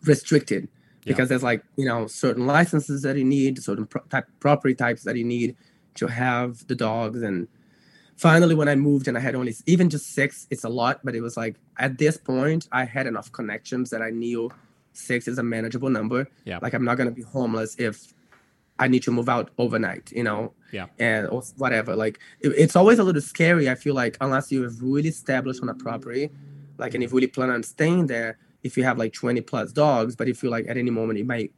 S3: restricted
S1: Yeah.
S3: because there's like you know certain licenses that you need certain pro- type property types that you need to have the dogs and finally when I moved and I had only even just six, it's a lot, but it was like at this point I had enough connections that I knew six is a manageable number.
S1: Yeah.
S3: Like I'm not gonna be homeless if I need to move out overnight, you know.
S1: Yeah.
S3: And or whatever. Like it, it's always a little scary. I feel like unless you're really established on a property, like and if you really plan on staying there, if you have like 20 plus dogs, but if you like at any moment you might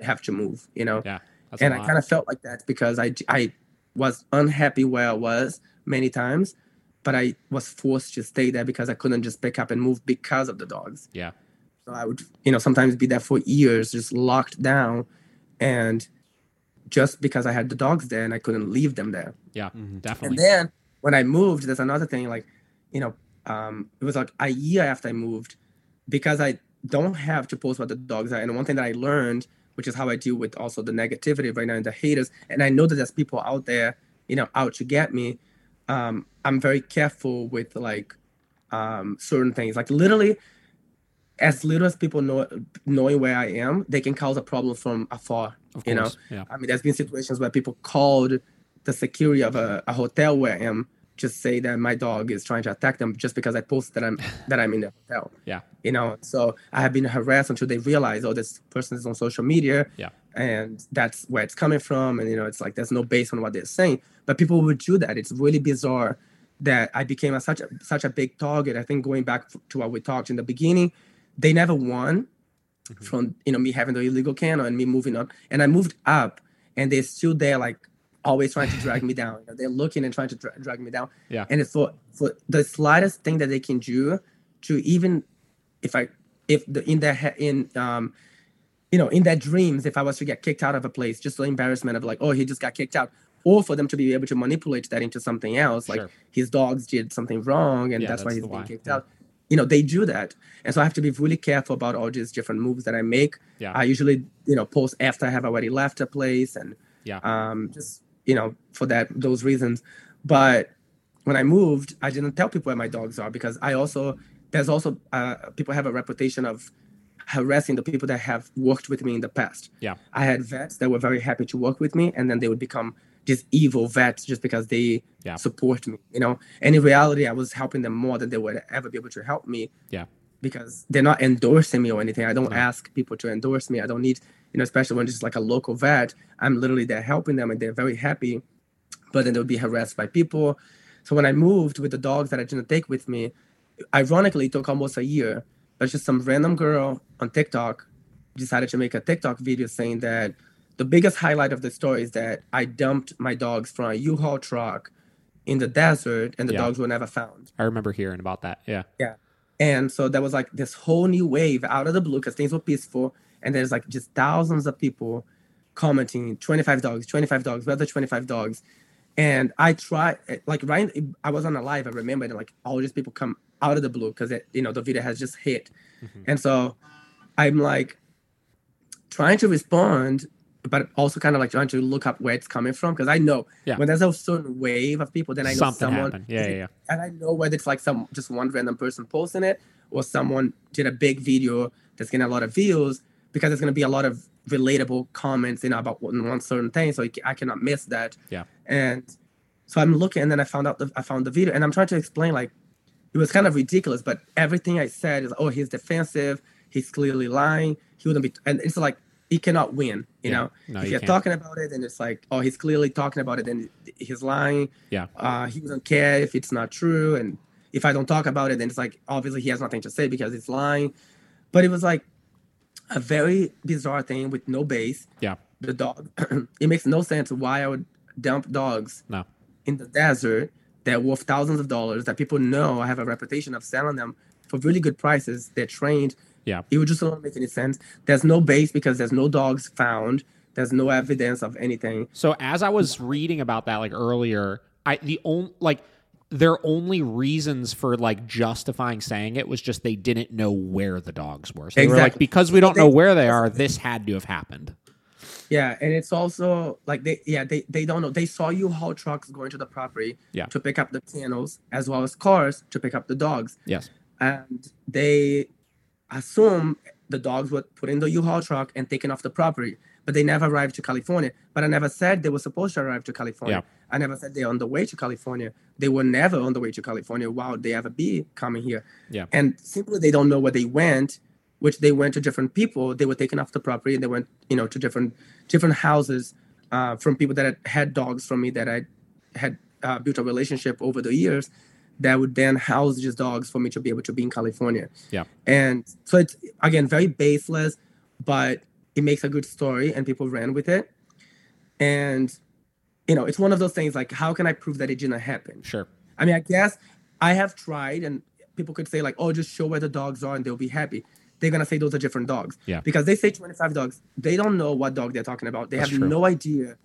S3: have to move, you know.
S1: Yeah. That's
S3: and I kind of felt like that because I I was unhappy where I was many times, but I was forced to stay there because I couldn't just pick up and move because of the dogs.
S1: Yeah.
S3: So I would, you know, sometimes be there for years, just locked down, and just because I had the dogs there and I couldn't leave them there.
S1: Yeah.
S3: And
S1: Definitely.
S3: And then when I moved, there's another thing. Like, you know, um, it was like a year after I moved, because I don't have to post what the dogs are. And one thing that I learned, which is how I deal with also the negativity right now and the haters, and I know that there's people out there, you know, out to get me. Um, I'm very careful with like um, certain things. Like literally, as little as people know knowing where I am, they can cause a problem from afar.
S1: of
S3: you know.
S1: Yeah.
S3: I mean, there's been situations where people called the security of a, a hotel where I am just say that my dog is trying to attack them just because I posted that I'm that I'm in the hotel.
S1: Yeah.
S3: You know, so I have been harassed until they realize, oh, this person is on social media.
S1: Yeah.
S3: And that's where it's coming from. And you know, it's like there's no base on what they're saying. But people would do that. It's really bizarre that I became a, such a such a big target. I think going back to what we talked in the beginning, they never won
S1: Mhm.
S3: from you know me having the illegal kennel and me moving up, and I moved up, and they're still there, like always trying to drag me down. You know, they're looking and trying to dra- drag me down.
S1: Yeah.
S3: And it's for for the slightest thing that they can do to even if I if the in their he- in um you know in their dreams if I was to get kicked out of a place, just the embarrassment of like oh he just got kicked out. Or for them to be able to manipulate that into something else, like
S1: Sure.
S3: his dogs did something wrong and
S1: Yeah,
S3: that's, why he's being
S1: why,
S3: kicked
S1: yeah.
S3: out. You know, they do that. And so I have to be really careful about all these different moves that I make.
S1: Yeah.
S3: I usually, you know, post after I have already left a place and
S1: Yeah.
S3: um just, you know, for that those reasons. But when I moved, I didn't tell people where my dogs are because I also there's also uh, people have a reputation of harassing the people that have worked with me in the past.
S1: Yeah.
S3: I had vets that were very happy to work with me and then they would become these evil vets just because they
S1: Yeah.
S3: support me, you know. And in reality, I was helping them more than they would ever be able to help me.
S1: Yeah.
S3: Because they're not endorsing me or anything. I don't
S1: No.
S3: ask people to endorse me. I don't need, you know, especially when it's just like a local vet. I'm literally there helping them and they're very happy. But then they'll be harassed by people. So when I moved with the dogs that I didn't take with me, ironically, it took almost a year. But just some random girl on TikTok decided to make a TikTok video saying that the biggest highlight of the story is that I dumped my dogs from a U-Haul truck in the desert and the
S1: Yeah.
S3: dogs were never found.
S1: I remember hearing about that. Yeah. Yeah.
S3: And so there was like this whole new wave out of the blue because things were peaceful. And there's like just thousands of people commenting 25 dogs, 25 dogs, the 25 dogs? And I try like, right, I was on a live, I remember, and like all these people come out of the blue because, you know, the video has just hit.
S1: Mhm.
S3: And so I'm like trying to respond, but also kind of like trying to look up where it's coming from because I know
S1: Yeah.
S3: when there's a certain wave of people, then I know
S1: Something
S3: someone
S1: happened. Yeah, yeah, yeah.
S3: and I know whether it's like some just one random person posting it or someone did a big video that's getting a lot of views because there's going to be a lot of relatable comments, you know, about one, one certain thing. So I cannot miss that.
S1: Yeah.
S3: And so I'm looking, and then I found out the, I found the video, and I'm trying to explain like it was kind of ridiculous, but everything I said is, oh, he's defensive, he's clearly lying, he wouldn't be, and it's like he cannot win, you
S1: Yeah.
S3: know.
S1: No,
S3: if
S1: you
S3: you're
S1: can't.
S3: talking about it, and it's like, oh, he's clearly talking about it, and he's lying.
S1: Yeah.
S3: Uh, he doesn't care if it's not true, and if I don't talk about it, then it's like obviously he has nothing to say because it's lying. But it was like a very bizarre thing with no base.
S1: Yeah.
S3: The dog. it makes no sense why I would dump dogs
S1: No.
S3: in the desert that are worth thousands of dollars that people know I have a reputation of selling them for really good prices. They're trained.
S1: Yeah.
S3: It would just not make any sense. There's no base because there's no dogs found. There's no evidence of anything.
S1: So as I was reading about that like earlier, I the only like their only reasons for like justifying saying it was just they didn't know where the dogs were. So they were like because we don't
S3: They-
S1: know where they are, this had to have happened.
S3: Yeah, and it's also like they yeah they, they don't know. They saw U-Haul trucks going to the property
S1: Yeah.
S3: to pick up the kennels as well as cars to pick up the dogs.
S1: Yes.
S3: and they assume the dogs were put in the U-Haul truck and taken off the property, but they never arrived to California. But I never said they were supposed to arrive to California. I never said they're on the way to California. They were never on the way to California. Why would they ever be coming here?
S1: Yeah.
S3: And simply they don't know where they went, which they went to different people. They were taken off the property and they went, you know, to different different houses uh, from people that had, had dogs from me that I had uh, built a relationship over the years that would then house these dogs for me to be able to be in California.
S1: Yeah.
S3: And so it's again very baseless, but it makes a good story and people ran with it. And you know, it's one of those things like how can I prove that it didn't happen?
S1: Sure.
S3: I mean, I guess I have tried and people could say like, "Oh, just show where the dogs are and they'll be happy." They're going to say those are different dogs.
S1: Yeah.
S3: Because they say 25 dogs. They don't know what dog they're talking about. They
S1: That's
S3: have
S1: true.
S3: no idea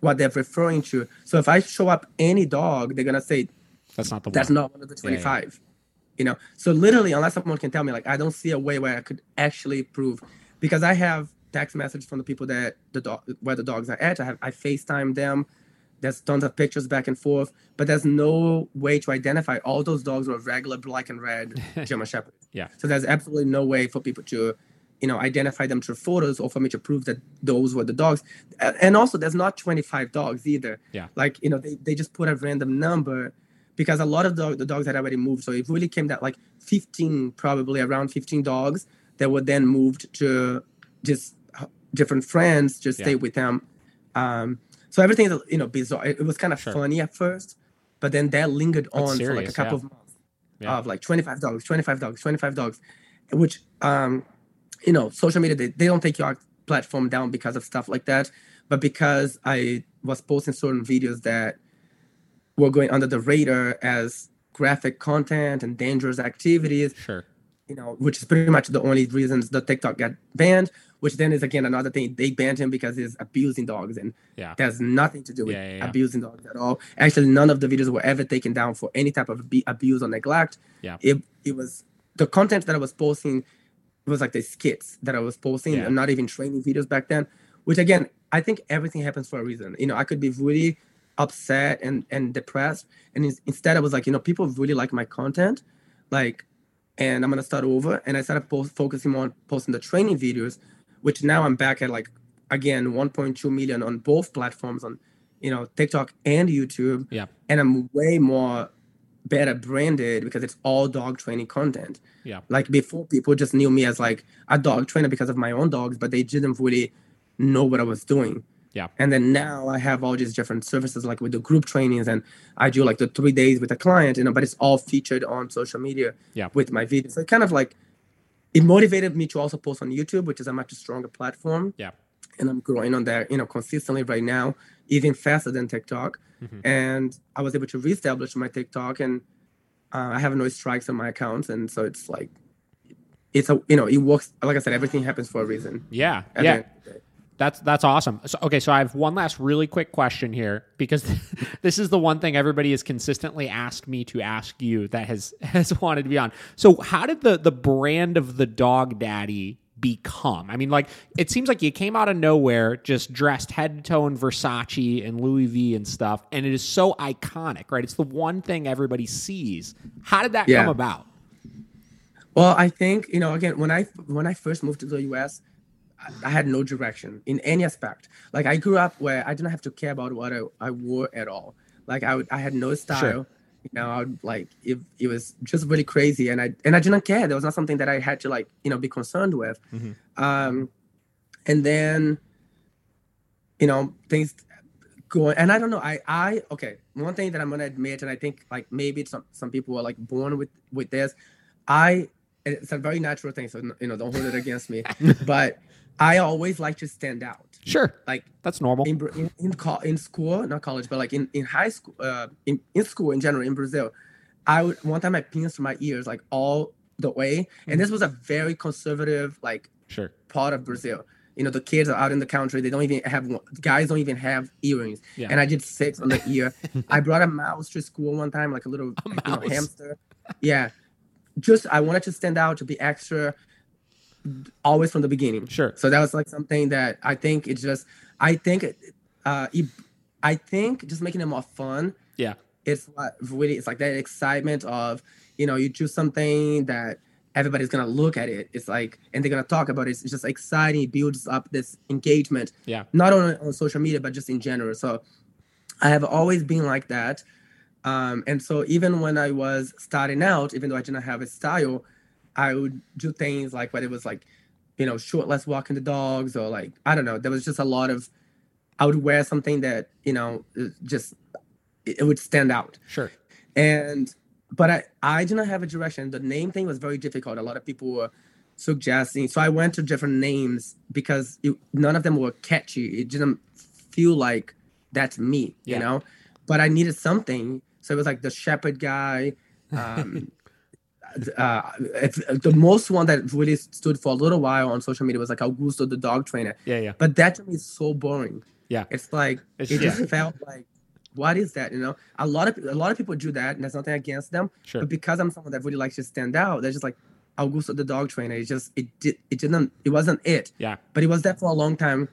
S3: what they're referring to. So if I show up any dog, they're going to say
S1: That's not the
S3: that's
S1: one.
S3: not one of the
S1: Yeah, yeah.
S3: 25 you know so literally unless someone can tell me like i don't see a way where i could actually prove because i have text messages from the people that the dog where the dogs are at. I have i facetime them. There's tons of pictures back and forth but there's no way to identify. All those dogs were regular black and red german shepherd.
S1: Yeah.
S3: so there's absolutely no way for people to you know identify them through photos or for me to prove that those were the dogs. And also there's not 25 dogs either.
S1: Yeah.
S3: like you know they, they just put a random number because a lot of dog, the dogs had already moved. So it really came that like 15 probably around 15 dogs that were then moved to just different friends to stay with them um so everything is you know bizarre it, it was kind of
S1: Sure.
S3: funny at first but then that lingered
S1: That's
S3: on for like a couple
S1: yeah.
S3: of months
S1: Yeah.
S3: of like 25 dogs 25 dogs 25 dogs which um you know social media they, they don't take your platform down because of stuff like that but because i was posting certain videos that were going under the radar as graphic content and dangerous activities
S1: Sure.
S3: You know, which is pretty much the only reasons the TikTok got banned. Which then is again another thing they banned him because he's abusing dogs, and
S1: Yeah.
S3: has nothing to do with
S1: Yeah, yeah,
S3: abusing dogs at all. Actually, none of the videos were ever taken down for any type of abuse or neglect.
S1: Yeah.
S3: It it was the content that I was posting was like the skits that I was posting,
S1: Yeah.
S3: and not even training videos back then. Which again, I think everything happens for a reason. You know, I could be really upset and and depressed, and instead I was like, you know, people really like my content, like and I'm gonna start over. And I started post- focusing on posting the training videos, which now I'm back at like again 1.2 million on both platforms on you know TikTok and YouTube.
S1: Yeah.
S3: And I'm way more better branded because it's all dog training content.
S1: Yeah.
S3: Like before, people just knew me as like a dog trainer because of my own dogs, but they didn't really know what I was doing.
S1: Yeah.
S3: And then now I have all these different services, like with the group trainings, and I do like the three days with a client, you know, but it's all featured on social media
S1: Yeah.
S3: with my videos. So it kind of like it motivated me to also post on YouTube, which is a much stronger platform.
S1: Yeah.
S3: And I'm growing on there, you know, consistently right now, even faster than TikTok.
S1: Mhm.
S3: And I was able to reestablish my TikTok, and uh, I have no strikes on my accounts, and so it's like, it's a you know, it works. Like I said, everything happens for a reason.
S1: Yeah. Yeah.
S3: End of the day.
S1: That's that's awesome. So, okay, so I have one last really quick question here because this is the one thing everybody has consistently asked me to ask you that has has wanted to be on. So, how did the the brand of the dog daddy become? I mean, like it seems like you came out of nowhere, just dressed head to toe in Versace and Louis V and stuff, and it is so iconic, right? It's the one thing everybody sees. How did that
S3: Yeah.
S1: come about?
S3: Well, I think you know again when I when I first moved to the U.S., I, had no direction in any aspect. Like I grew up where I didn't have to care about what I, I wore at all. Like I would, I had no style. You know, I would like it, it was just really crazy, and I and I didn't care. There was not something that I had to like you know be concerned with.
S1: Mhm.
S3: Um, and then, you know, things going and I don't know. I I okay. One thing that I'm gonna admit, and I think like maybe some some people are like born with with this. I it's a very natural thing, so you know, don't hold it against me. but I always like to stand out.
S1: Sure,
S3: Like
S1: that's normal.
S3: in in in, co- in school, not college, but like in in high school, uh, in in school in general in Brazil, I would one time I pierced my ears like all the way, and this was a very conservative like
S1: Sure,
S3: part of Brazil. You know, the kids are out in the country. They don't even have guys don't even have earrings.
S1: Yeah.
S3: And I did six on the ear. I brought a mouse to school one time, like a little
S1: A
S3: you know, hamster. Yeah, just I wanted to stand out to be extra, always from the beginning.
S1: sure.
S3: So that was like something that I think it's just I think uh I think just making it more fun.
S1: Yeah.
S3: It's what really it's like that excitement of you know you do something that everybody's gonna look at it. It's like and they're gonna talk about it. It's just exciting. It builds up this engagement.
S1: Yeah.
S3: Not only on social media but just in general. So I have always been like that. Um, and so even when I was starting out, even though I didn't have a style, I would do things like whether it was like, you know, shortless walking the dogs or like, I don't know, there was just a lot of, I would wear something that, you know, just, it would stand out.
S1: Sure.
S3: And, but I, I didn't have a direction. The name thing was very difficult. A lot of people were suggesting. So I went to different names because it, none of them were catchy. It didn't feel like that's me,
S1: Yeah.
S3: you know, but I needed something. So it was like the shepherd guy. Um, uh, the most one that really stood for a little while on social media was like Augusto, the dog trainer.
S1: Yeah, yeah.
S3: But that to me is so boring.
S1: Yeah.
S3: It's like
S1: It's-
S3: it just
S1: yeah.
S3: felt like what is that? You know, a lot of a lot of people do that, and there's nothing against them.
S1: Sure.
S3: But because I'm someone that really likes to stand out, they're just like Augusto the dog trainer. It just it did it didn't it wasn't it.
S1: Yeah.
S3: But it was there for a long time.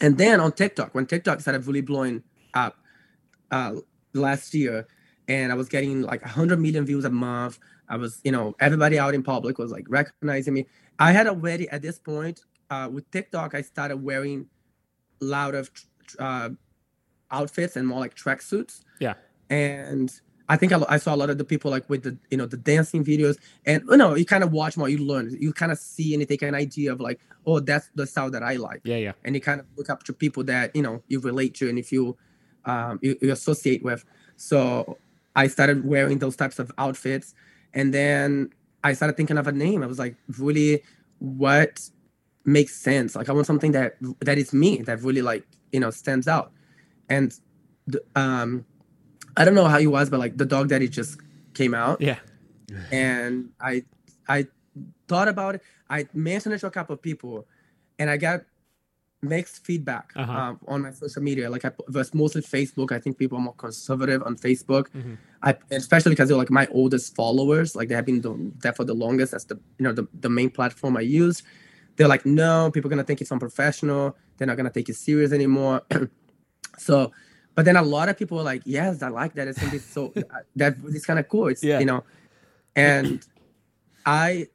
S3: And then on TikTok, when TikTok started really blowing up uh last year, and I was getting like 100 million views a month. I was, you know, everybody out in public was like recognizing me. I had already at this point uh, with TikTok, I started wearing louder uh, outfits and more like tracksuits.
S1: Yeah.
S3: And I think I, I saw a lot of the people like with the, you know, the dancing videos, and you know, you kind of watch more, you learn, you kind of see and you take an idea of like, oh, that's the style that I like
S1: Yeah, yeah.
S3: and you kind of look up to people that you know you relate to and if you um, you, you associate with. So I started wearing those types of outfits, and then I started thinking of a name. I was like, really, what makes sense? Like I want something that that is me, that really like you know stands out. And the, um, I don't know how he was, but like the dog daddy just came out
S1: Yeah.
S3: and I I thought about it. I mentioned it to a couple of people, and I got mixed feedback
S1: Uh-huh.
S3: um, on my social media. Like I was mostly Facebook. I think people are more conservative on Facebook.
S1: Mhm.
S3: I especially because they're like my oldest followers. Like they have been doing that for the longest. That's the you know the, the main platform I use. They're like, no, people are gonna think it's unprofessional. They're not gonna take it serious anymore. so, but then a lot of people are like, yes, I like that. It's gonna be so that it's kind of cool. It's
S1: Yeah.
S3: you know, and I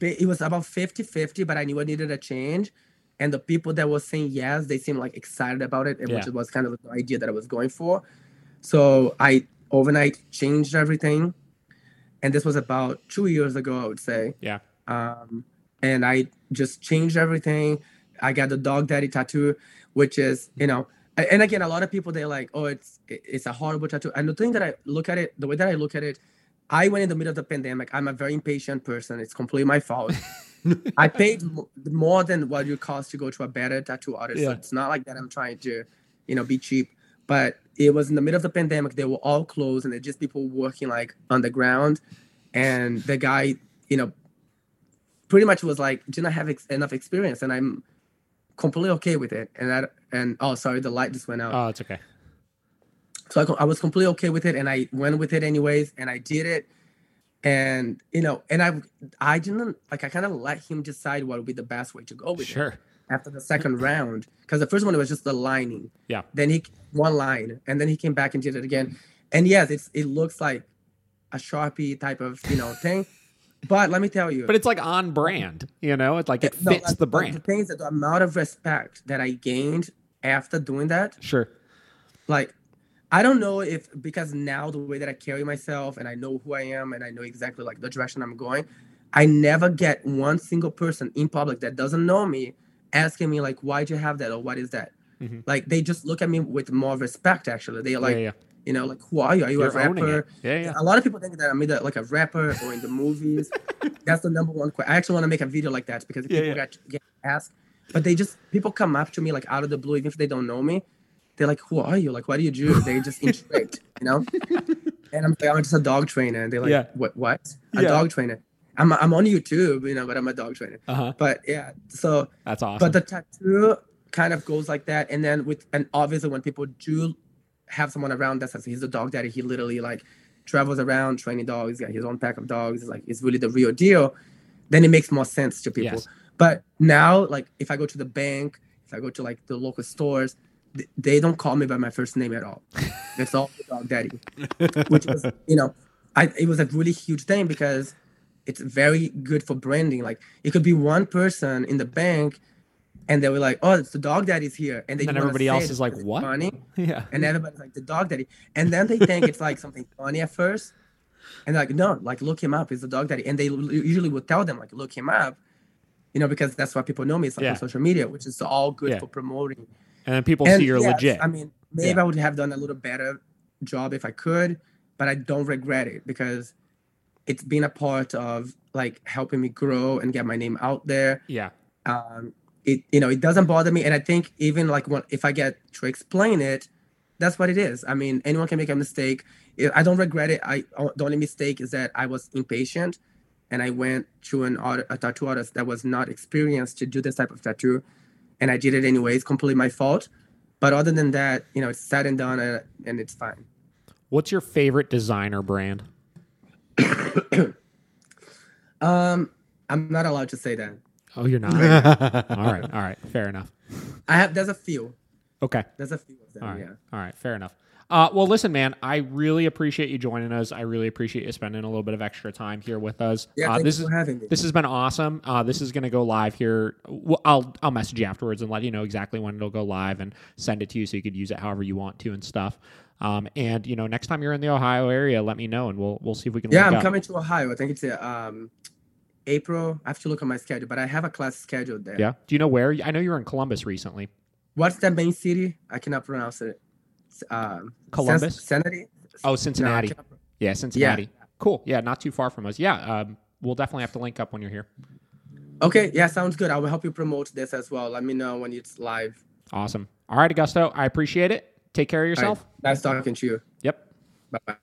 S3: it was about 50 50, but I knew I needed a change. And the people that were saying yes, they seemed like excited about it, and which
S1: Yeah.
S3: was kind of the idea that I was going for. So I overnight changed everything. And this was about two years ago, I would say.
S1: Yeah.
S3: Um, and I just changed everything. I got the dog daddy tattoo, which is, you know, and again, a lot of people they're like, oh, it's it's a horrible tattoo. And the thing that I look at it, the way that I look at it, I went in the middle of the pandemic. I'm a very impatient person. It's completely my fault. I paid more than what it costs to go to a better tattoo artist. So it's not like that I'm trying to, you know, be cheap. But it was in the middle of the pandemic. They were all closed and they're just people working like underground. And the guy, you know, pretty much was like, didn't have ex- enough experience. And I'm completely okay with it. And that, and oh, sorry, the light just went out
S1: Oh, it's okay.
S3: so I, I was completely okay with it and i went with it anyways and i did it and you know and i i didn't like i kind of let him decide what would be the best way to go with it after the second round because the first one was just the lining
S1: Yeah.
S3: then he one line and then he came back and did it again and yes it's it looks like a sharpie type of you know thing but let me tell you
S1: But it's like on brand, you know? It's like it
S3: no,
S1: fits
S3: like,
S1: the
S3: The
S1: brand.
S3: thing is that the amount of respect that I gained after doing that
S1: Sure.
S3: like I don't know if because now the way that I carry myself and I know who I am and I know exactly like the direction I'm going, I never get one single person in public that doesn't know me asking me like why'd you have that or what is that?
S1: Mhm.
S3: Like they just look at me with more respect actually. They're like,
S1: yeah, yeah.
S3: you know, like who are you? Are you
S1: You're
S3: a rapper?
S1: Yeah, yeah.
S3: A lot of people think that I'm either like a rapper or in the movies. That's the number one question. I actually want to make a video like that because
S1: Yeah,
S3: people. Get, get asked, but they just people come up to me like out of the blue, even if they don't know me. They're like, "Who are you? Like, what do you do?" They just intrigued, you know. And I'm like, "I'm just a dog trainer." And they're like,
S1: Yeah.
S3: "What? What? A
S1: Yeah.
S3: dog trainer?" I'm I'm on YouTube, you know, but I'm a dog trainer.
S1: Uh-huh.
S3: But yeah, so
S1: That's awesome.
S3: but the tattoo kind of goes like that and then with and obviously when people do have someone around that says he's a dog daddy he literally like travels around training dogs he's got his own pack of dogs it's like it's really the real deal then it makes more sense to people
S1: Yes.
S3: but now like if i go to the bank if i go to like the local stores they don't call me by my first name at all it's all dog daddy which was you know I, it was a really huge thing because it's very good for branding like it could be one person in the bank and they were like, "Oh, it's the dog daddy's here," and they
S1: then everybody else is like, "What?"
S3: Funny,
S1: Yeah.
S3: and everybody's like, "The dog daddy," and then they think it's like something funny at first, and they're like, "No, like look him up. He's the dog daddy," and they usually would tell them like, "Look him up," you know, because that's why people know me. It's like
S1: Yeah.
S3: on social media, which is all good
S1: Yeah.
S3: for promoting.
S1: And then people
S3: And
S1: see you're
S3: yes,
S1: legit.
S3: I mean, maybe
S1: Yeah.
S3: I would have done a little better job if I could, but I don't regret it because it's been a part of like helping me grow and get my name out there.
S1: yeah.
S3: Um, it you know it doesn't bother me, and I think even like when, if I get to explain it, that's what it is. I mean, anyone can make a mistake. I- I don't regret it. I the only mistake is that I was impatient, and I went to an art, a tattoo artist that was not experienced to do this type of tattoo, and I did it anyways. Completely my fault. But other than that, you know, it's said and done, and, and it's fine.
S1: What's your favorite designer brand?
S3: Um, I'm not allowed to say that.
S1: Oh, you're not. all right. All right. Fair enough.
S3: I have. There's a few.
S1: Okay.
S3: There's a few of them.
S1: All right.
S3: Yeah.
S1: All right. Fair enough. Uh, well, listen, man. I really appreciate you joining us. I really appreciate you spending a little bit of extra time here with us.
S3: Yeah.
S1: uh,
S3: thank
S1: this
S3: you
S1: is
S3: for having me.
S1: this has been awesome. Uh, this is going to go live here. Well, I'll I'll message you afterwards and let you know exactly when it'll go live and send it to you so you could use it however you want to and stuff. Um, and you know, next time you're in the Ohio area, let me know and we'll we'll see if we can.
S3: Yeah, I'm
S1: up.
S3: coming to Ohio. I think it's uh, um, April. I have to look at my schedule, but I have a class scheduled there.
S1: Yeah. Do you know where? I know you were in Columbus recently.
S3: What's that main city? I cannot pronounce it. Um,
S1: Columbus?
S3: Cincinnati.
S1: Oh,
S3: No, I
S1: Cincinnati. yeah, Cincinnati. Cool. Yeah, not too far from us. Yeah. Um, we'll definitely have to link up when you're here.
S3: Okay. Yeah, sounds good. I will help you promote this as well. Let me know when it's live.
S1: Awesome. All right, Augusto. I appreciate it. Take care of
S3: All right.
S1: yourself.
S3: Nice talking to you.
S1: Yep.
S3: Bye bye.